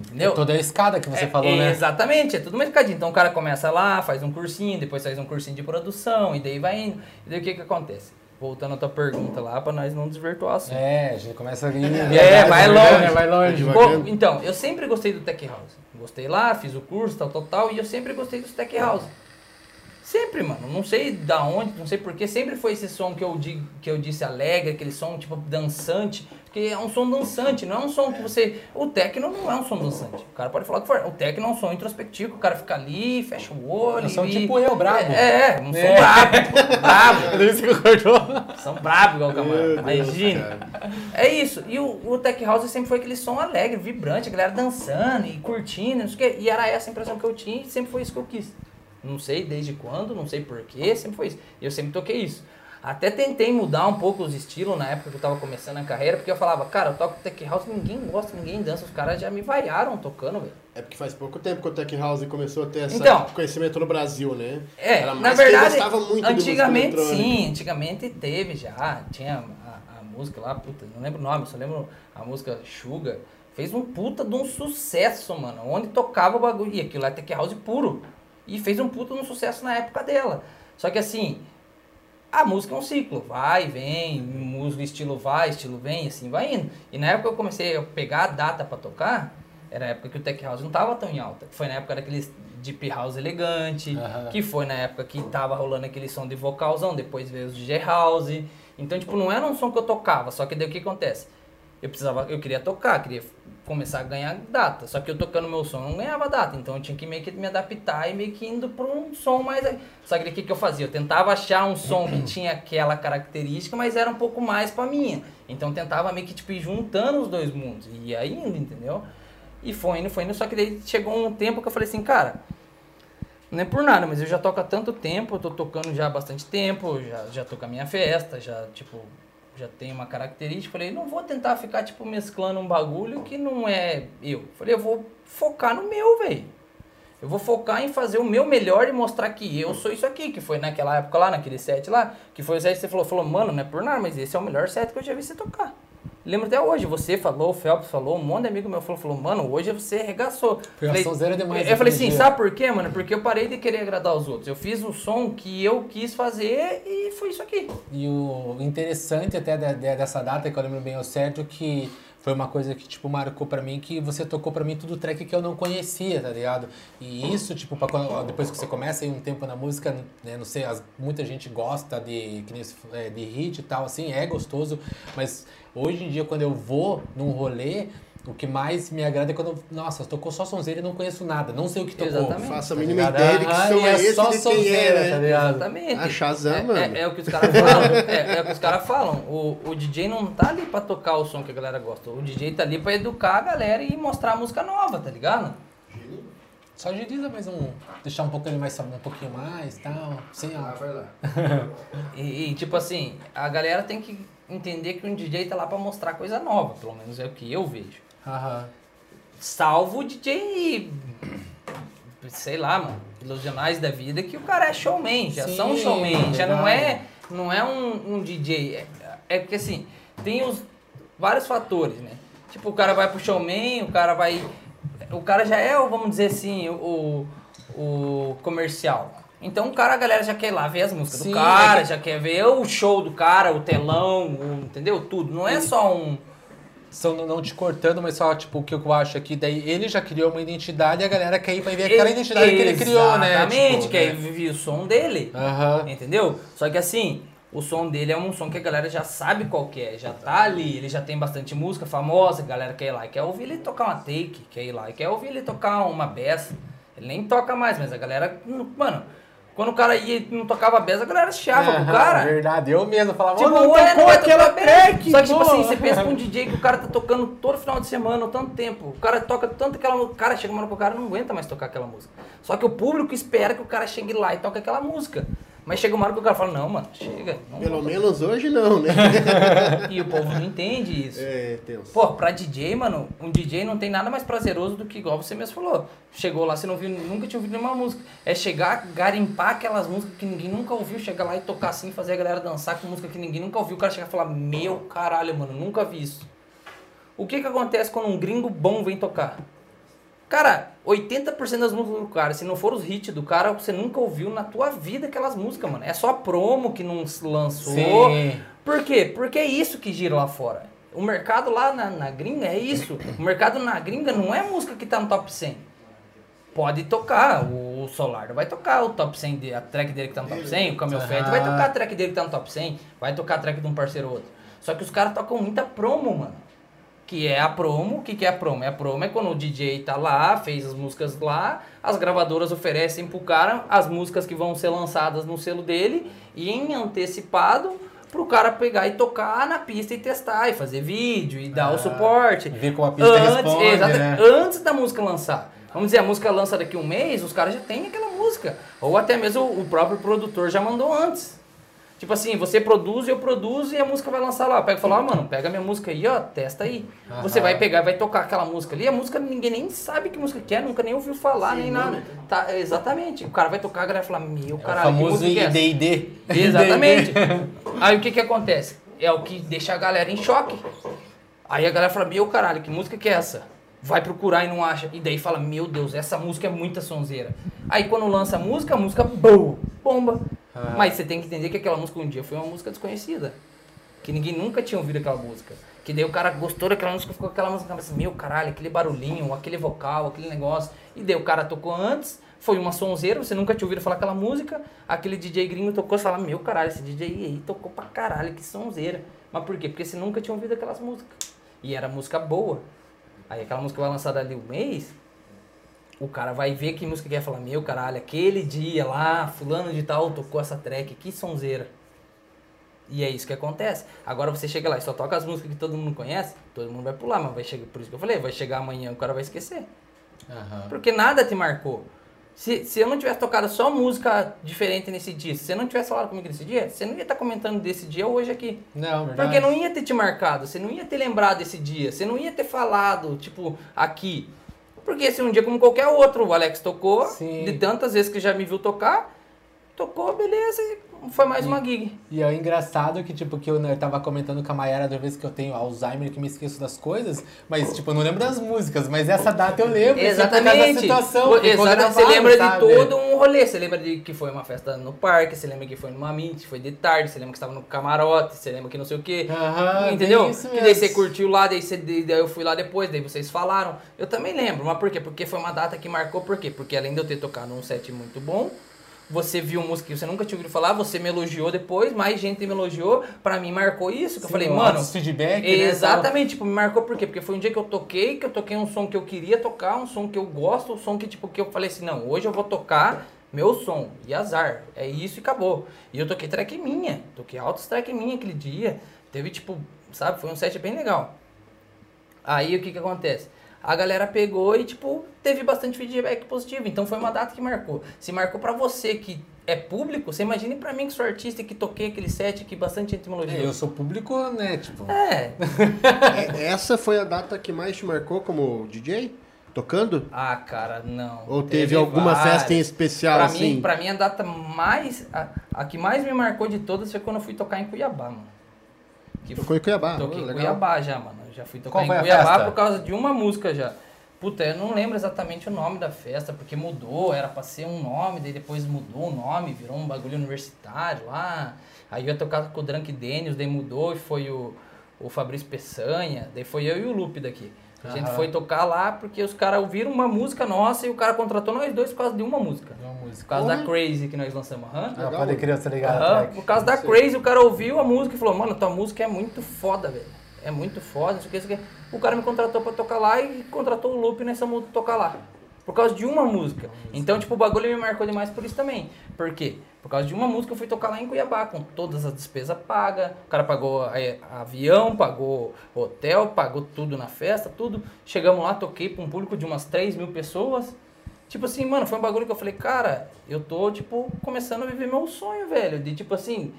Entendeu? Toda a escada que você É, falou, né? Exatamente, é tudo mercadinho. Então o cara começa lá, faz um cursinho, depois faz um cursinho de produção, e daí vai indo. E daí o que que acontece? Voltando à tua pergunta lá, pra nós não desvirtuar assunto. É, a gente começa a ir É, vai longe. Né? Vai longe. Vai Pô, devagando. então, eu sempre gostei do Tech House. Gostei lá, fiz o curso, tal, tal, tal, e eu sempre gostei do Tech House. Sempre, mano. Não sei da onde, não sei porquê. Sempre foi esse som que eu, di, que eu disse alegre, aquele som tipo dançante. Porque é um som dançante, não é um som que você. O techno não é um som dançante. O cara pode falar que for. O techno é um som introspectivo, o cara fica ali, fecha o olho. É um som e- tipo eu, brabo. É, é, um som É. brabo. brabo. Por isso que cortou. São brabo igual o camarada. Imagina. É isso. E o, o Tech House sempre foi aquele som alegre, vibrante, a galera dançando e curtindo, não sei o quê. E era essa a impressão que eu tinha e sempre foi isso que eu quis. Não sei desde quando, não sei porquê, sempre foi isso. E eu sempre toquei isso. Até tentei mudar um pouco os estilos na época que eu tava começando a carreira, porque eu falava, cara, eu toco Tech House, ninguém gosta, ninguém dança, os caras já me vaiaram tocando, velho. É porque faz pouco tempo que o Tech House começou a ter esse Então. conhecimento no Brasil, né? É, na verdade, antigamente sim, antigamente teve já, tinha a, a música lá, puta, não lembro o nome, só lembro a música Sugar, fez um puta de um sucesso, mano, onde tocava o bagulho, e aquilo é tech house puro, e fez um puta de um sucesso na época dela, só que assim, a música é um ciclo, vai, vem, música, estilo vai, estilo vem, assim vai indo, e na época que eu comecei a pegar a data pra tocar, era a época que o tech house não tava tão em alta, foi na época daqueles Deep House elegante, que foi na época que tava rolando aquele som de vocalzão, depois veio os DJ House. Então, tipo, não era um som que eu tocava, só que daí o que acontece? Eu precisava, eu queria tocar, queria começar a ganhar data, só que eu tocando meu som não ganhava data, então eu tinha que meio que me adaptar e meio que indo para um som mais. Só que o que, que eu fazia? Eu tentava achar um som que tinha aquela característica, mas era um pouco mais pra minha. Então eu tentava meio que tipo, ir juntando os dois mundos, e indo, entendeu? E foi indo, foi indo, só que daí chegou um tempo que eu falei assim, cara, não é por nada, mas eu já toco há tanto tempo, eu tô tocando já há bastante tempo, já, já tô com a minha festa, já, tipo, já tem uma característica. Falei, não vou tentar ficar, tipo, mesclando um bagulho que não é eu. Falei, eu vou focar no meu, velho. Eu vou focar em fazer o meu melhor e mostrar que eu sou isso aqui, que foi naquela época lá, naquele set lá, que foi o set que você falou, falou, mano, não é por nada, mas esse é o melhor set que eu já vi você tocar. Lembro até hoje, você falou, o Phelps falou, um monte de amigo meu falou, falou mano, hoje você arregaçou. Foi Falei- demais Eu falei assim, dia. sabe por quê, mano? Porque eu parei de querer agradar os outros. Eu fiz o som que eu quis fazer e foi isso aqui. E o interessante até de- de- dessa data, que eu lembro bem ao certo, que foi uma coisa que, tipo, marcou pra mim, que você tocou pra mim tudo track que eu não conhecia, tá ligado? E isso, tipo, quando- depois que você começa aí um tempo na música, né, não sei, as- muita gente gosta de, é, de hit e tal, assim, é gostoso, mas hoje em dia, quando eu vou num rolê, o que mais me agrada é quando, nossa, tocou só sonzeira e não conheço nada, não sei o que tocou. Exatamente. Faço a Tá mínima ligado? ideia de que Ah, som e é esse só de é, sonzeira, né? tá ligado? Exatamente. A Shazam, é, mano. É, é o que os caras falam. é, é o que os caras falam. O, o DJ não tá ali pra tocar o som que a galera gosta. O DJ tá ali pra educar a galera e mostrar a música nova, tá ligado? Só agiliza mais um, deixar um pouco ele mais, um pouquinho mais, tal, sem Ah, a... vai lá. E, e, tipo assim, a galera tem que entender que um DJ tá lá pra mostrar coisa nova. Pelo menos é o que eu vejo. Aham. Salvo o DJ, sei lá, mano, ilusionais da vida, que o cara é showman, já Sim, são showman, já não é, não é um, um DJ. É, é porque assim, tem os vários fatores, né? Tipo, o cara vai pro showman, o cara vai. O cara já é, vamos dizer assim, o, o comercial. Então o cara, a galera já quer ir lá ver as músicas Sim, do cara, é que- já quer ver o show do cara, o telão, o- entendeu? Tudo. Não é só um. Só não, te cortando, mas só, tipo, o que eu acho aqui, daí ele já criou uma identidade e a galera quer ir pra ver aquela identidade que ele criou, né? Exatamente, Tipo, que aí né? o som dele. Entendeu? Só que assim, o som dele é um som que a galera já sabe qual que é, já tá ali, ele já tem bastante música famosa, a galera quer ir lá e quer ouvir ele tocar uma take, quer ir lá e quer ouvir ele tocar uma bass. Ele nem toca mais, mas a galera, mano, quando o cara ia e não tocava bass, a galera chiava pro Aham, cara. Verdade, eu mesmo falava, Tipo, "Ô, não ué, não aquela track, Só que, tipo pô." assim, você pensa pra um DJ que o cara tá tocando todo final de semana, tanto tempo. O cara toca tanto aquela música. O cara chega uma hora que o cara não aguenta mais tocar aquela música. Só que o público espera que o cara chegue lá e toque aquela música. Mas chega uma hora que o cara fala, não, mano, chega. Não Pelo vou menos hoje não, né? tocar." E o povo não entende isso. É, tenso. Pô, pra DJ, mano, um DJ não tem nada mais prazeroso do que, igual você mesmo falou. Chegou lá, você não viu, nunca tinha ouvido nenhuma música. É chegar, garimpar aquelas músicas que ninguém nunca ouviu, chegar lá e tocar assim, fazer a galera dançar com música que ninguém nunca ouviu. O cara chega e falar, meu caralho, mano, nunca vi isso. O que que acontece quando um gringo bom vem tocar? Cara, 80% das músicas do cara, se não for os hits do cara, você nunca ouviu na tua vida aquelas músicas, mano. É só promo que não se lançou. Sim. Por quê? Porque é isso que gira lá fora. O mercado lá na, na gringa é isso. O mercado na gringa não é música que tá no top 100. Pode tocar, o Solar vai tocar o top 100, de, a track dele que tá no top 100, o Camel Aham. Fat vai tocar a track dele que tá no top 100, vai tocar a track de um parceiro ou outro. Só que os caras tocam muita promo, mano. Que é a promo, o que, que é a promo? É a promo é quando o DJ tá lá, fez as músicas lá, as gravadoras oferecem pro cara as músicas que vão ser lançadas no selo dele e em antecipado pro cara pegar e tocar na pista e testar e fazer vídeo e dar Ah, o suporte. ver como a pista antes, responde, né? antes da música lançar. Vamos dizer, a música lança daqui um mês, os caras já têm aquela música. Ou até mesmo o próprio produtor já mandou antes. Tipo assim, você produz, eu produzo e a música vai lançar lá. Pega e fala, ó, mano, pega minha música aí, ó, testa aí. Aham. Você vai pegar e vai tocar aquela música ali. A música ninguém nem sabe que música que é, nunca nem ouviu falar, nem nada. Tá, exatamente. O cara vai tocar, a galera vai falar, meu É o caralho, que famoso música que é? IDD. Exatamente. Aí o que que acontece? É o que deixa a galera em choque. Aí a galera fala, meu caralho, que música que é essa? Vai procurar e não acha. E daí fala, meu Deus, essa música é muita sonzeira. Aí quando lança a música, a música boa, bomba. Ah. Mas você tem que entender que aquela música um dia foi uma música desconhecida. Que ninguém nunca tinha ouvido aquela música. Que daí o cara gostou daquela música, ficou aquela música na cabeça, meu caralho, aquele barulhinho, aquele vocal, aquele negócio. E daí o cara tocou antes, Foi uma sonzeira, você nunca tinha ouvido falar aquela música. Aquele DJ gringo tocou, você fala, meu caralho, esse DJ aí tocou pra caralho, que sonzeira. Mas por quê? Porque você nunca tinha ouvido aquelas músicas. E era música boa. Aí aquela música vai lançada ali um mês, o cara vai ver que música que é falar, meu caralho, aquele dia lá, fulano de tal tocou essa track, que sonzeira. E é isso que acontece. Agora você chega lá e só toca as músicas que todo mundo conhece, todo mundo vai pular, mas vai chegar, por isso que eu falei, vai chegar amanhã o cara vai esquecer. Aham. Porque nada te marcou. Se, se eu não tivesse tocado só música diferente nesse dia, se você não tivesse falado comigo nesse dia, você não ia estar comentando desse dia hoje aqui. Não, verdade. Porque não ia ter te marcado, você não ia ter lembrado desse dia, você não ia ter falado, tipo, aqui. Porque esse é um dia como qualquer outro, o Alex tocou, Sim. de tantas vezes que já me viu tocar, tocou, beleza, foi mais uma gig. E é engraçado que, tipo, que eu, né, eu tava comentando com a Mayara da vez que eu tenho Alzheimer, que me esqueço das coisas, mas, tipo, eu não lembro das músicas, mas essa data eu lembro. Exatamente. situação. Porque foi Exatamente. Você lembra de sabe? todo um rolê. Você lembra de que foi uma festa no parque, você lembra que foi numa mint, foi de tarde, você lembra que estava no camarote, você lembra que não sei o quê. Aham, Entendeu? isso Que daí você curtiu lá, daí, você, daí eu fui lá depois, daí vocês falaram. Eu também lembro, mas por quê? Porque foi uma data que marcou, por quê? Porque além de eu ter tocado um set muito bom, você viu música que você nunca tinha ouvido falar, você me elogiou depois, mais gente me elogiou, pra mim marcou isso, que eu Sim, falei, o mano, feedback, né, Exatamente, tipo, me marcou por quê? Porque foi um dia que eu toquei, que eu toquei um som que eu queria tocar, um som que eu gosto, um som que, tipo, que eu falei assim, não, hoje eu vou tocar meu som, e azar, é isso e acabou. E eu toquei track minha, toquei altos track minha aquele dia, teve, tipo, sabe, foi um set bem legal. Aí o que que acontece? A galera pegou e, tipo, teve bastante feedback positivo. Então foi uma data que marcou. Se marcou pra você que é público, você imagine pra mim que sou artista e que toquei aquele set que bastante me É, eu sou público, né, tipo... É. É, Essa foi a data que mais te marcou como DJ? Tocando? Ah, cara, não. Ou teve, alguma várias. festa em especial, pra assim? Mim, pra mim, a data mais. A, a que mais me marcou de todas foi quando eu fui tocar em Cuiabá, mano. Que Tocou em Cuiabá. Toquei oh, em legal. Cuiabá já, mano. Já fui tocar Qual em Cuiabá por causa de uma música já. Puta, eu não lembro exatamente o nome da festa, porque mudou, era pra ser um nome, daí depois mudou o nome, virou um bagulho universitário lá. Aí eu ia tocar com o Drunk Daniels, daí mudou e foi o, o Fabrício Peçanha, daí foi eu e o Lupe daqui. A gente Aham. foi tocar lá porque os caras ouviram uma música nossa e o cara contratou nós dois por causa de uma música. Uma Por música. causa da Porra. Crazy que nós lançamos. aham. Ah, pode. Aham, track. Por causa da Crazy, o cara ouviu a música e falou, mano, tua música é muito foda, velho. É muito foda, isso aqui, isso aqui. O cara me contratou pra tocar lá e contratou o Loop e nós fomos tocar lá. Por causa de uma música. Então, tipo, o bagulho me marcou demais por isso também. Por quê? Por causa de uma música eu fui tocar lá em Cuiabá, com todas as despesas pagas. O cara pagou é, avião, pagou hotel, pagou tudo na festa, tudo. Chegamos lá, toquei pra um público de umas 3 mil pessoas. Tipo assim, mano, foi um bagulho que eu falei, cara, eu tô, tipo, começando a viver meu sonho, velho. De, tipo assim,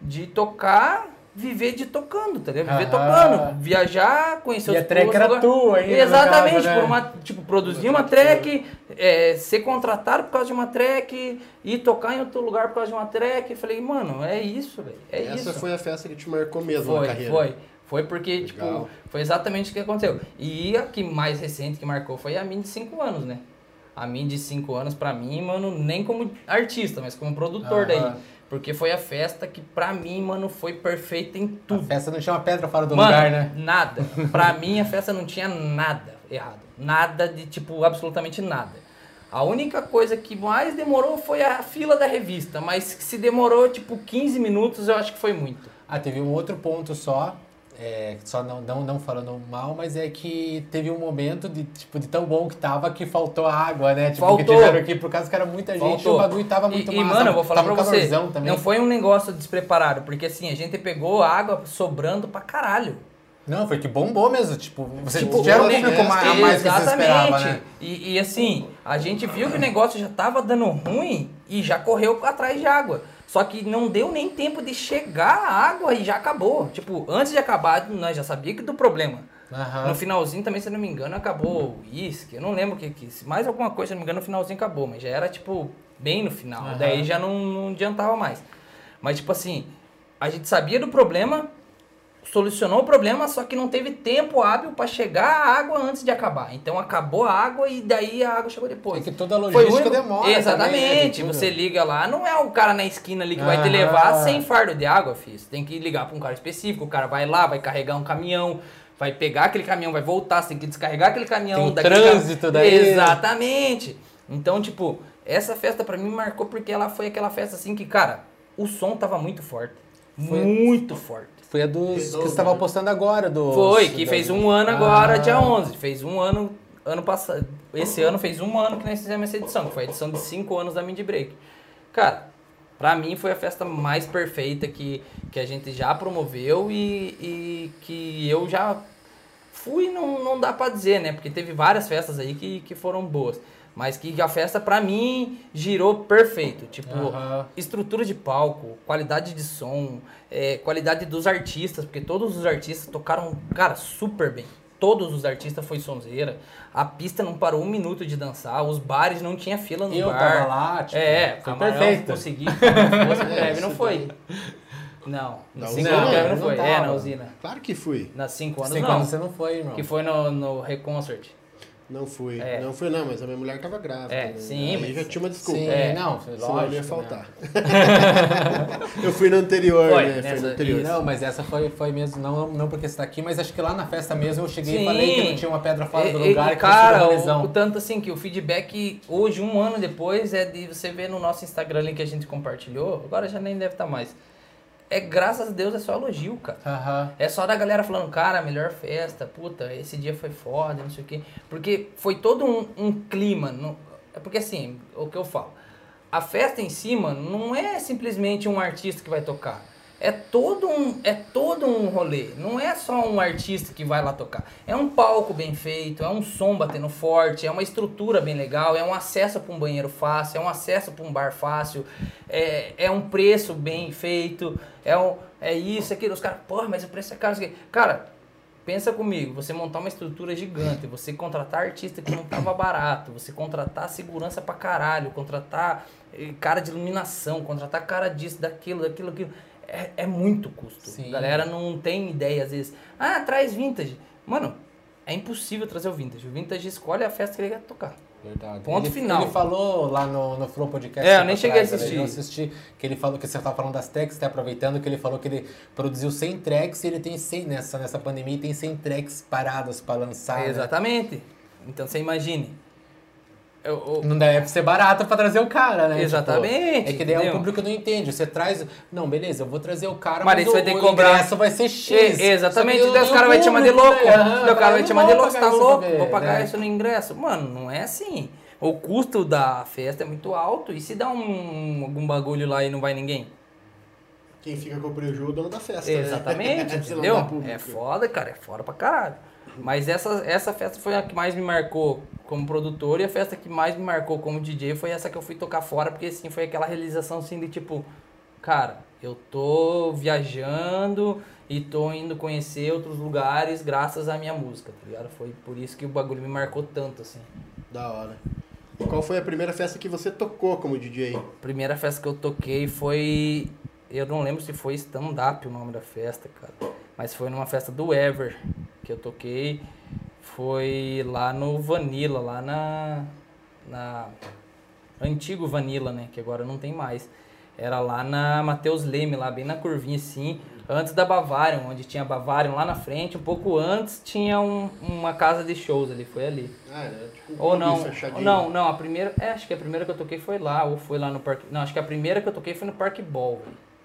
de tocar, viver de tocando, tá ligado? Viver Aham. tocando, viajar, conhecer E os a track era tua no Exatamente, caso, né? por uma, tipo, produzir uma track, é, ser contratado por causa de uma track, ir tocar em outro lugar por causa de uma track. Falei, mano, é isso, velho. É Essa isso. foi a festa que te marcou mesmo Foi, na carreira. foi. Foi porque, Legal. tipo, foi exatamente o que aconteceu. E a que mais recente que marcou foi a minha de 5 anos, né? A minha de 5 anos, pra mim, mano, nem como artista, mas como produtor Aham. daí. Porque foi a festa que, pra mim, mano, foi perfeita em A tudo. festa não tinha uma pedra fora do Mano, lugar, né? nada. Pra mim, a festa não tinha nada errado. Nada de, tipo, absolutamente nada. A única coisa que mais demorou foi a fila da revista. Mas se demorou, tipo, 15 minutos, eu acho que foi muito. Ah, teve um outro ponto só, é, só não, não, não falando mal, mas é que teve um momento de, tipo, de tão bom que tava que faltou água, né? Tipo, que Faltou. tiveram aqui por causa que era muita gente Faltou. e o bagulho tava muito e, e, massa. mano, eu vou falar pra você, também. não foi um negócio despreparado, porque assim, a gente pegou água sobrando pra caralho. Não, foi que bombou mesmo, tipo, você Tipo, era um público mais, a mais que você esperava, né? E, e assim, a gente viu que o negócio já tava dando ruim e já correu atrás de água. Só que não deu nem tempo de chegar a água e já acabou. Tipo, antes de acabar, nós já sabíamos do problema. Aham. No finalzinho também, se eu não me engano, acabou o uísque. Eu não lembro o que que. se Mais alguma coisa, se eu não me engano, no finalzinho acabou. Mas já era, tipo, bem no final. Aham. Daí já não, não adiantava mais. Mas, tipo assim, a gente sabia do problema, solucionou o problema, só que não teve tempo hábil pra chegar a água antes de acabar. Então acabou a água e daí a água chegou depois. É que toda a logística único- demora Exatamente. também, né, de tudo. você liga lá, não é o cara na esquina ali que vai te levar sem fardo de água, filho. Você tem que ligar pra um cara específico. O cara vai lá, vai carregar um caminhão, vai pegar aquele caminhão, vai voltar, você tem que descarregar aquele caminhão Tem daquele trânsito daí. Exatamente. Então, tipo, Essa festa pra mim marcou porque ela foi aquela festa assim que, cara, o som tava muito forte. Foi- Muito forte. Foi a dos que Redondo, você estava né? postando agora. Do, Foi, que fez um ano agora, Ah. dia 11. Fez um ano, ano passado. Esse ano fez um ano que nós fizemos essa edição, que foi a edição de 5 anos da Mindie Break. Cara, pra mim foi a festa mais perfeita que, que a gente já promoveu e, e que eu já fui, não, não dá pra dizer, né? Porque teve várias festas aí que, que foram boas. Mas que a festa, pra mim, girou perfeito. Tipo, Aham. estrutura de palco, qualidade de som, é, qualidade dos artistas, porque todos os artistas tocaram, cara, super bem. Todos os artistas foi sonzeira. A pista não parou um minuto de dançar, os bares não tinha fila no Eu bar. tava lá, tipo, é, foi perfeito. Consegui, fosse o É, Kevin, não foi. Não, Na no usina? 5 anos Não, não foi. É, tava. na usina. Claro que fui. Nas 5 anos Cinco não. anos você não foi, irmão. Que foi no, no Reconcert. Não fui. É. Não fui, não, mas a minha mulher tava grávida. É, né? sim, Aí mas- já tinha uma desculpa. Sim, É. não, foi Senão lógico. ia né? faltar. eu fui no anterior, Foi, né? Foi nessa- no anterior. Não, mas essa foi, foi mesmo, não, não porque você tá aqui, mas acho que lá na festa mesmo eu cheguei Sim. e falei que não tinha uma pedra fora do E- lugar e, que cara, o, o tanto assim que o feedback hoje, um ano depois, é de você ver no nosso Instagram ali que a gente compartilhou, agora já nem deve estar mais. É graças a Deus, é só elogio, cara. Aham. É só da galera falando, cara, melhor festa, puta, esse dia foi foda, não sei o quê. Porque foi todo um, um clima. não- é porque assim, o que eu falo, a festa em cima não é simplesmente um artista que vai tocar. É todo um, é todo um rolê. Não é só um artista que vai lá tocar. É um palco bem feito, é um som batendo forte, é uma estrutura bem legal, é um acesso para um banheiro fácil, é um acesso para um bar fácil, é, é um preço bem feito, é, um, é isso, aquilo. Os caras, porra, mas o preço é caro. isso aqui." Cara, pensa comigo, você montar uma estrutura gigante, você contratar artista que não tava barato, você contratar segurança pra caralho, contratar eh, cara de iluminação, contratar cara disso, daquilo, daquilo, daquilo. É, é muito custo. Sim. A galera não tem ideia às vezes. Ah, traz vintage. Mano, é impossível trazer o vintage. O vintage escolhe a festa que ele quer tocar. Verdade. Ponto ele, final. Ele falou lá no, no Flow Podcast. É, eu nem cheguei a atrás, assistir. Eu assisti, que ele falou que você estava falando das tracks, tá aproveitando que ele falou que ele produziu 100 tracks e ele tem 100 nessa, nessa pandemia e tem 100 tracks paradas para lançar. né? Exatamente. Então você imagine. Eu, eu- Não deve ser barato pra trazer o cara, né? Exatamente, Tipo, é que daí entendeu? o público não entende. Você traz. Não, beleza, eu vou trazer o cara, Mas mas, o, vai ter que cobrar- ingresso vai ser X. E- exatamente, daí os caras vão te chamar de louco. né? Daí o cara vai te chamar de vou louco, você tá louco, ver, vou pagar né? isso no ingresso. Mano, não é assim. O custo da festa é muito alto. E se dá um, algum bagulho lá e não vai ninguém? Quem fica com o prejuízo é o dono da festa. né? Exatamente, não entendeu? É foda, cara, é foda pra caralho. Mas essa, essa festa foi a que mais me marcou como produtor e a festa que mais me marcou como DJ foi essa que eu fui tocar fora, porque assim, foi aquela realização assim de tipo, cara, eu tô viajando e tô indo conhecer outros lugares graças à minha música, tá ligado? Foi por isso que o bagulho me marcou tanto, assim. Da hora. Qual foi a primeira festa que você tocou como DJ? Primeira festa que eu toquei foi. Eu não lembro se foi stand-up o nome da festa, cara. Mas foi numa festa do Ever que eu toquei. Foi lá no Vanilla, lá na. na antigo Vanilla, né? Que agora não tem mais. Era lá na Mateus Leme, lá bem na curvinha assim. Antes da Bavarian, onde tinha a Bavarian lá na frente. Um pouco antes tinha um- uma casa de shows ali. Foi ali. Ah, era tipo Ou não, fechadinho. não, não, a primeira, é, acho que a primeira que eu toquei foi lá, ou foi lá no Parque, não, acho que a primeira que eu toquei foi no Parque Ball.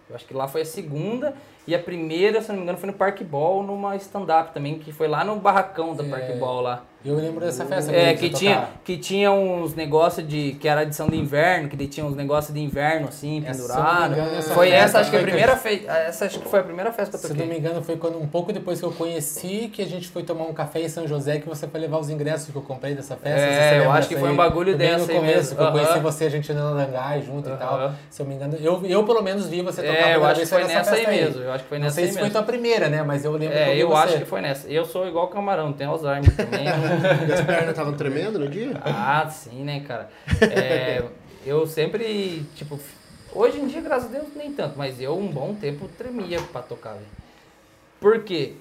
Eu acho que lá foi a segunda, e a primeira, se não me engano, foi no Parque Ball, numa stand-up também, que foi lá no barracão do É. Parque Ball lá. Eu lembro dessa festa. É, que tinha, que tinha uns negócios de, que era edição de inverno, que daí tinha uns negócios de inverno, assim, pendurado. engano, Foi festa essa, acho que a primeira a fe... essa acho que foi a primeira festa que eu Se eu não me engano, foi quando um pouco depois que eu conheci que a gente foi tomar um café em São José que você foi levar os ingressos que eu comprei dessa festa. É, eu acho que foi um bagulho dessa no aí começo, mesmo. que eu conheci Aham. você, a gente andando na Langai junto e tal. Se eu me engano, eu, eu pelo menos vi você tocar a É, eu acho que foi nessa nessa aí festa mesmo, eu acho que foi Não nessa sei aí se foi mesmo. tua primeira, né? Mas eu lembro que É, eu você. acho que foi nessa. Eu sou igual camarão, tenho Alzheimer também. E as pernas estavam tremendo no dia? ah, sim, né, cara? É, eu sempre, tipo, hoje em dia, graças a Deus, nem tanto, mas eu um bom tempo tremia pra tocar, velho. Por quê?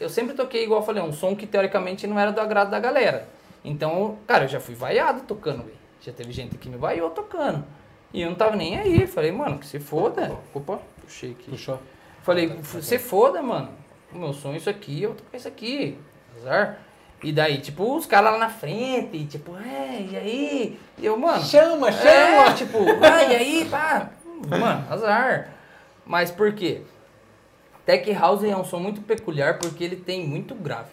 Eu sempre toquei, igual eu falei, um som que teoricamente não era do agrado da galera. Então, cara, eu já fui vaiado tocando, velho. Já teve gente que me vaiou tocando. E eu não tava nem aí. Falei, mano, que se foda. Opa, puxei aqui. Puxou. Falei, você foda, mano. O meu sonho é isso aqui, eu vou tocar isso aqui. Azar. E daí, tipo, os caras lá na frente, tipo, é, e aí? E eu, mano. Chama, É, chama! tipo, ah, e aí, pá. Mano, azar. Mas por quê? Tech House é um som muito peculiar porque ele tem muito grave.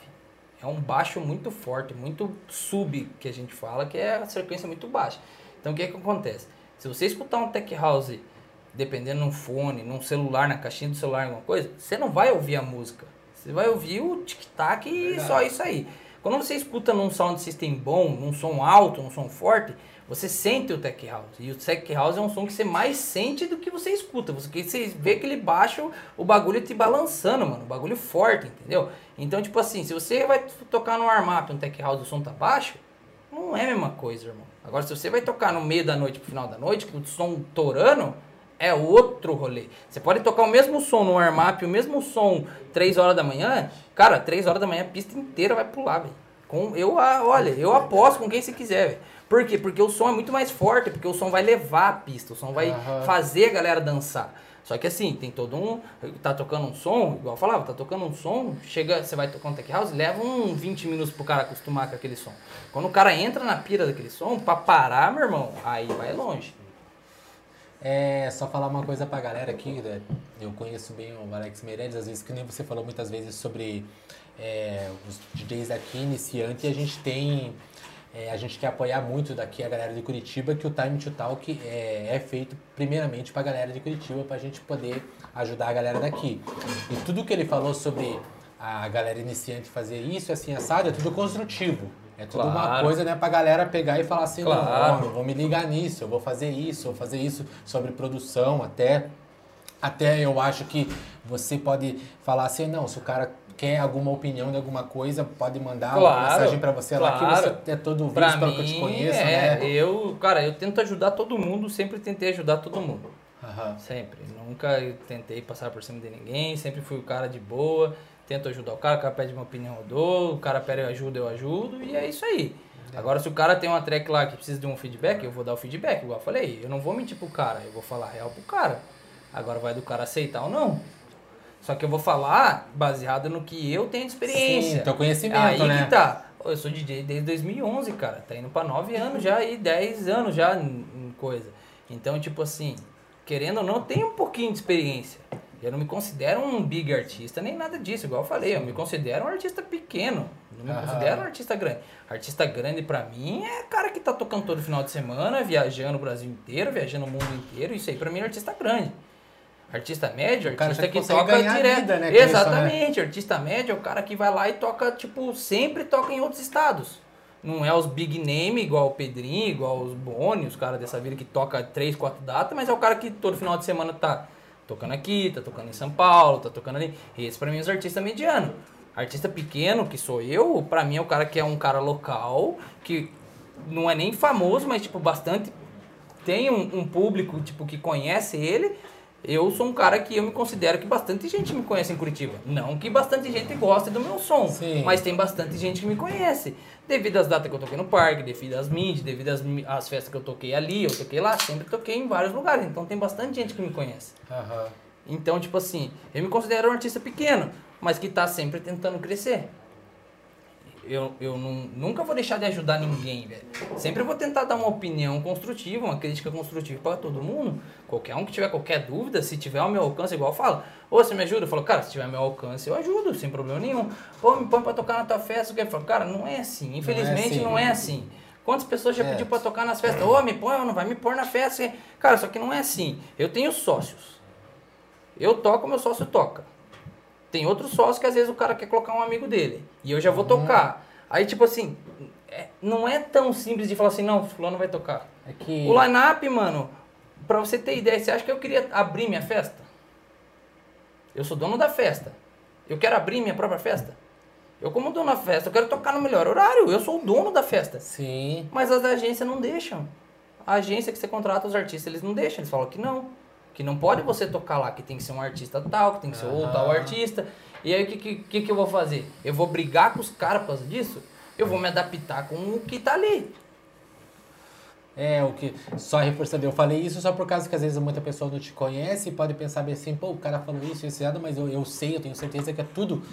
É um baixo muito forte, muito sub que a gente fala, que é a frequência muito baixa. Então o que é que acontece? Se você escutar um Tech House, dependendo num fone, num celular, na caixinha do celular, alguma coisa, você não vai ouvir a música. Você vai ouvir o tic-tac e só isso aí. Quando você escuta num sound system bom, num som alto, num som forte, você sente o tech house. E o tech house é um som que você mais sente do que você escuta. Você, que você vê aquele baixo, o bagulho te balançando, mano. O bagulho forte, entendeu? Então, tipo assim, se você vai tocar no armap, um tech house, o som tá baixo, não é a mesma coisa, irmão. Agora, se você vai tocar no meio da noite pro final da noite, com o som torando, é outro rolê. Você pode tocar o mesmo som no warm-up, o mesmo som 3 horas da manhã, cara, 3 horas da manhã a pista inteira vai pular, velho. Com, eu, olha, eu aposto com quem você quiser, velho. Por quê? Porque o som é muito mais forte, porque o som vai levar a pista, o som vai Aham. fazer a galera dançar. Só que assim, tem todo um. Tá tocando um som, igual eu falava, tá tocando um som, chega, você vai tocar um tech house, leva uns 20 minutos pro cara acostumar com aquele som. Quando o cara entra na pira daquele som, pra parar, meu irmão, aí vai longe. É, só falar uma coisa pra galera aqui, né? Eu conheço bem o Alex Meirelles, às vezes que nem você falou muitas vezes sobre é, os DJs aqui iniciante, e a gente tem. é, a gente quer apoiar muito daqui a galera de Curitiba, que o Time to Talk é, é feito primeiramente pra galera de Curitiba, pra gente poder ajudar a galera daqui. E tudo que ele falou sobre a galera iniciante fazer isso, assim, assado, é tudo construtivo. É tudo uma Claro. coisa, né, pra galera pegar e falar assim, Claro. não, ó, vou me ligar nisso, eu vou fazer isso, eu vou fazer isso sobre produção até. Até eu acho que você pode falar assim, não, se o cara quer alguma opinião de alguma coisa, pode mandar uma Claro, mensagem pra você lá que claro. você é todo visto, Pra pelo mim, que eu te conheço, é, né? eu, cara, eu tento ajudar todo mundo, sempre tentei ajudar todo mundo. Aham. Sempre. Nunca eu tentei passar por cima de ninguém, sempre fui o cara de boa, tento ajudar o cara, o cara pede uma opinião, eu dou, o cara pede ajuda, eu ajudo, e é isso aí. Agora, se o cara tem uma track lá que precisa de um feedback, eu vou dar o feedback, igual eu falei. Eu não vou mentir pro cara, eu vou falar real pro cara. Agora vai do cara aceitar ou não. Só que eu vou falar baseado no que eu tenho de experiência. Sim, teu conhecimento, Aí né? que tá. Eu sou DJ desde 2011, cara. Tá indo pra 9 anos já e 10 anos já em coisa. Então, tipo assim, querendo ou não, tenho um pouquinho de experiência. Eu não me considero um big artista, nem nada disso, igual eu falei. Eu me considero um artista pequeno. Não me Aham. considero um artista grande. Artista grande pra mim é cara que tá tocando todo final de semana, viajando o Brasil inteiro, viajando o mundo inteiro. Isso aí pra mim é artista grande. Artista médio, O artista que consegue toca direto. vida, né, com isso, né? Exatamente, artista médio é o cara que vai lá e toca, tipo, sempre toca em outros estados. Não é os big name, igual o Pedrinho, igual os Boni, os caras dessa vida que toca três, quatro datas, mas é o cara que todo final de semana tá tocando aqui, tá tocando em São Paulo, tá tocando ali. Esse pra mim é os artistas medianos. Artista pequeno, que sou eu, pra mim é o cara que é um cara local, que não é nem famoso, mas tipo, bastante tem um, um público tipo que conhece ele. Eu sou um cara que eu me considero que bastante gente me conhece em Curitiba. Não que bastante gente goste do meu som, Sim. mas tem bastante gente que me conhece. Devido às datas que eu toquei no parque, devido às mídias, devido às, às festas que eu toquei ali, eu toquei lá, sempre toquei em vários lugares. Então tem bastante gente que me conhece. Aham. Então, tipo assim, eu me considero um artista pequeno, mas que tá sempre tentando crescer. Eu, eu não- nunca vou deixar de ajudar ninguém, velho. Sempre vou tentar dar uma opinião construtiva, uma crítica construtiva para todo mundo. Qualquer um que tiver qualquer dúvida, se tiver ao meu alcance, igual eu falo, ô, você me ajuda? Eu falo, cara, se tiver ao meu alcance, eu ajudo, sem problema nenhum. Pô, me põe pra tocar na tua festa. o quê? Eu falo, cara, não é assim. Infelizmente, assim. não é assim. Quantas pessoas já É. pediu pra tocar nas festas? Ô, me põe, não vai me pôr na festa. Cara, só que não é assim. Eu tenho sócios. Eu toco, meu sócio toca. Tem outro sócio que às vezes o cara quer colocar um amigo dele. E eu já vou tocar. Aí, tipo assim, é- não é tão simples de falar assim, não, fulano vai tocar. É que... O line-up, mano, pra você ter ideia, você acha que eu queria abrir minha festa? Eu sou dono da festa. Eu quero abrir minha própria festa? Eu, como dono da festa, eu quero tocar no melhor horário. Eu sou o dono da festa. Sim. Mas as agências não deixam. A agência que você contrata os artistas, eles não deixam. Eles falam que não. Que não pode você tocar lá, que tem que ser um artista tal, que tem que ser o Aham. tal artista. E aí o que, que, que, eu vou fazer? Eu vou brigar com os caras por causa disso? Eu vou me adaptar com o que tá ali. É, o que. Só reforçando, eu falei isso só por causa que às vezes muita pessoa não te conhece e pode pensar bem assim, pô, o cara falou isso, esse mas eu, eu sei, eu tenho certeza que é tudo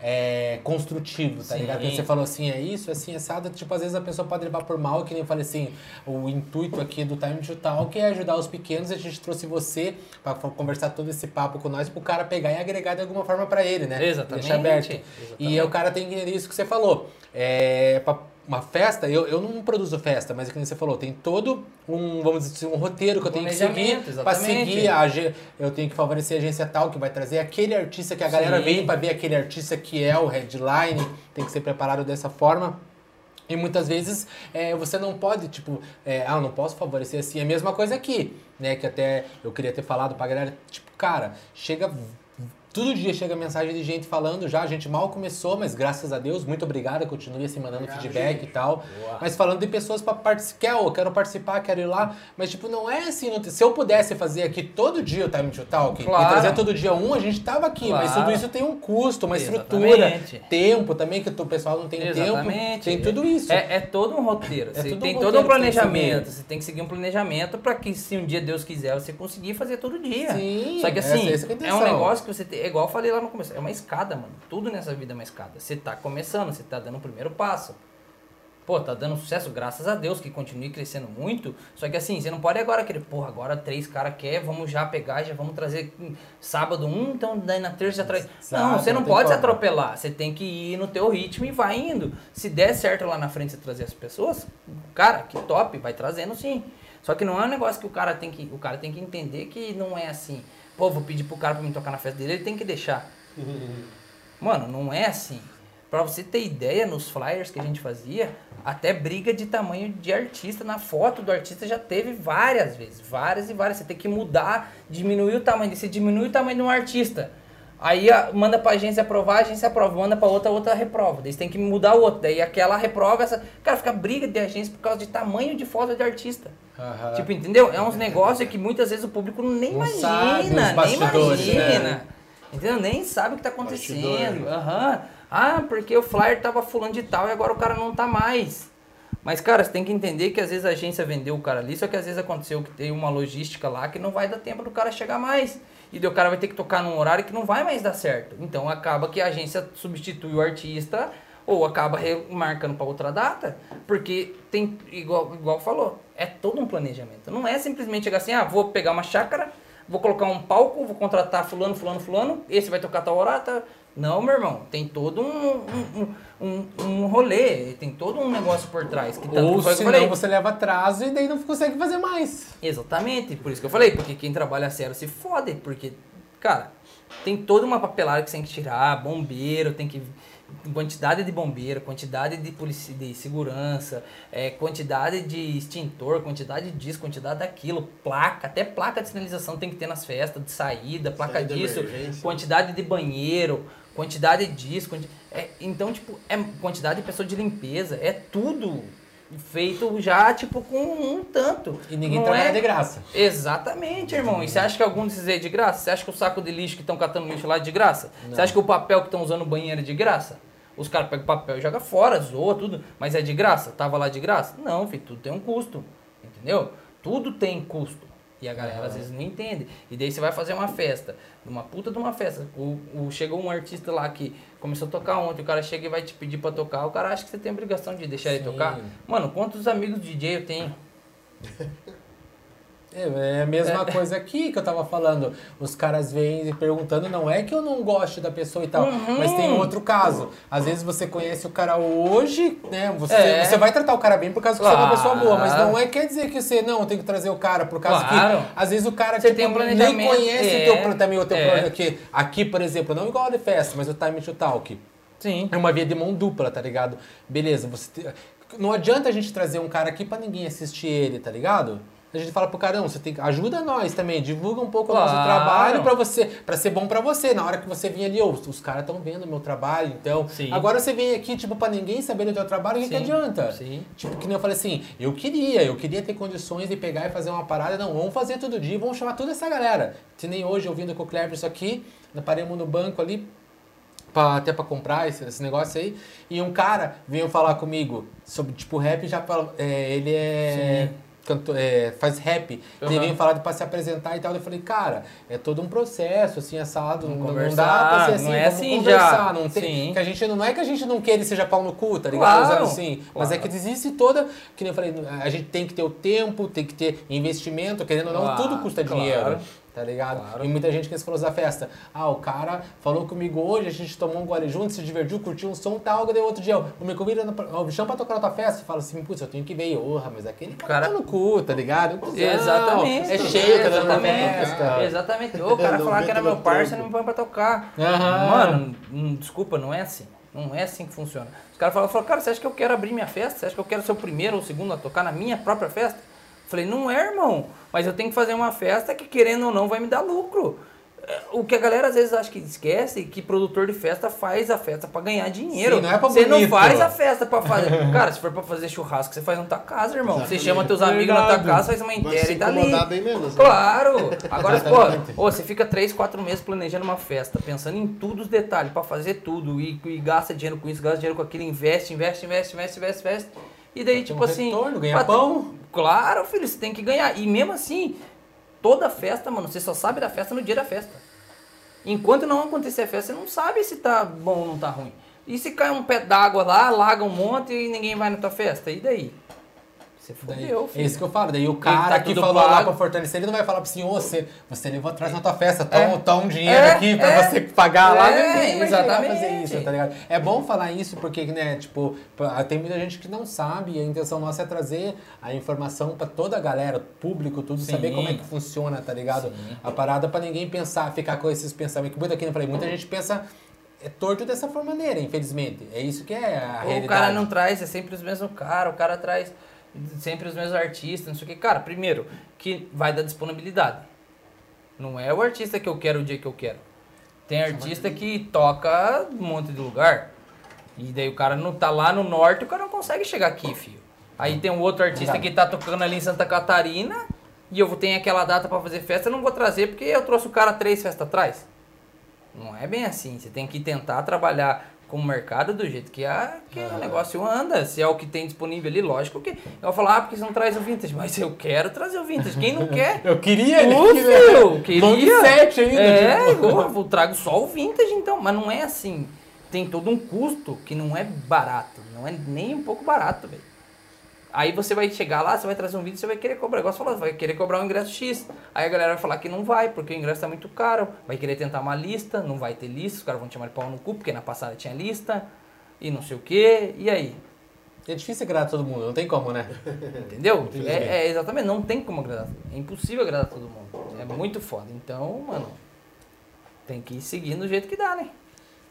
é, construtivo, tá Sim. ligado? Porque você falou assim, é isso, é assim, assado. Tipo, às vezes a pessoa pode levar por mal, que nem eu falei assim, o intuito aqui do Time to Talk é ajudar os pequenos. A gente trouxe você pra conversar todo esse papo com nós, pro cara pegar e agregar de alguma forma pra ele, né? Exatamente. Deixar aberto. E Exatamente. o cara tem que entender isso que você falou. É, pra uma festa, eu, eu não produzo festa, mas é que nem você falou, tem todo um, vamos dizer assim, um roteiro que eu tenho que seguir exatamente. seguir a eu tenho que favorecer a agência tal que vai trazer aquele artista que a galera Sim. vem pra ver aquele artista que é o headline, tem que ser preparado dessa forma. E muitas vezes é, você não pode, tipo, é, ah, eu não posso favorecer assim. É a mesma coisa aqui, né? Que até eu queria ter falado pra galera, tipo, cara, chega. Todo dia chega mensagem de gente falando já, a gente mal começou, mas graças a Deus, muito obrigado, continue assim mandando Obrigado, feedback gente. e tal. Mas falando de pessoas pra participar, eu quero participar, quero ir lá, mas tipo, não é assim, não tem- se eu pudesse fazer aqui todo dia o Time to Talk Claro. e trazer todo dia um, a gente tava aqui, mas Claro. tudo isso tem um custo, uma estrutura, Exatamente. tempo também, que o pessoal não tem tempo, Exatamente. tem tudo isso. É, é todo um roteiro. É tudo um tem roteiro todo um tem planejamento. Você tem que seguir um planejamento para que, se um dia Deus quiser, você conseguir fazer todo dia. Sim, Só que essa- assim, essa que é é um negócio que você tem. Igual eu falei lá no começo. É uma escada, mano. Tudo nessa vida é uma escada. Você tá começando, você tá dando o primeiro passo. Pô, tá dando sucesso, graças a Deus, que continue crescendo muito. Só que assim, você não pode agora querer, porra, agora três caras quer, vamos já pegar, já vamos trazer sábado um, então daí na terça já traz. Não, você não não pode se atropelar. Você tem que ir no teu ritmo e vai indo. Se der certo lá na frente você trazer as pessoas, cara, que top, vai trazendo sim. Só que não é um negócio que o cara tem que. O cara tem que entender que não é assim. Pô, vou pedir pro cara pra me tocar na festa dele, ele tem que deixar. Mano, não é assim. Pra você ter ideia, nos flyers que a gente fazia, até briga de tamanho de artista na foto do artista já teve várias vezes. Várias e várias. Você tem que mudar, diminuir o tamanho. Você diminui o tamanho de um artista. Aí a- manda pra agência aprovar, a agência aprova. Manda pra outra, a outra reprova. Daí você tem que mudar o outro. Daí aquela reprova, essa. Cara, fica briga de agência por causa de tamanho de foto de artista. Aham. Tipo, entendeu? É uns negócios que muitas vezes o público nem Não imagina, nem imagina. né? Entendeu? Nem sabe o que tá acontecendo. Aham. Ah, porque o flyer tava fulano de tal e agora o cara não tá mais. Mas, cara, você tem que entender que às vezes a agência vendeu o cara ali, só que às vezes aconteceu que tem uma logística lá que não vai dar tempo do cara chegar mais. E o cara vai ter que tocar num horário que não vai mais dar certo. Então acaba que a agência substitui o artista ou acaba remarcando para outra data, porque tem, igual, igual falou, é todo um planejamento. Não é simplesmente chegar assim, ah, vou pegar uma chácara, vou colocar um palco, vou contratar fulano, fulano, fulano, esse vai tocar tal hora, tá? Não, meu irmão, tem todo um, um, um, um rolê, tem todo um negócio por trás. Que tanto Ou que senão você leva atraso e daí não consegue fazer mais. Exatamente, por isso que eu falei, porque quem trabalha sério se fode, porque, cara, tem toda uma papelada que você tem que tirar, bombeiro, tem que. Quantidade de bombeiro, quantidade de policia, de segurança, é, quantidade de extintor, quantidade disso, quantidade daquilo, placa, até placa de sinalização tem que ter nas festas, de saída, placa Saída, disso, quantidade de banheiro, quantidade disso, quanti- é, então, tipo, é quantidade de pessoa de limpeza, é tudo feito já, tipo, com um tanto. E ninguém Não trabalha é- de graça. Exatamente, irmão. E você acha que algum desses é de graça? Você acha que o saco de lixo que estão catando lixo lá é de graça? Você acha que o papel que estão usando no banheiro é de graça? Os caras pegam o papel e jogam fora, zoa tudo, mas é de graça? Tava lá de graça? Não, filho, tudo tem um custo. Entendeu? Tudo tem custo. E a galera às vezes não entende. E daí você vai fazer uma festa, uma puta de uma festa. O, o- chegou um artista lá que começou a tocar ontem, o cara chega e vai te pedir pra tocar, o cara acha que você tem obrigação de deixar ele Sim. tocar. Mano, quantos amigos DJ eu tenho? É, é a mesma coisa aqui que eu tava falando. Os caras vêm perguntando, não é que eu não goste da pessoa e tal, Uhum. mas tem outro caso. Às vezes você conhece o cara hoje, né? Você, É. você vai tratar o cara bem por causa que você é uma pessoa boa, mas não é quer dizer que você não tem que trazer o cara por causa Claro. que às vezes o cara Você tipo, tem um nem conhece é. o teu, pro- também o teu É. aqui. Aqui, por exemplo, não igual a de festa, mas o Time to Talk. Sim. É uma via de mão dupla, tá ligado? Beleza, você te- não adianta a gente trazer um cara aqui pra ninguém assistir ele, tá ligado? A gente fala pro cara, não, você tem que ajuda nós também, divulga um pouco o nosso Claro. trabalho pra você, para ser bom pra você. Na hora que você vir ali, ô, os caras estão vendo o meu trabalho, então. Sim. Agora você vem aqui, tipo, pra ninguém saber do teu trabalho, o que, que Sim. adianta? Sim. Tipo, que nem eu falei assim, eu queria, eu queria ter condições de pegar e fazer uma parada. Não, vamos fazer todo dia, vamos chamar toda essa galera. Se nem hoje, ouvindo com o isso aqui, paramos no banco ali, pra, até pra comprar esse, esse negócio aí. E um cara veio falar comigo sobre, tipo, rap já fala- é, ele é. Canto, é, faz rap, Uhum. falar de pra se apresentar e tal. Eu falei, cara, é todo um processo, assim, assado. Não, não dá pra ser assim, não é vamos assim conversar. já. Não, tem, Sim. que a gente, não é que a gente não ele seja pau no cu, tá ligado? Claro, assim. Mas claro. é que existe toda, que nem eu falei, a gente tem que ter o tempo, tem que ter investimento, querendo ou não, Claro, tudo custa dinheiro. Tá ligado? Claro. E muita gente que se falou da festa. Ah, o cara falou comigo hoje, a gente tomou um gole junto, se divertiu, curtiu um som tal, daí outro dia, eu me convida me chama pra tocar na tua festa. E fala assim, putz, eu tenho que ver. Orra, mas aquele cara, Cara- tá no cu, tá ligado? Cuzão, Exatamente. É cheio, tá dando festa. Exatamente. Ô, o cara falar que era meu parceiro não me põe pra tocar. Aham. Mano, hum, desculpa, não é assim. Não é assim que funciona. Os caras falam, falam, cara, você acha que eu quero abrir minha festa? Você acha que eu quero ser o primeiro ou o segundo a tocar na minha própria festa? Falei, não é, irmão. Mas eu tenho que fazer uma festa que, querendo ou não, vai me dar lucro. É, O que a galera às vezes acha que esquece é que produtor de festa faz a festa pra ganhar dinheiro. Sim, não é pra Você não faz a festa pra fazer. Cara, se for pra fazer churrasco, você faz na tua casa, irmão. Você chama teus amigos na tua Verdade. casa, faz uma inteira e tá ali. bem menos. né? Claro! Agora, pô, você fica 3, 4 meses planejando uma festa, pensando em tudo os detalhes, pra fazer tudo, e, e gasta dinheiro com isso, gasta dinheiro com aquilo, investe, investe, investe, investe, investe, investe. E daí, tipo um assim. retorno, ganha pra- pão. Claro, filho, você tem que ganhar. E mesmo assim, toda festa, mano, você só sabe da festa no dia da festa. Enquanto não acontecer a festa, você não sabe se tá bom ou não tá ruim. E se cai um pé d'água lá, alaga um monte e ninguém vai na tua festa? E daí? Você Daí, fodeu, é filho. isso que eu falo. Daí o cara tá que falou lá pago. pra fortalecer, ele não vai falar pra assim, ô, você, você levou atrás na tua festa, toma, É. toma um dinheiro É, aqui pra é. você pagar lá. É, a exatamente. fazer isso, tá ligado? É bom falar isso porque, né, tipo, tem muita gente que não sabe e a intenção nossa é trazer a informação pra toda a galera, público, tudo, Sim. saber como é que funciona, tá ligado? A parada pra ninguém pensar, ficar com esses pensamentos. Muito aqui eu falei, muita gente pensa é torto dessa forma maneira, infelizmente. É isso que é a Ou realidade. o cara não traz, é sempre os mesmos caras, o cara traz sempre os mesmos artistas, não sei o que. Cara, primeiro, que vai da disponibilidade. Não é o artista que eu quero o dia que eu quero. Tem artista que toca um monte de lugar. E daí o cara não tá lá no norte, o cara não consegue chegar aqui, filho. Aí tem um outro artista que tá tocando ali em Santa Catarina e eu vou ter aquela data pra fazer festa, eu não vou trazer porque eu trouxe o cara três festas atrás. Não é bem assim. Você tem que tentar trabalhar com o mercado do jeito que, a, que o negócio anda. Se é o que tem disponível ali, lógico que. Eu vou falar, ah, porque você não traz o vintage. Mas eu quero trazer o vintage. Quem não quer? Eu queria, ele Ô, queria. filho, queria. Long set ainda. É, tipo. eu vou- trago só o vintage então. Mas não é assim. Tem todo um custo que não é barato. Não é nem um pouco barato, velho. Aí você vai chegar lá, você vai trazer um vídeo, você vai querer cobrar, igual você falou, vai querer cobrar um ingresso X. Aí a galera vai falar que não vai, porque o ingresso tá muito caro. Vai querer tentar uma lista, não vai ter lista, os caras vão te chamar de pau no cu, porque na passada tinha lista, e não sei o que. E aí? É difícil agradar todo mundo, não tem como, né? Entendeu? É, é, exatamente, não tem como agradar. É impossível agradar todo mundo. É muito foda. Então, mano, tem que ir seguindo do jeito que dá, né?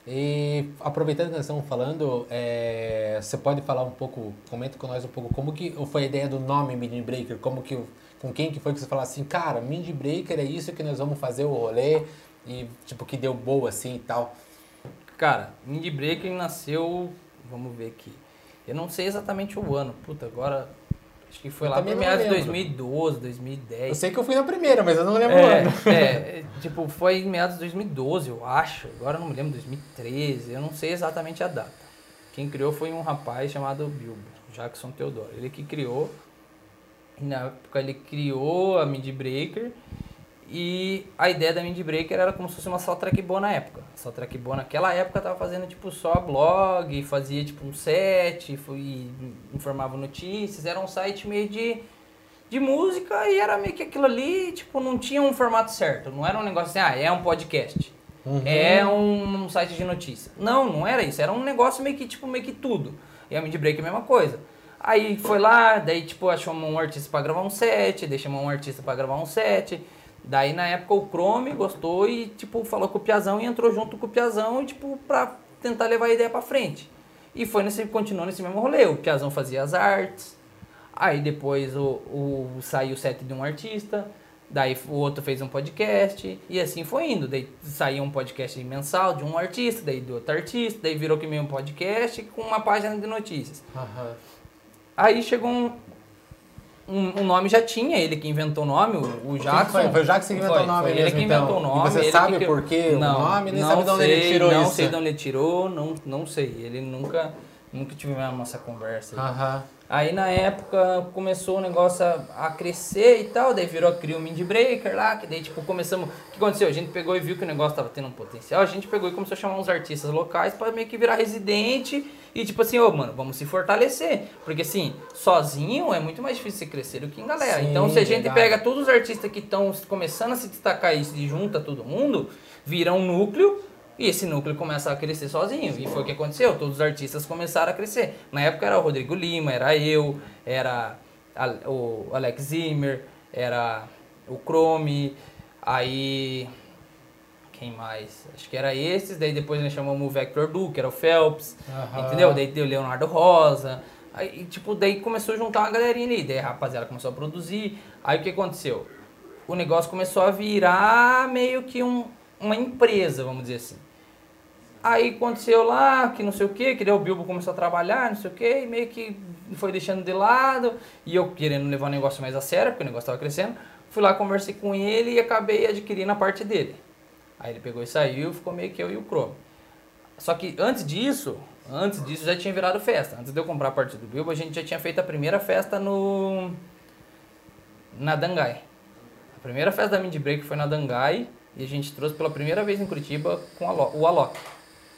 E aproveitando que nós estamos falando, é, você pode falar um pouco, comenta com nós um pouco como que foi a ideia do nome Mini Breaker, como que, com quem que foi que você falou assim, cara, Mini Breaker é isso que nós vamos fazer o rolê e tipo que deu boa assim e tal. Cara, Indie Breaker nasceu, vamos ver aqui. Eu não sei exatamente o ano. Puta, agora acho que foi Eu lá por meados de lembro. 2012, 2010. Eu sei que eu fui na primeira, mas eu não lembro o É, ano. é, tipo, foi em meados de 2012, eu acho. Agora eu não me lembro, 2013. Eu não sei exatamente a data. Quem criou foi um rapaz chamado Bilbo, Jackson Teodoro. Ele que criou. E na época ele criou a Midi Breaker. E a ideia da Midi Breaker era como se fosse uma só track boa na época. Só track boa naquela época tava fazendo tipo só blog, fazia tipo um set, informava notícias. Era um site meio de de música e era meio que aquilo ali, tipo, não tinha um formato certo. Não era um negócio assim, ah, é um podcast. É um, um site de notícia. Não, não era isso. Era um negócio meio que, tipo, meio que tudo. E a Mid Break é a mesma coisa. Aí foi lá, daí, tipo, achou um artista pra gravar um set, daí chamou um artista pra gravar um set. Daí, na época, o Chrome gostou e, tipo, falou com o Piazão e entrou junto com o Piazão, e, tipo, pra tentar levar a ideia pra frente. E foi nesse, continuou nesse mesmo rolê. O Piazão fazia as artes, Aí depois o, o saiu o set de um artista, daí o outro fez um podcast, e assim foi indo. Daí saiu um podcast mensal de um artista, daí do outro artista, daí virou que meio um podcast com uma página de notícias. Aham. Aí chegou um, um, um nome já tinha, ele que inventou o nome, o, o Jackson. Foi, foi o Jackson que inventou Foi, o nome foi mesmo, ele que então. inventou o nome. E você sabe que- por quê o Não, nome, nem não sabe de onde ele tirou não isso. sei de onde ele tirou, não, não sei. Ele nunca Nunca tivemos essa conversa. aí. Aham. Aí na época começou o negócio a, a crescer e tal, daí virou criou o Mindie Breaker lá, que daí tipo começamos. O que aconteceu? A gente pegou e viu que o negócio tava tendo um potencial, a gente pegou e começou a chamar uns artistas locais pra meio que virar residente e tipo assim, ô mano, vamos se fortalecer. Porque assim, sozinho é muito mais difícil você crescer do que em galera. Sim, então se a gente verdade. pega todos os artistas que estão começando a se destacar e se junta todo mundo, vira um núcleo. E esse núcleo começa a crescer sozinho. E foi o que aconteceu. Todos os artistas começaram a crescer. Na época era o Rodrigo Lima, era eu, era a- o Alex Zimmer, era o Chrome, aí. Quem mais? Acho que era esses. Daí depois nós chamamos o Vector Du, que era o Phelps. Aham. Entendeu? Daí deu o Leonardo Rosa. Aí, tipo, daí começou a juntar uma galerinha ali. Daí a rapaziada começou a produzir. Aí o que aconteceu? O negócio começou a virar meio que um, uma empresa, vamos dizer assim. Aí aconteceu lá, que não sei o que, que daí o Bilbo começou a trabalhar, não sei o que, e meio que foi deixando de lado, e eu querendo levar o negócio mais a sério, porque o negócio estava crescendo, fui lá, conversei com ele e acabei adquirindo a parte dele. Aí ele pegou e saiu, ficou meio que eu e o Chrome. Só que antes disso, antes disso já tinha virado festa. Antes de eu comprar a parte do Bilbo, a gente já tinha feito a primeira festa no na Dangai. A primeira festa da Mindie Break foi na Dangai e a gente trouxe pela primeira vez em Curitiba com a o Alok,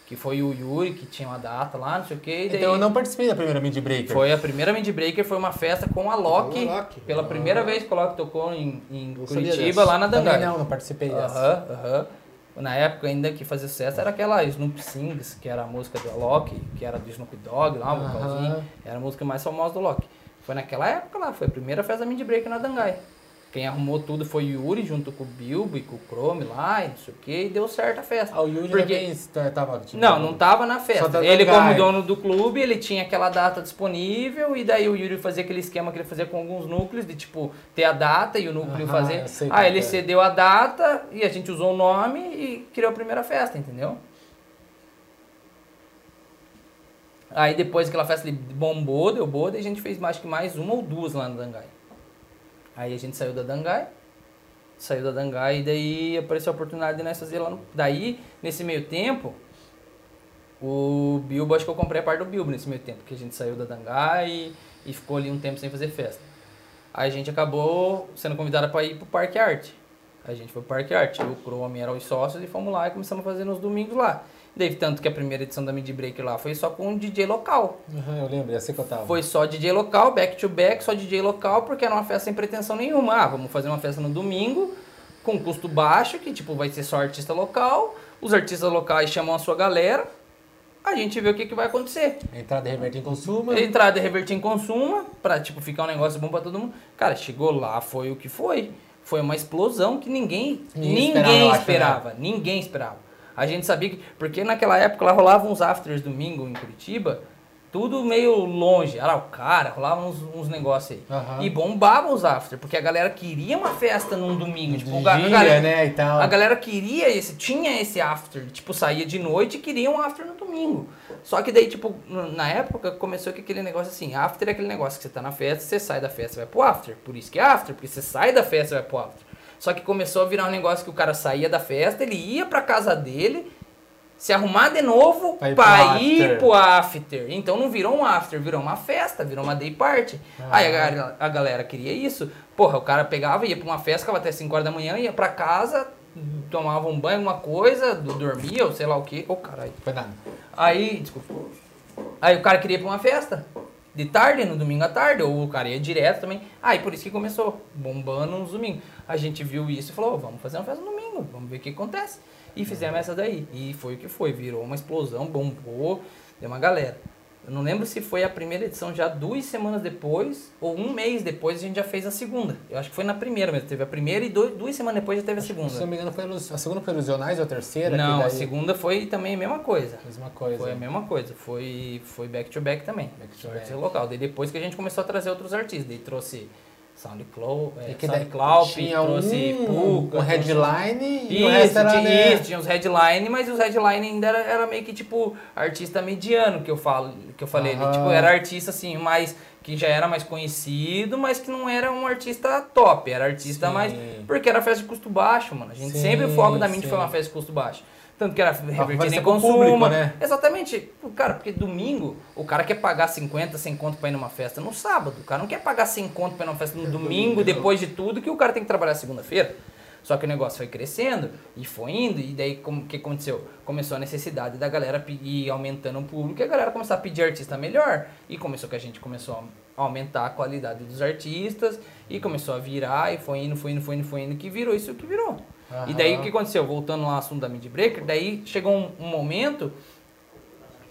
que foi o Yuri que tinha uma data lá, não sei o que. Daí Então eu não participei da primeira Mid Breaker. foi a primeira Mindie Breaker, foi uma festa com o Alok. Com o Alok. Pela Ah. primeira vez que o Alok tocou em, em Curitiba, lá na Dangai. Também não, não participei dessa. Aham, aham. Na época ainda que fazia sucesso era aquela Snoop Sings, que era a música do Alok, que era do Snoop Dogg lá, o Aham. vocalzinho. Era a música mais famosa do Alok. Foi naquela época lá, foi a primeira festa da Mindie Break na Dangai. Quem arrumou tudo foi o Yuri, junto com o Bilbo e com o Chrome lá, e não sei o que, e deu certo a festa. Ah, o Yuri Porque- também est- tava... Tipo, Não, não tava na festa. da Ele, como dono do clube, ele tinha aquela data disponível e daí o Yuri fazia aquele esquema que ele fazia com alguns núcleos, de tipo, ter a data e o núcleo Aham, fazer. Ah, ele é. cedeu a data e a gente usou o nome e criou a primeira festa, entendeu? Aí depois aquela festa ele bombou, deu boa, daí a gente fez mais que mais uma ou duas lá no Dangai. Aí a gente saiu da Dangai, saiu da Dangai e daí apareceu a oportunidade de nós fazer lá no... Daí, nesse meio tempo, o Bilbo, acho que eu comprei a parte do Bilbo nesse meio tempo, porque a gente saiu da Dangai e, e ficou ali um tempo sem fazer festa. Aí a gente acabou sendo convidado para ir pro Parque Arte. A gente foi pro Parque Arte, o Chrome eram os sócios e fomos lá e começamos a fazer nos domingos lá. Daí, tanto que a primeira edição da Mid Break lá foi só com um DJ local. Aham, eu lembro, ia ser que eu tava. Foi só DJ local, back to back, só DJ local, porque era uma festa sem pretensão nenhuma. Ah, vamos fazer uma festa no domingo, com custo baixo, que tipo, vai ser só artista local. Os artistas locais chamam a sua galera. A gente vê o que, que vai acontecer. Entrada reverte em consumo. Entrada e revertir em consumo, pra tipo, ficar um negócio bom pra todo mundo. Cara, chegou lá, foi o que foi. Foi uma explosão que ninguém, Ninguém ninguém esperava, eu esperava. né? Ninguém esperava. A gente sabia que. Porque naquela época lá rolavam uns afters domingo em Curitiba, tudo meio longe. Era o cara, rolavam uns, uns negócios aí. Aham. E bombava os afters, porque a galera queria uma festa num domingo. Tipo, De a, dia, galera, né, e tal. a galera queria esse, tinha esse after, tipo, saía de noite e queria um after no domingo. Só que daí, tipo, na época começou com aquele negócio assim, after é aquele negócio que você tá na festa, você sai da festa e vai pro after. Por isso que é after, porque você sai da festa e vai pro after. Só que começou a virar um negócio que o cara saía da festa, ele ia pra casa dele, se arrumar de novo Pra ir pro pra ir after. pro after. Então não virou um after, virou uma festa, virou uma day party. Aí a, Ah. galera- a galera queria isso. Porra, o cara pegava, ia pra uma festa, ficava até 5 horas da manhã, ia pra casa, tomava um banho, alguma coisa, do- dormia ou sei lá o que. Ô, caralho. Foi nada. Aí, desculpa. Aí o cara queria ir pra uma festa. De tarde, no domingo à tarde, ou o cara ia direto também. Aí por isso que começou, bombando nos domingos. A gente viu isso e falou, "Ô, vamos fazer uma festa no domingo, vamos ver o que acontece. E fizemos essa daí. E foi o que foi, virou uma explosão, bombou, deu uma galera. Eu não lembro se foi a primeira edição já duas semanas depois, ou um mês depois a gente já fez a segunda. Eu acho que foi na primeira mesmo. Teve a primeira e dois, duas semanas depois já teve a segunda. Se não me engano, foi a segunda foi Ilusionais ou a terceira? Não, que a daí- segunda foi também a mesma coisa. Mesma coisa. Foi a mesma coisa, foi, foi back to back também. Back to back. local. Daí depois que a gente começou a trazer outros artistas, daí trouxe SoundCloud, é, E que SoundCloud, tinha trouxe um, Puka, um headline e Isso, o resto era, tinha, né? isso, tinha os headline, mas os headline ainda era, era meio que tipo artista mediano que eu falo, que eu falei, ele, tipo, era artista assim, mais que já era mais conhecido, mas que não era um artista top, era artista Sim. mais porque era festa de custo baixo, mano. A gente Sim, sempre o foco da sim. foi uma festa de custo baixo. Tanto que era revertido em consumo. público, né? Exatamente. O Cara, porque domingo, o cara quer pagar 50, 100 conto pra ir numa festa no sábado. O cara não quer pagar 100 conto pra ir numa festa no domingo, depois de tudo, que o cara tem que trabalhar segunda-feira. Só que o negócio foi crescendo e foi indo, e daí como que aconteceu? Começou a necessidade da galera pedir, aumentando o público, e a galera começou a pedir artista melhor. E começou que a gente começou a aumentar a qualidade dos artistas, e começou a virar, e foi indo, foi indo, foi indo, foi indo, que virou isso que virou. E daí o que aconteceu? Voltando lá ao assunto da Mid Breaker, daí chegou um, um momento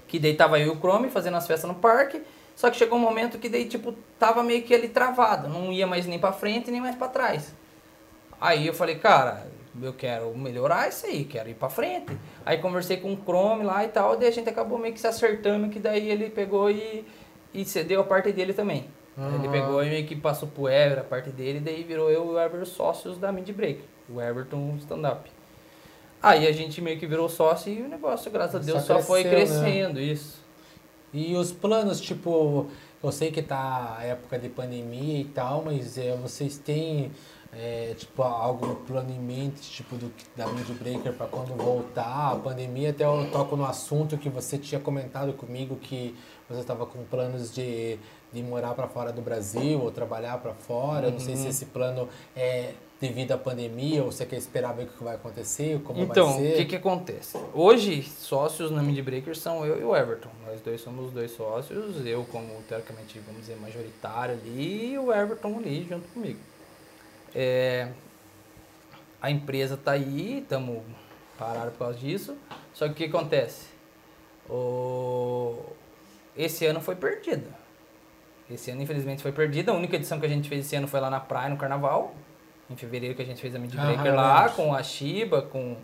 que daí tava eu e o Chrome fazendo as festas no parque, só que chegou um momento que daí, tipo, tava meio que ali travado, não ia mais nem pra frente nem mais pra trás. Aí eu falei, cara, eu quero melhorar isso aí, quero ir pra frente. Aí conversei com o Chrome lá e tal, daí a gente acabou meio que se acertando, que daí ele pegou e, e cedeu a parte dele também. Ele Uhum. pegou e meio que passou pro Ever a parte dele, daí virou eu e o Ever sócios da Mid Break, o Everton Stand-Up. Aí a gente meio que virou sócio e o negócio, graças a Deus, só, foi né? crescendo, isso. E os planos, tipo, eu sei que tá a época de pandemia e tal, mas é, vocês têm é, tipo algum plano em mente, tipo do da Mid Breaker para quando voltar a pandemia? Até eu toco no assunto que você tinha comentado comigo que você estava com planos de, de morar para fora do Brasil ou trabalhar para fora. Eu não sei Uhum. se esse plano é devido à pandemia ou você quer esperar ver o que vai acontecer, como Então, vai o ser. que que acontece? Hoje, sócios na Mid Breaker são eu e o Everton. Nós dois somos os dois sócios, eu como, teoricamente, vamos dizer, majoritário ali, e o Everton ali junto comigo. É, a empresa tá aí, estamos parados por causa disso, só que o que acontece? O, esse ano foi perdido. Esse ano, infelizmente, foi perdido. A única edição que a gente fez esse ano foi lá na praia, no Carnaval. Em fevereiro que a gente fez a Mid Ah, lá, com a Shiba, com o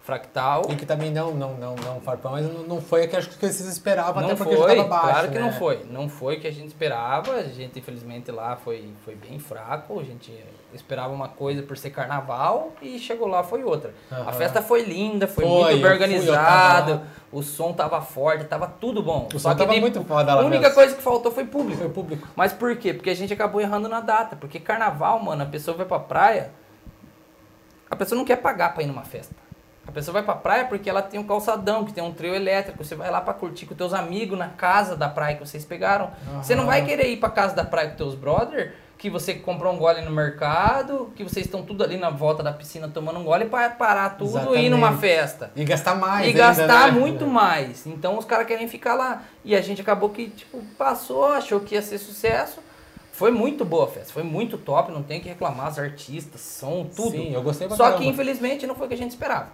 Fractal. E que também não, não, não, não, Farpão, mas não, não foi aquilo que vocês esperavam, Não até porque foi, já estava baixo. claro que né? não foi. Não foi o que a gente esperava. A gente, infelizmente, lá foi, foi bem fraco. A gente esperava uma coisa por ser carnaval e chegou lá foi outra. A Aham. festa foi linda, foi, Foi, muito bem lá. O som tava forte, tava tudo bom. O Só som que tava muito foda lá A única mesmo. coisa que faltou foi público. Foi público. Mas por quê? Porque a gente acabou errando na data. Porque carnaval, mano, a pessoa vai pra praia, a pessoa não quer pagar pra ir numa festa. A pessoa vai pra praia porque ela tem um calçadão, que tem um trio elétrico. Você vai lá pra curtir com teus amigos na casa da praia que vocês pegaram. Você não vai querer ir pra casa da praia com teus brother, que você comprou um gole no mercado, que vocês estão tudo ali na volta da piscina tomando um gole pra parar tudo e ir numa Exatamente. festa. E gastar mais. E ainda, gastar né? muito mais. Então os caras querem ficar lá. E a gente acabou que, tipo, passou, achou que ia ser sucesso. Foi muito boa a festa, foi muito top, não tem que reclamar, os artistas, som, tudo. Sim, eu gostei pra Só caramba. que infelizmente não foi o que a gente esperava.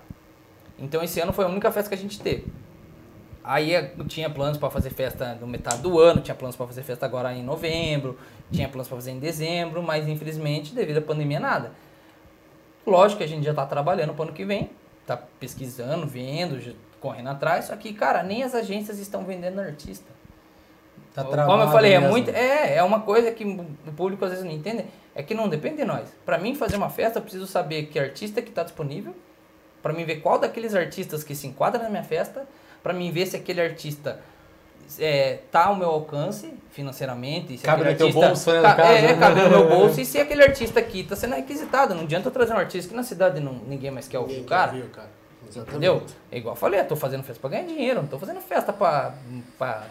Então esse ano foi a única festa que a gente teve. Aí eh, tinha planos para fazer festa no metade do ano, tinha planos para fazer festa agora em novembro, tinha planos para fazer em dezembro, mas infelizmente devido à pandemia nada. Lógico que a gente já tá trabalhando pro ano que vem, tá pesquisando, vendo, correndo atrás, só que cara, nem as agências estão vendendo artista. Tá Como eu falei, é mesmo. muito. É, é uma coisa que o público às vezes não entende. É que não depende de nós. Pra mim fazer uma festa, eu preciso saber que artista que tá disponível. Pra mim ver qual daqueles artistas que se enquadra na minha festa. Pra mim ver se aquele artista é, tá ao meu alcance financeiramente. Se Cabe aquele no teu artista, bolso, né, ca- caso, É, né? cabe no meu bolso. E se aquele artista aqui tá sendo requisitado. Não adianta eu trazer um artista que na cidade não, ninguém mais quer ouvir Ninguém o quer cara. ouvir o cara. Exatamente. Entendeu? É igual eu falei, eu tô fazendo festa pra ganhar dinheiro, não tô fazendo festa pra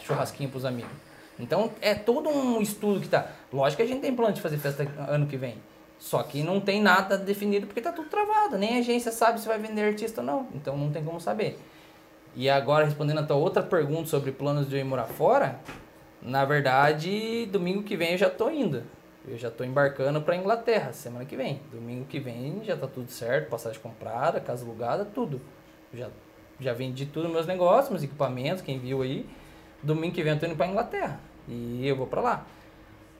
churrasquinho pros amigos. Então é todo um estudo que tá. Lógico que a gente tem plano de fazer festa ano que vem. Só que não tem nada definido porque tá tudo travado. Nem a agência sabe se vai vender artista ou não. Então não tem como saber. E agora, respondendo a tua outra pergunta sobre planos de eu ir morar fora, na verdade, domingo que vem eu já tô indo. Eu já tô embarcando pra Inglaterra, semana que vem. Domingo que vem já tá tudo certo, passagem comprada, casa alugada, tudo. Já, já vendi tudo meus negócios, meus equipamentos, quem viu aí. Domingo que vem eu tô indo pra Inglaterra. E eu vou pra lá.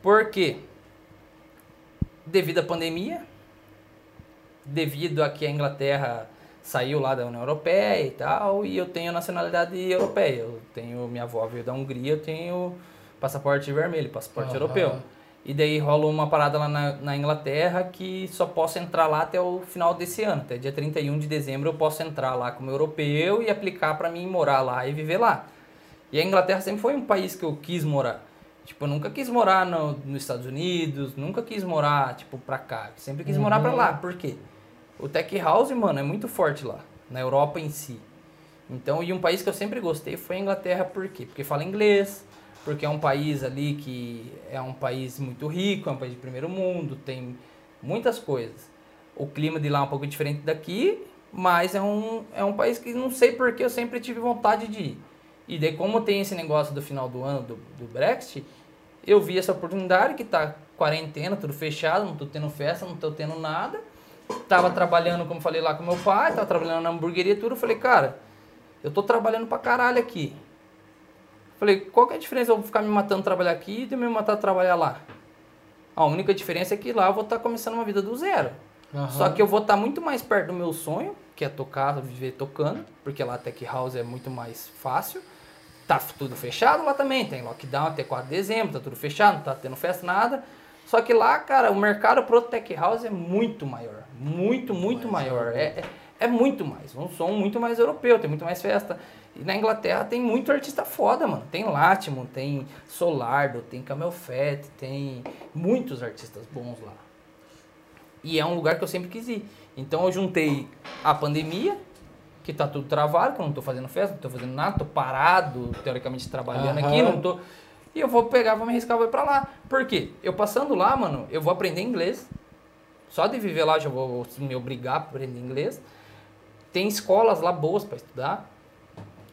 Por quê? Devido à pandemia, devido a que a Inglaterra saiu lá da União Europeia e tal, e eu tenho nacionalidade europeia. Eu tenho minha avó veio da Hungria, eu tenho passaporte vermelho, passaporte Aham. europeu. E daí rola uma parada lá na, na Inglaterra que só posso entrar lá até o final desse ano, até dia 31 de dezembro eu posso entrar lá como europeu e aplicar para mim morar lá e viver lá. E a Inglaterra sempre foi um país que eu quis morar. Tipo, eu nunca quis morar no, nos Estados Unidos, nunca quis morar, tipo, pra cá. Sempre quis morar pra lá. Por quê? O Tech House, mano, é muito forte lá. Na Europa em si. Então, e um país que eu sempre gostei foi a Inglaterra, por quê? Porque fala inglês, porque é um país ali que é um país muito rico, é um país de primeiro mundo, tem muitas coisas. O clima de lá é um pouco diferente daqui, mas é um, é um país que não sei porque eu sempre tive vontade de ir. E daí, como tem esse negócio do final do ano, do, do Brexit, eu vi essa oportunidade que tá quarentena, tudo fechado, não tô tendo festa, não tô tendo nada. Tava trabalhando, como falei lá com meu pai, tava trabalhando na hamburgueria tudo. Eu falei, cara, eu tô trabalhando pra caralho aqui. Falei, qual que é a diferença eu ficar me matando trabalhar aqui e de me matar trabalhar lá? A única diferença é que lá eu vou estar tá começando uma vida do zero. Uhum. Só que eu vou estar tá muito mais perto do meu sonho, que é tocar, viver tocando, porque lá a Tech House é muito mais fácil. Tá tudo fechado lá também, tem lockdown até 4 de dezembro, tá tudo fechado, não tá tendo festa, nada. Só que lá, cara, o mercado pro Tech House é muito maior. Muito, muito maior. É, é, é, muito mais. Um som muito mais europeu, tem muito mais festa. E na Inglaterra tem muito artista foda, mano. Tem Latimo, tem Solardo, tem Camel Fat, tem muitos artistas bons lá. E é um lugar que eu sempre quis ir. Então eu juntei a pandemia, que tá tudo travado, que eu não tô fazendo festa, não tô fazendo nada, tô parado, teoricamente, trabalhando uhum. aqui, não tô. E eu vou pegar, vou me arriscar, vou ir pra lá. Por quê? Eu passando lá, mano, eu vou aprender inglês. Só de viver lá já vou me obrigar a aprender inglês. Tem escolas lá boas para estudar.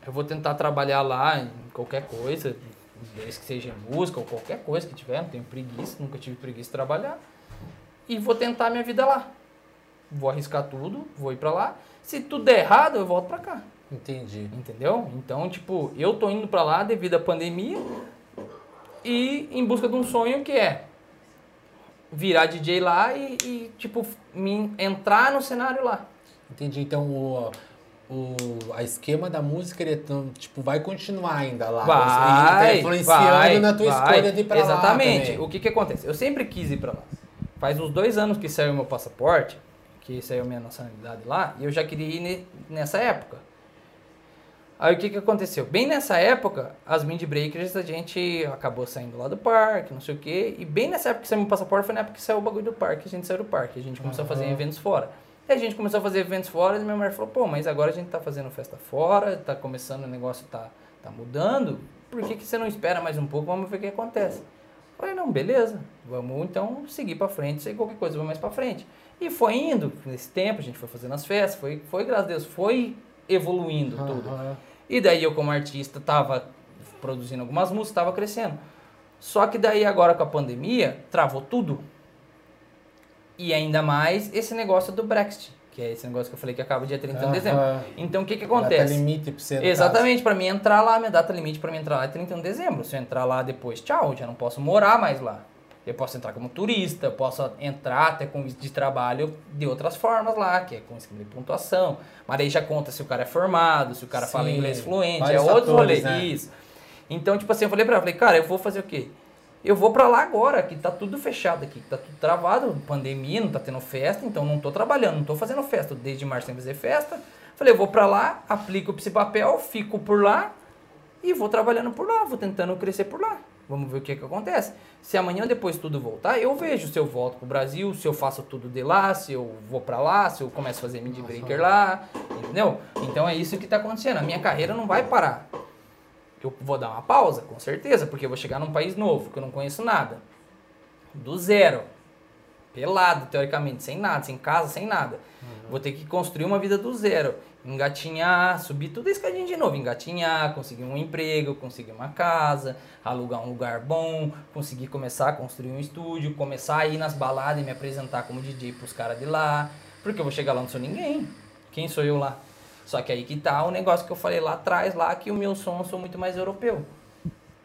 Eu vou tentar trabalhar lá em qualquer coisa, desde que seja música ou qualquer coisa que tiver, não tenho preguiça, nunca tive preguiça de trabalhar. E vou tentar minha vida lá. Vou arriscar tudo, vou ir para lá. Se tudo der errado, eu volto para cá. Entendi. Entendeu? Então, tipo, eu tô indo para lá devido à pandemia e em busca de um sonho que é virar DJ lá e, e tipo, me entrar no cenário lá. Entendi. Então, o, o a esquema da música ele tipo vai continuar ainda lá vai, tá influenciando vai, na tua vai. escolha de ir para lá exatamente o que que acontece eu sempre quis ir para lá faz uns dois anos que saiu meu passaporte que saiu minha nacionalidade lá e eu já queria ir nessa época aí o que que aconteceu bem nessa época as Mind Breakers a gente acabou saindo lá do parque não sei o que e bem nessa época que saiu meu passaporte foi na época que saiu o bagulho do parque a gente saiu do parque a gente começou uhum. a fazer eventos fora e a gente começou a fazer eventos fora e minha mulher falou, pô, mas agora a gente tá fazendo festa fora, tá começando, o negócio tá, tá mudando, por que, que você não espera mais um pouco, vamos ver o que acontece. Eu falei, não, beleza, vamos então seguir para frente, sei qualquer coisa, vamos mais para frente. E foi indo, nesse tempo, a gente foi fazendo as festas, foi, foi graças a Deus, foi evoluindo uhum. tudo. E daí eu como artista tava produzindo algumas músicas, tava crescendo. Só que daí agora com a pandemia, travou tudo. E ainda mais esse negócio do Brexit, que é esse negócio que eu falei que acaba dia 30 de dezembro. Então o que que acontece? Data limite pra você Exatamente, para mim entrar lá, minha data limite para mim entrar lá é 31 de dezembro. Se eu entrar lá depois, tchau, já não posso morar mais lá. Eu posso entrar como turista, eu posso entrar até com de trabalho de outras formas lá, que é com esquema de pontuação. Mas aí já conta se o cara é formado, se o cara Sim, fala inglês fluente, é outro rolê. Né? Isso. Então, tipo assim, eu falei pra ela, falei, cara, eu vou fazer o quê? eu vou para lá agora, que tá tudo fechado aqui, que tá tudo travado, pandemia, não tá tendo festa, então não tô trabalhando, não tô fazendo festa, desde março sem fazer festa. Falei, eu vou para lá, aplico esse papel, fico por lá e vou trabalhando por lá, vou tentando crescer por lá. Vamos ver o que que acontece. Se amanhã depois tudo voltar, eu vejo se eu volto pro Brasil, se eu faço tudo de lá, se eu vou para lá, se eu começo a fazer mid breaker lá, entendeu? Então é isso que tá acontecendo. A minha carreira não vai parar. Eu vou dar uma pausa, com certeza, porque eu vou chegar num país novo, que eu não conheço nada. Do zero. Pelado, teoricamente, sem nada, sem casa, sem nada. Uhum. Vou ter que construir uma vida do zero. Engatinhar, subir tudo a escadinha de novo. Engatinhar, conseguir um emprego, conseguir uma casa, alugar um lugar bom, conseguir começar a construir um estúdio, começar a ir nas baladas e me apresentar como DJ pros caras de lá. Porque eu vou chegar lá não sou ninguém. Quem sou eu lá? Só que aí que tá o negócio que eu falei lá atrás, lá que o meu som eu sou muito mais europeu.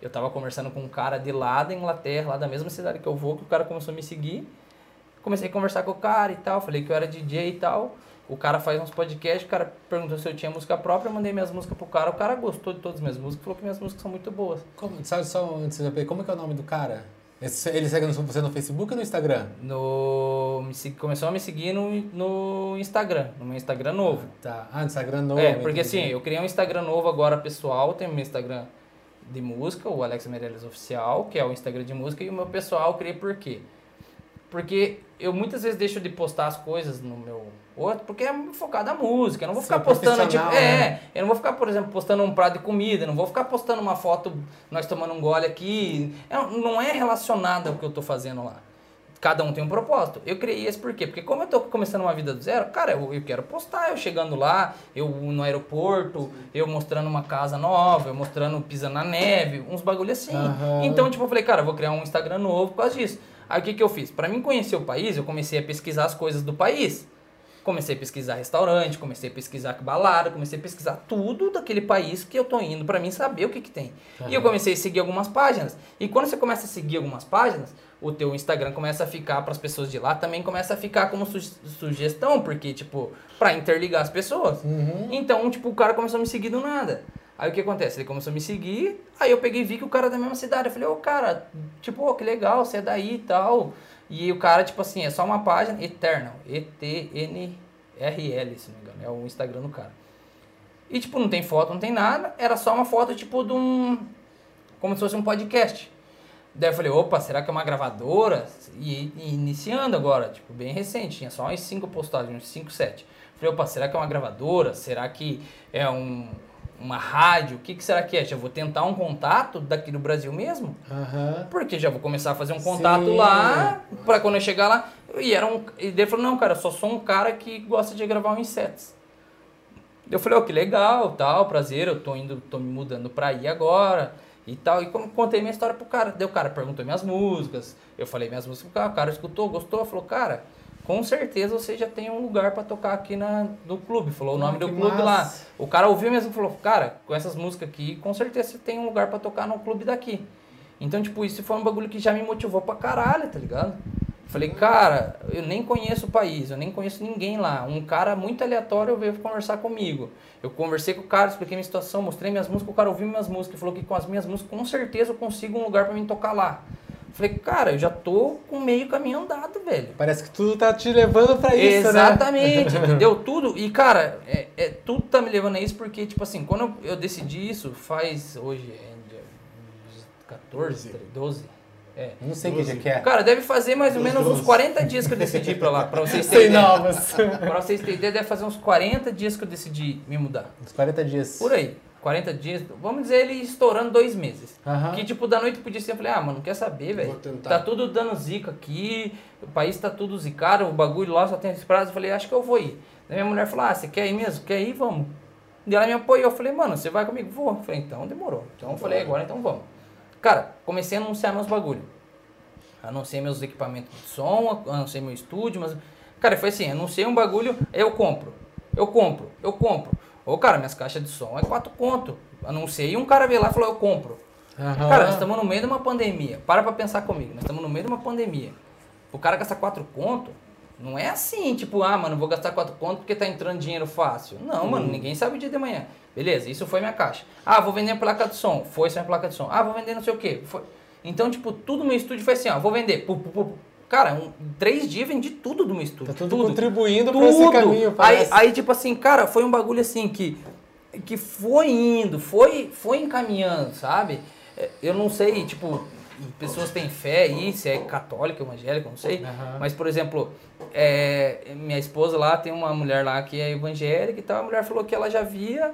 Eu tava conversando com um cara de lá da Inglaterra, lá da mesma cidade que eu vou, que o cara começou a me seguir. Comecei a conversar com o cara e tal, falei que eu era DJ e tal. O cara faz uns podcasts, o cara perguntou se eu tinha música própria, eu mandei minhas músicas pro cara. O cara gostou de todas as minhas músicas, falou que minhas músicas são muito boas. Como, sabe só antes de como é que é o nome do cara? Ele segue você no Facebook ou no Instagram? No, começou a me seguir no, no Instagram, no meu Instagram novo. Tá. Ah, no Instagram novo. É, porque assim, eu criei um Instagram novo agora pessoal, tem o meu Instagram de música, o Alex Meirelles Oficial, que é o Instagram de música, e o meu pessoal eu criei por quê? Porque eu muitas vezes deixo de postar as coisas no meu outro, porque é focado na música. Eu não vou ficar Ser postando, tipo, profissional, é, né? eu não vou ficar, por exemplo, postando um prato de comida, não vou ficar postando uma foto nós tomando um gole aqui. É, não é relacionado ao que eu tô fazendo lá. Cada um tem um propósito. Eu criei esse por quê? Porque como eu tô começando uma vida do zero, cara, eu, eu quero postar eu chegando lá, eu no aeroporto, eu mostrando uma casa nova, eu mostrando pisando na neve, uns bagulho assim. Aham. Então, tipo, eu falei, cara, eu vou criar um Instagram novo por causa disso. Aí o que, que eu fiz? Pra mim conhecer o país, eu comecei a pesquisar as coisas do país. Comecei a pesquisar restaurante, comecei a pesquisar balada, comecei a pesquisar tudo daquele país que eu tô indo pra mim saber o que que tem. E eu comecei a seguir algumas páginas. E quando você começa a seguir algumas páginas, o teu Instagram começa a ficar para as pessoas de lá, também começa a ficar como su- sugestão, porque tipo, pra interligar as pessoas. Uhum. Então, tipo, o cara começou a me seguir do nada. Aí o que acontece? Ele começou a me seguir, aí eu peguei e vi que o cara é da mesma cidade. Eu falei, ô cara, tipo, ô, que legal, você é daí e tal. E o cara, tipo assim, é só uma página, Eternal, E-T-N-R-L, se não me engano, é o Instagram do cara. E, tipo, não tem foto, não tem nada, era só uma foto, tipo, de um. Como se fosse um podcast. Daí eu falei, opa, será que é uma gravadora? E, e iniciando agora, tipo, bem recente, tinha só umas 5 postagens, uns 5, 7. Falei, opa, será que é uma gravadora? Será que é um, uma rádio? O que, que será que é? Já vou tentar um contato daqui do Brasil mesmo? Aham. Porque já vou começar a fazer um contato Sim. lá, pra quando eu chegar lá. E, era um, e ele falou, não, cara, eu só sou um cara que gosta de gravar um insetos. Eu falei, ó, que legal, tal, prazer, eu tô indo, tô me mudando pra aí agora e tal. E como contei minha história pro cara. Daí o cara perguntou minhas músicas, eu falei minhas músicas pro cara, o cara escutou, gostou, falou, cara, com certeza você já tem um lugar pra tocar aqui na, no clube. Falou o Ah, nome do que clube massa. lá. O cara ouviu mesmo e falou, cara, com essas músicas aqui, com certeza você tem um lugar pra tocar no clube daqui. Então, tipo, isso foi um bagulho que já me motivou pra caralho, tá ligado? Falei, cara, eu nem conheço o país, eu nem conheço ninguém lá. Um cara muito aleatório veio conversar comigo. Eu conversei com o cara, expliquei minha situação, mostrei minhas músicas, o cara ouviu minhas músicas e falou que com as minhas músicas com certeza eu consigo um lugar pra mim tocar lá. Falei, cara, eu já tô com meio caminho andado, velho. Parece que tudo tá te levando pra isso, né? Exatamente, entendeu? Tudo. E, cara, é, é- tudo tá me levando a isso porque, tipo assim, quando eu, eu decidi isso, faz hoje, é dia 14, 12. É. Não sei o que dia que é. Cara, deve fazer mais ou menos uns 40 dias que eu decidi pra lá, pra vocês terem Sei ideia. novas. Pra vocês terem ideia, deve fazer uns 40 dias que eu decidi me mudar. Uns 40 dias. Por aí. 40 dias, vamos dizer ele estourando dois meses. Aham. Que tipo, da noite pro dia assim, eu falei, ah, mano, não quer saber, velho. Vou tentar. Tá tudo dando zica aqui, o país tá tudo zicado, o bagulho lá só tem esse prazo. Eu falei, acho que eu vou ir. Daí minha mulher falou, ah, você quer ir mesmo? Quer ir? Vamos. E ela me apoiou, eu falei, mano, você vai comigo? Vou. Eu falei, então demorou. Então eu falei, agora então vamos. Cara, comecei a anunciar meus bagulho. Anunciei meus equipamentos de som, anunciei meu estúdio, mas. Cara, foi assim, anunciei um bagulho, eu compro. Eu compro, eu compro. Ô, cara, minhas caixas de som é quatro conto. Anunciei e um cara veio lá e falou, eu compro. Aham. Cara, nós estamos no meio de uma pandemia. Para pra pensar comigo. Nós estamos no meio de uma pandemia. O cara gastar quatro conto, não é assim, tipo, ah, mano, vou gastar quatro conto porque tá entrando dinheiro fácil. Não, mano, ninguém sabe o dia de manhã. Beleza, isso foi minha caixa. Ah, vou vender a placa de som. Foi essa minha placa de som. Ah, vou vender não sei o quê. Foi. Então, tipo, tudo no meu estúdio foi assim, ó, vou vender. Pu, pu, pu, pu. Cara, um, três dias vendi tudo do meu estúdio. Tá tudo, tudo. contribuindo pra esse caminho, Aí, parece. aí, tipo assim, cara, foi um bagulho assim que, que foi indo, foi, foi encaminhando, sabe? É, Eu não sei, tipo, pessoas têm fé aí, se é católica, evangélica, não sei. Aham. Mas, por exemplo, é, minha esposa lá tem uma mulher lá que é evangélica e tal. A mulher falou que ela já via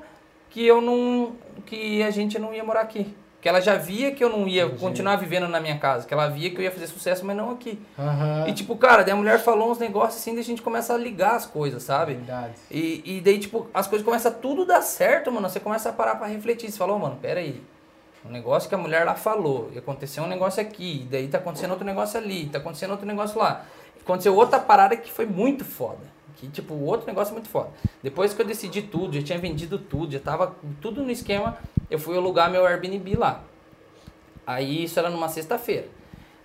que eu não. que a gente não ia morar aqui. Que ela já via que eu não ia Entendi. continuar vivendo na minha casa. Que ela via que eu ia fazer sucesso, mas não aqui. Aham. E tipo, cara, daí a mulher falou uns negócios assim, daí a gente começa a ligar as coisas, sabe? Verdade. E, e daí, tipo, as coisas começam a tudo dar certo, mano. Você começa a parar pra refletir. Você falou, mano, pera aí. Um negócio que a mulher lá falou. E aconteceu um negócio aqui. E daí tá acontecendo outro negócio ali. Tá acontecendo outro negócio lá. Aconteceu outra parada que foi muito foda. Que, tipo, outro negócio muito foda. Depois que eu decidi tudo, já tinha vendido tudo, já tava tudo no esquema, eu fui alugar meu Airbnb lá. Aí isso era numa sexta-feira.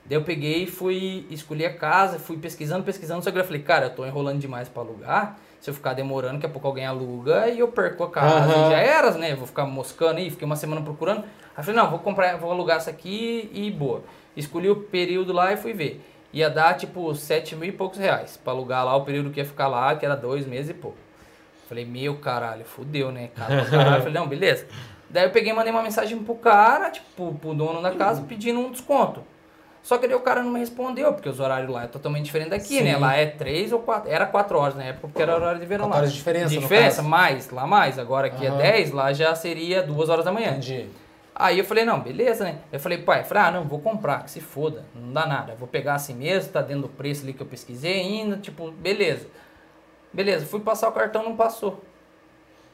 Daí eu peguei e fui escolher a casa, fui pesquisando, pesquisando, só que eu falei, cara, eu tô enrolando demais pra alugar. Se eu ficar demorando, daqui a pouco alguém aluga e eu perco a casa. E já era, né? Vou ficar moscando aí, fiquei uma semana procurando. Aí eu falei, não, vou comprar, vou alugar essa aqui e boa. Escolhi o período lá e fui ver. Ia dar tipo sete mil e poucos reais pra alugar lá o período que ia ficar lá, que era dois meses e pouco. Falei, meu caralho, fudeu, né? Cara, caralho. Falei, não, beleza. Daí eu peguei e mandei uma mensagem pro cara, tipo, pro dono da casa, pedindo um desconto. Só que daí o cara não me respondeu, porque os horários lá é totalmente diferente daqui, Sim. né? Lá é 3 ou 4, era 4 horas na época, porque era horário de verão Quatro lá. horas de diferença, Diferença, mais, lá mais. Agora aqui Aham. é 10, lá já seria 2 horas da manhã. Entendi. Aí eu falei, não, beleza, né? Eu falei, pai, eu falei, ah, não, vou comprar, que se foda, não dá nada. Vou pegar assim mesmo, tá dentro do preço ali que eu pesquisei ainda, tipo, beleza. Beleza, fui passar o cartão, não passou.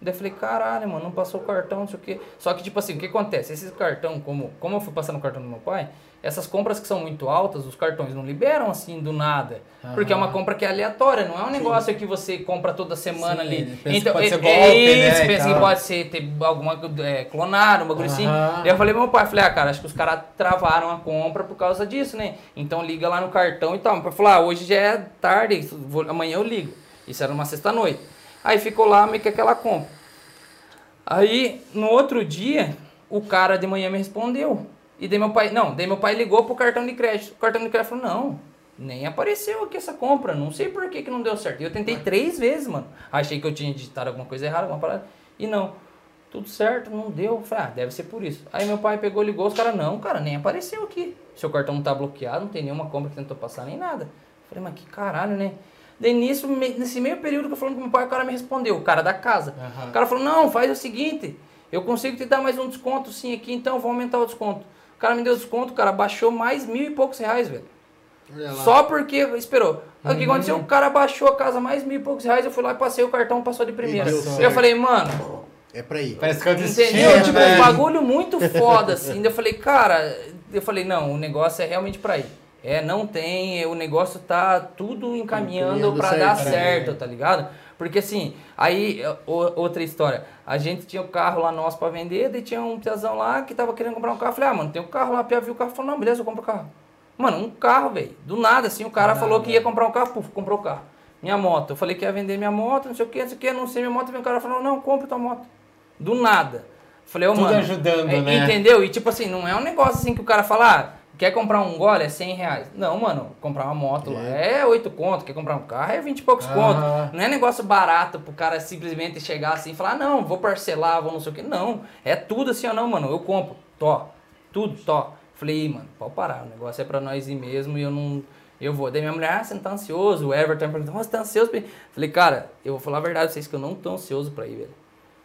Daí eu falei, caralho, mano, não passou o cartão, não sei o quê. Só que, tipo assim, o que acontece? Esses cartão, como, como eu fui passando o cartão do meu pai, essas compras que são muito altas, os cartões não liberam assim do nada. Porque é uma compra que é aleatória, não é um negócio que você compra toda semana Sim, ali. que pode é, ser é golpe, né, isso, e pensa que pode ser ter alguma é, clonado, um bagulho assim. Daí eu falei pro meu pai, falei, ah, cara, acho que os caras travaram a compra por causa disso, né? Então liga lá no cartão e tal. Meu pai falou, ah, hoje já é tarde, vou- amanhã eu ligo. Isso era uma sexta-noite. Aí ficou lá meio que aquela compra. Aí, no outro dia, o cara de manhã me respondeu. E daí meu pai, não, daí meu pai ligou pro cartão de crédito. O cartão de crédito falou, não, nem apareceu aqui essa compra, não sei por que que não deu certo. E eu tentei três vezes, mano. Achei que eu tinha digitado alguma coisa errada, alguma parada. E não, tudo certo, não deu. Eu Falei, ah, deve ser por isso. Aí meu pai pegou, ligou, os caras, não, cara, nem apareceu aqui. Seu cartão não tá bloqueado, não tem nenhuma compra que tentou passar, nem nada. Eu Falei, mas que caralho, né? Daí nisso, nesse meio período que eu falando com meu pai, o cara me respondeu, o cara da casa. Aham. O cara falou, não, faz o seguinte, eu consigo te dar mais um desconto sim aqui, então vou aumentar o desconto. O cara me deu desconto, cara, baixou mais mil e poucos reais, velho. Só porque esperou. O que Uhum. aconteceu? O cara baixou a casa mais mil e poucos reais, eu fui lá e passei o cartão, passou de primeira. E Eu falei, mano, É pra ir. Parece que é destino, Entendeu? Tipo, né? um bagulho muito foda, assim. Eu falei, cara, eu falei, não, o negócio é realmente pra ir. É, não tem, o negócio tá tudo encaminhando certo, dar certo, tá ligado? Porque assim, aí, outra história, a gente tinha o carro lá nosso pra vender, daí tinha um piazão lá que tava querendo comprar um carro, eu falei, ah, mano, tem um carro lá, Pia viu o carro, falou, não, beleza, eu compro o carro. Mano, um carro, velho, do nada, assim, o cara falou que ia comprar um carro, puf, comprou o carro. Minha moto, eu falei que ia vender minha moto, não sei o que, não sei o que, anunciei minha moto, e o cara falou, não, compra tua moto. Do nada. Falei, ô, Tudo mano. ajudando, é, né? Entendeu? E tipo assim, não é um negócio assim que o cara fala, ah, quer comprar um gole é 100 reais. Não, mano, comprar uma moto lá é 8 conto, quer comprar um carro é 20 e poucos Aham. conto. Não é negócio barato pro cara simplesmente chegar assim e falar, ah, não, vou parcelar, vou não sei o que. Não, é tudo assim, ó, não, mano, eu compro, tó, tudo, tó. Falei, "Ih, mano, pode parar, o negócio é pra nós ir mesmo e eu não. Eu vou. Daí minha mulher, ah, você não tá ansioso? O Everton perguntou, "Ah, você tá ansioso? pra ir?" Falei, cara, eu vou falar a verdade pra vocês que eu não tô ansioso pra ir, velho.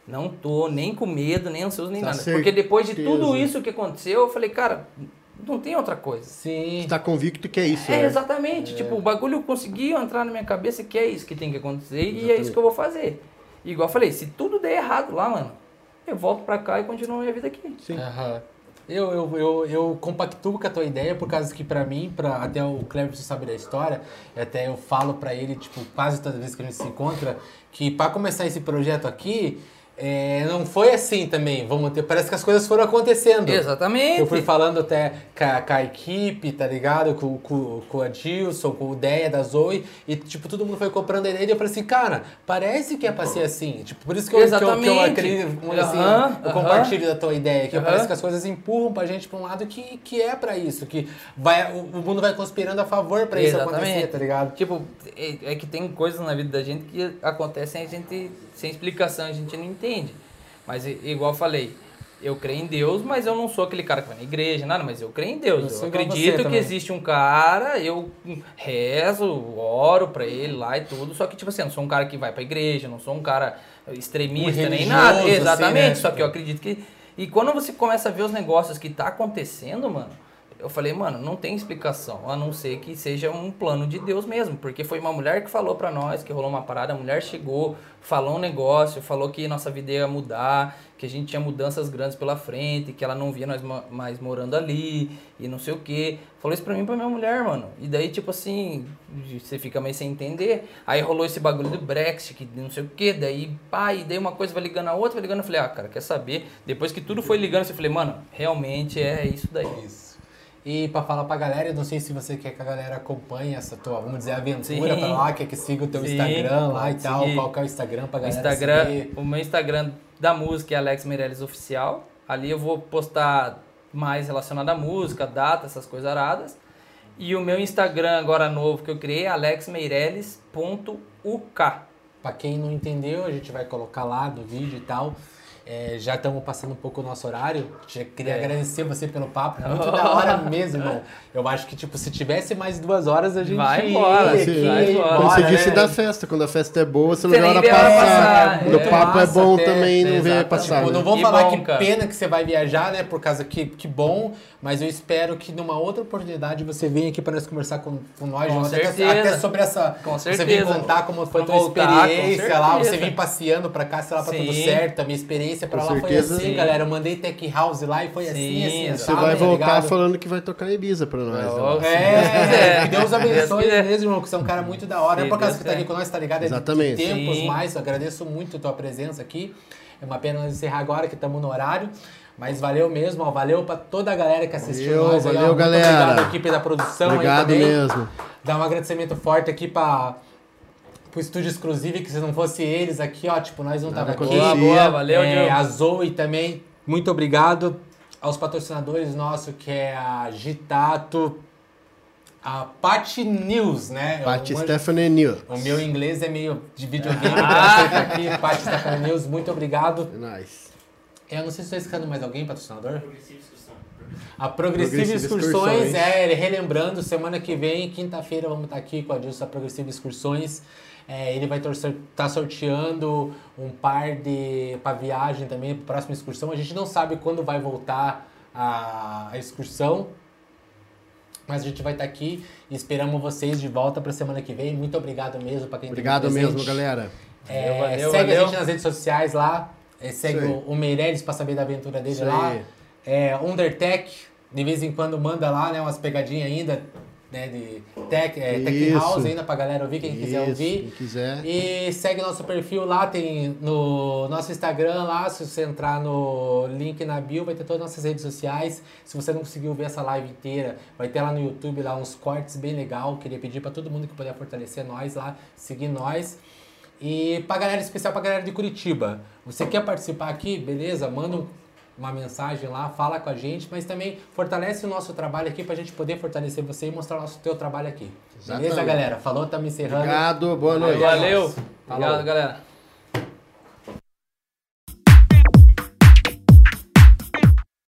Não tô nem com medo, nem ansioso, nem Tá nada. Porque depois de certeza. tudo isso que aconteceu, eu falei, cara, não tem outra coisa. Sim. Você tá convicto que é isso, É, né? exatamente. Tipo, o bagulho conseguiu entrar na minha cabeça que é isso que tem que acontecer e é isso que eu vou fazer. E igual eu falei, se tudo der errado lá, mano, eu volto pra cá e continuo a minha vida aqui. Sim. Aham. Eu, eu, eu, eu compactuo com a tua ideia, por causa que pra mim, pra, até o Cleverson sabe da história, até eu falo pra ele, tipo, quase toda vez que a gente se encontra, que pra começar esse projeto aqui, é, não foi assim também, vamos ter, parece que as coisas foram acontecendo. Exatamente. Eu fui falando até com a, com a equipe, tá ligado? Com, com, com a Dilson, com o Deia da Zoe, e tipo, todo mundo foi comprando a ideia e eu falei assim, cara, parece que é pra ser assim. Tipo, por isso que eu, que eu, que eu Exatamente. acredito, assim, eu compartilho da tua ideia, que parece que as coisas empurram pra gente pra um lado que, que é pra isso, que vai, o, o mundo vai conspirando a favor pra isso acontecer, tá ligado? Tipo, é, é que tem coisas na vida da gente que acontecem e a gente, sem explicação, a gente não entende. Mas igual eu falei, eu creio em Deus, mas eu não sou aquele cara que vai na igreja, nada, mas eu creio em Deus. Eu Eu, acredito que existe um cara, eu rezo, oro pra ele lá e tudo, só que tipo assim, eu não sou um cara que vai pra igreja, não sou um cara extremista Um nem nada. assim, Exatamente, né? só que eu acredito que e quando você começa a ver os negócios que tá acontecendo, mano, eu falei, mano, não tem explicação, a não ser que seja um plano de Deus mesmo, porque foi uma mulher que falou pra nós que rolou uma parada, a mulher chegou, falou um negócio, falou que nossa vida ia mudar, que a gente tinha mudanças grandes pela frente, que ela não via nós ma- mais morando ali e não sei o que. Falou isso pra mim e pra minha mulher, mano. E daí, tipo assim, você fica meio sem entender. Aí rolou esse bagulho do Brexit, que não sei o que, daí, e daí uma coisa vai ligando a outra, vai ligando. Eu falei, ah, cara, quer saber? Depois que tudo foi ligando, eu falei, mano, realmente é isso daí. Isso. E pra falar pra galera, eu não sei se você quer que a galera acompanhe essa tua, vamos dizer, aventura Sim. pra lá, quer que siga o teu Sim, Instagram lá e tal, seguir. qual que é o Instagram pra galera Instagram, seguir. o meu Instagram da música é Alex Meirelles Oficial. Ali eu vou postar mais relacionado à música, data, essas coisas aradas. E o meu Instagram agora novo que eu criei é alexmeireles.uk. Pra quem não entendeu, a gente vai colocar lá no vídeo e tal. É, já estamos passando um pouco o nosso horário. Já queria É. agradecer você pelo papo. Muito da hora mesmo, irmão. Eu acho que, tipo, se tivesse mais duas horas, a gente Vai ia embora, vai você né? da festa, quando a festa é boa, você não Você vê a hora passar. Quando é. o papo é bom até, também, não vê passar. Tipo, né? não vou Que falar bom, que cara. pena que você vai viajar, né? Por causa que, que bom, mas eu espero que numa outra oportunidade você venha aqui para nós conversar com, com nós, Com até, certeza. até sobre essa. Com Você vir certeza. contar como foi a tua experiência lá, você certeza. vir passeando pra cá, sei lá, pra tudo certo. A minha experiência pra Com lá foi certeza. assim, Sim. galera. Eu mandei Tech House lá e foi assim, Sim, assim, você Você assado, vai tá voltar ligado? falando que vai tocar em Ibiza pra nós. Né? É, que Deus abençoe Deus mesmo, irmão, que você é um cara muito da hora. Se é por causa Deus que tá aqui quiser. com nós, tá ligado? É Exatamente. De tempos Sim. mais, eu agradeço muito a tua presença aqui. É uma pena nós encerrar agora, que estamos no horário. Mas valeu mesmo, ó. Valeu pra toda a galera que assistiu Valeu, nós. aí, ó. valeu, Muito galera. Obrigado à equipe da produção Obrigado aí mesmo. Dar um agradecimento forte aqui pra, pro estúdio exclusivo, que se não fosse eles aqui, ó, tipo, nós não Nada tava aqui. Boa, boa, valeu, É, a Zoe também, muito obrigado. Aos patrocinadores nossos, que é a Gitato, a Pat News, né? Pat manjo- Stephanie New. O meu inglês é meio de videogame, Ah. aqui, Pat Stephanie News, muito obrigado. Nice. Eu não sei se estou escutando mais alguém, patrocinador. A Progressiva Progressiva Excursões, Excursões. é, ele relembrando, semana que vem, quinta-feira, vamos estar aqui com a Dilson da Progressiva Excursões. É, ele vai estar sorteando um par de para viagem também, para próxima excursão. A gente não sabe quando vai voltar a, a excursão, mas a gente vai estar aqui e esperamos vocês de volta para semana que vem. Muito obrigado mesmo para quem Obrigado mesmo, galera. É, Valeu, valeu, segue valeu. a gente nas redes sociais lá. É, segue o, Meirelles pra saber da aventura dele lá. É, Undertech, de vez em quando manda lá, né? Umas pegadinhas ainda, né? De tech, é, tech. House ainda pra galera ouvir, quem quiser Isso, ouvir. Quem quiser. E segue nosso perfil lá, tem no nosso Instagram lá, se você entrar no link na bio, vai ter todas as nossas redes sociais. Se você não conseguiu ver essa live inteira, vai ter lá no YouTube lá uns cortes bem legal. Queria pedir pra todo mundo que puder fortalecer nós lá, seguir nós. E pra galera especial, pra galera de Curitiba, você quer participar aqui? Beleza? Manda um- uma mensagem lá, fala com a gente, mas também fortalece o nosso trabalho aqui pra gente poder fortalecer você e mostrar o nosso teu trabalho aqui. Beleza, Exatamente. galera? Falou, estamos encerrando. Obrigado, boa noite. Valeu. Falou. Obrigado, galera.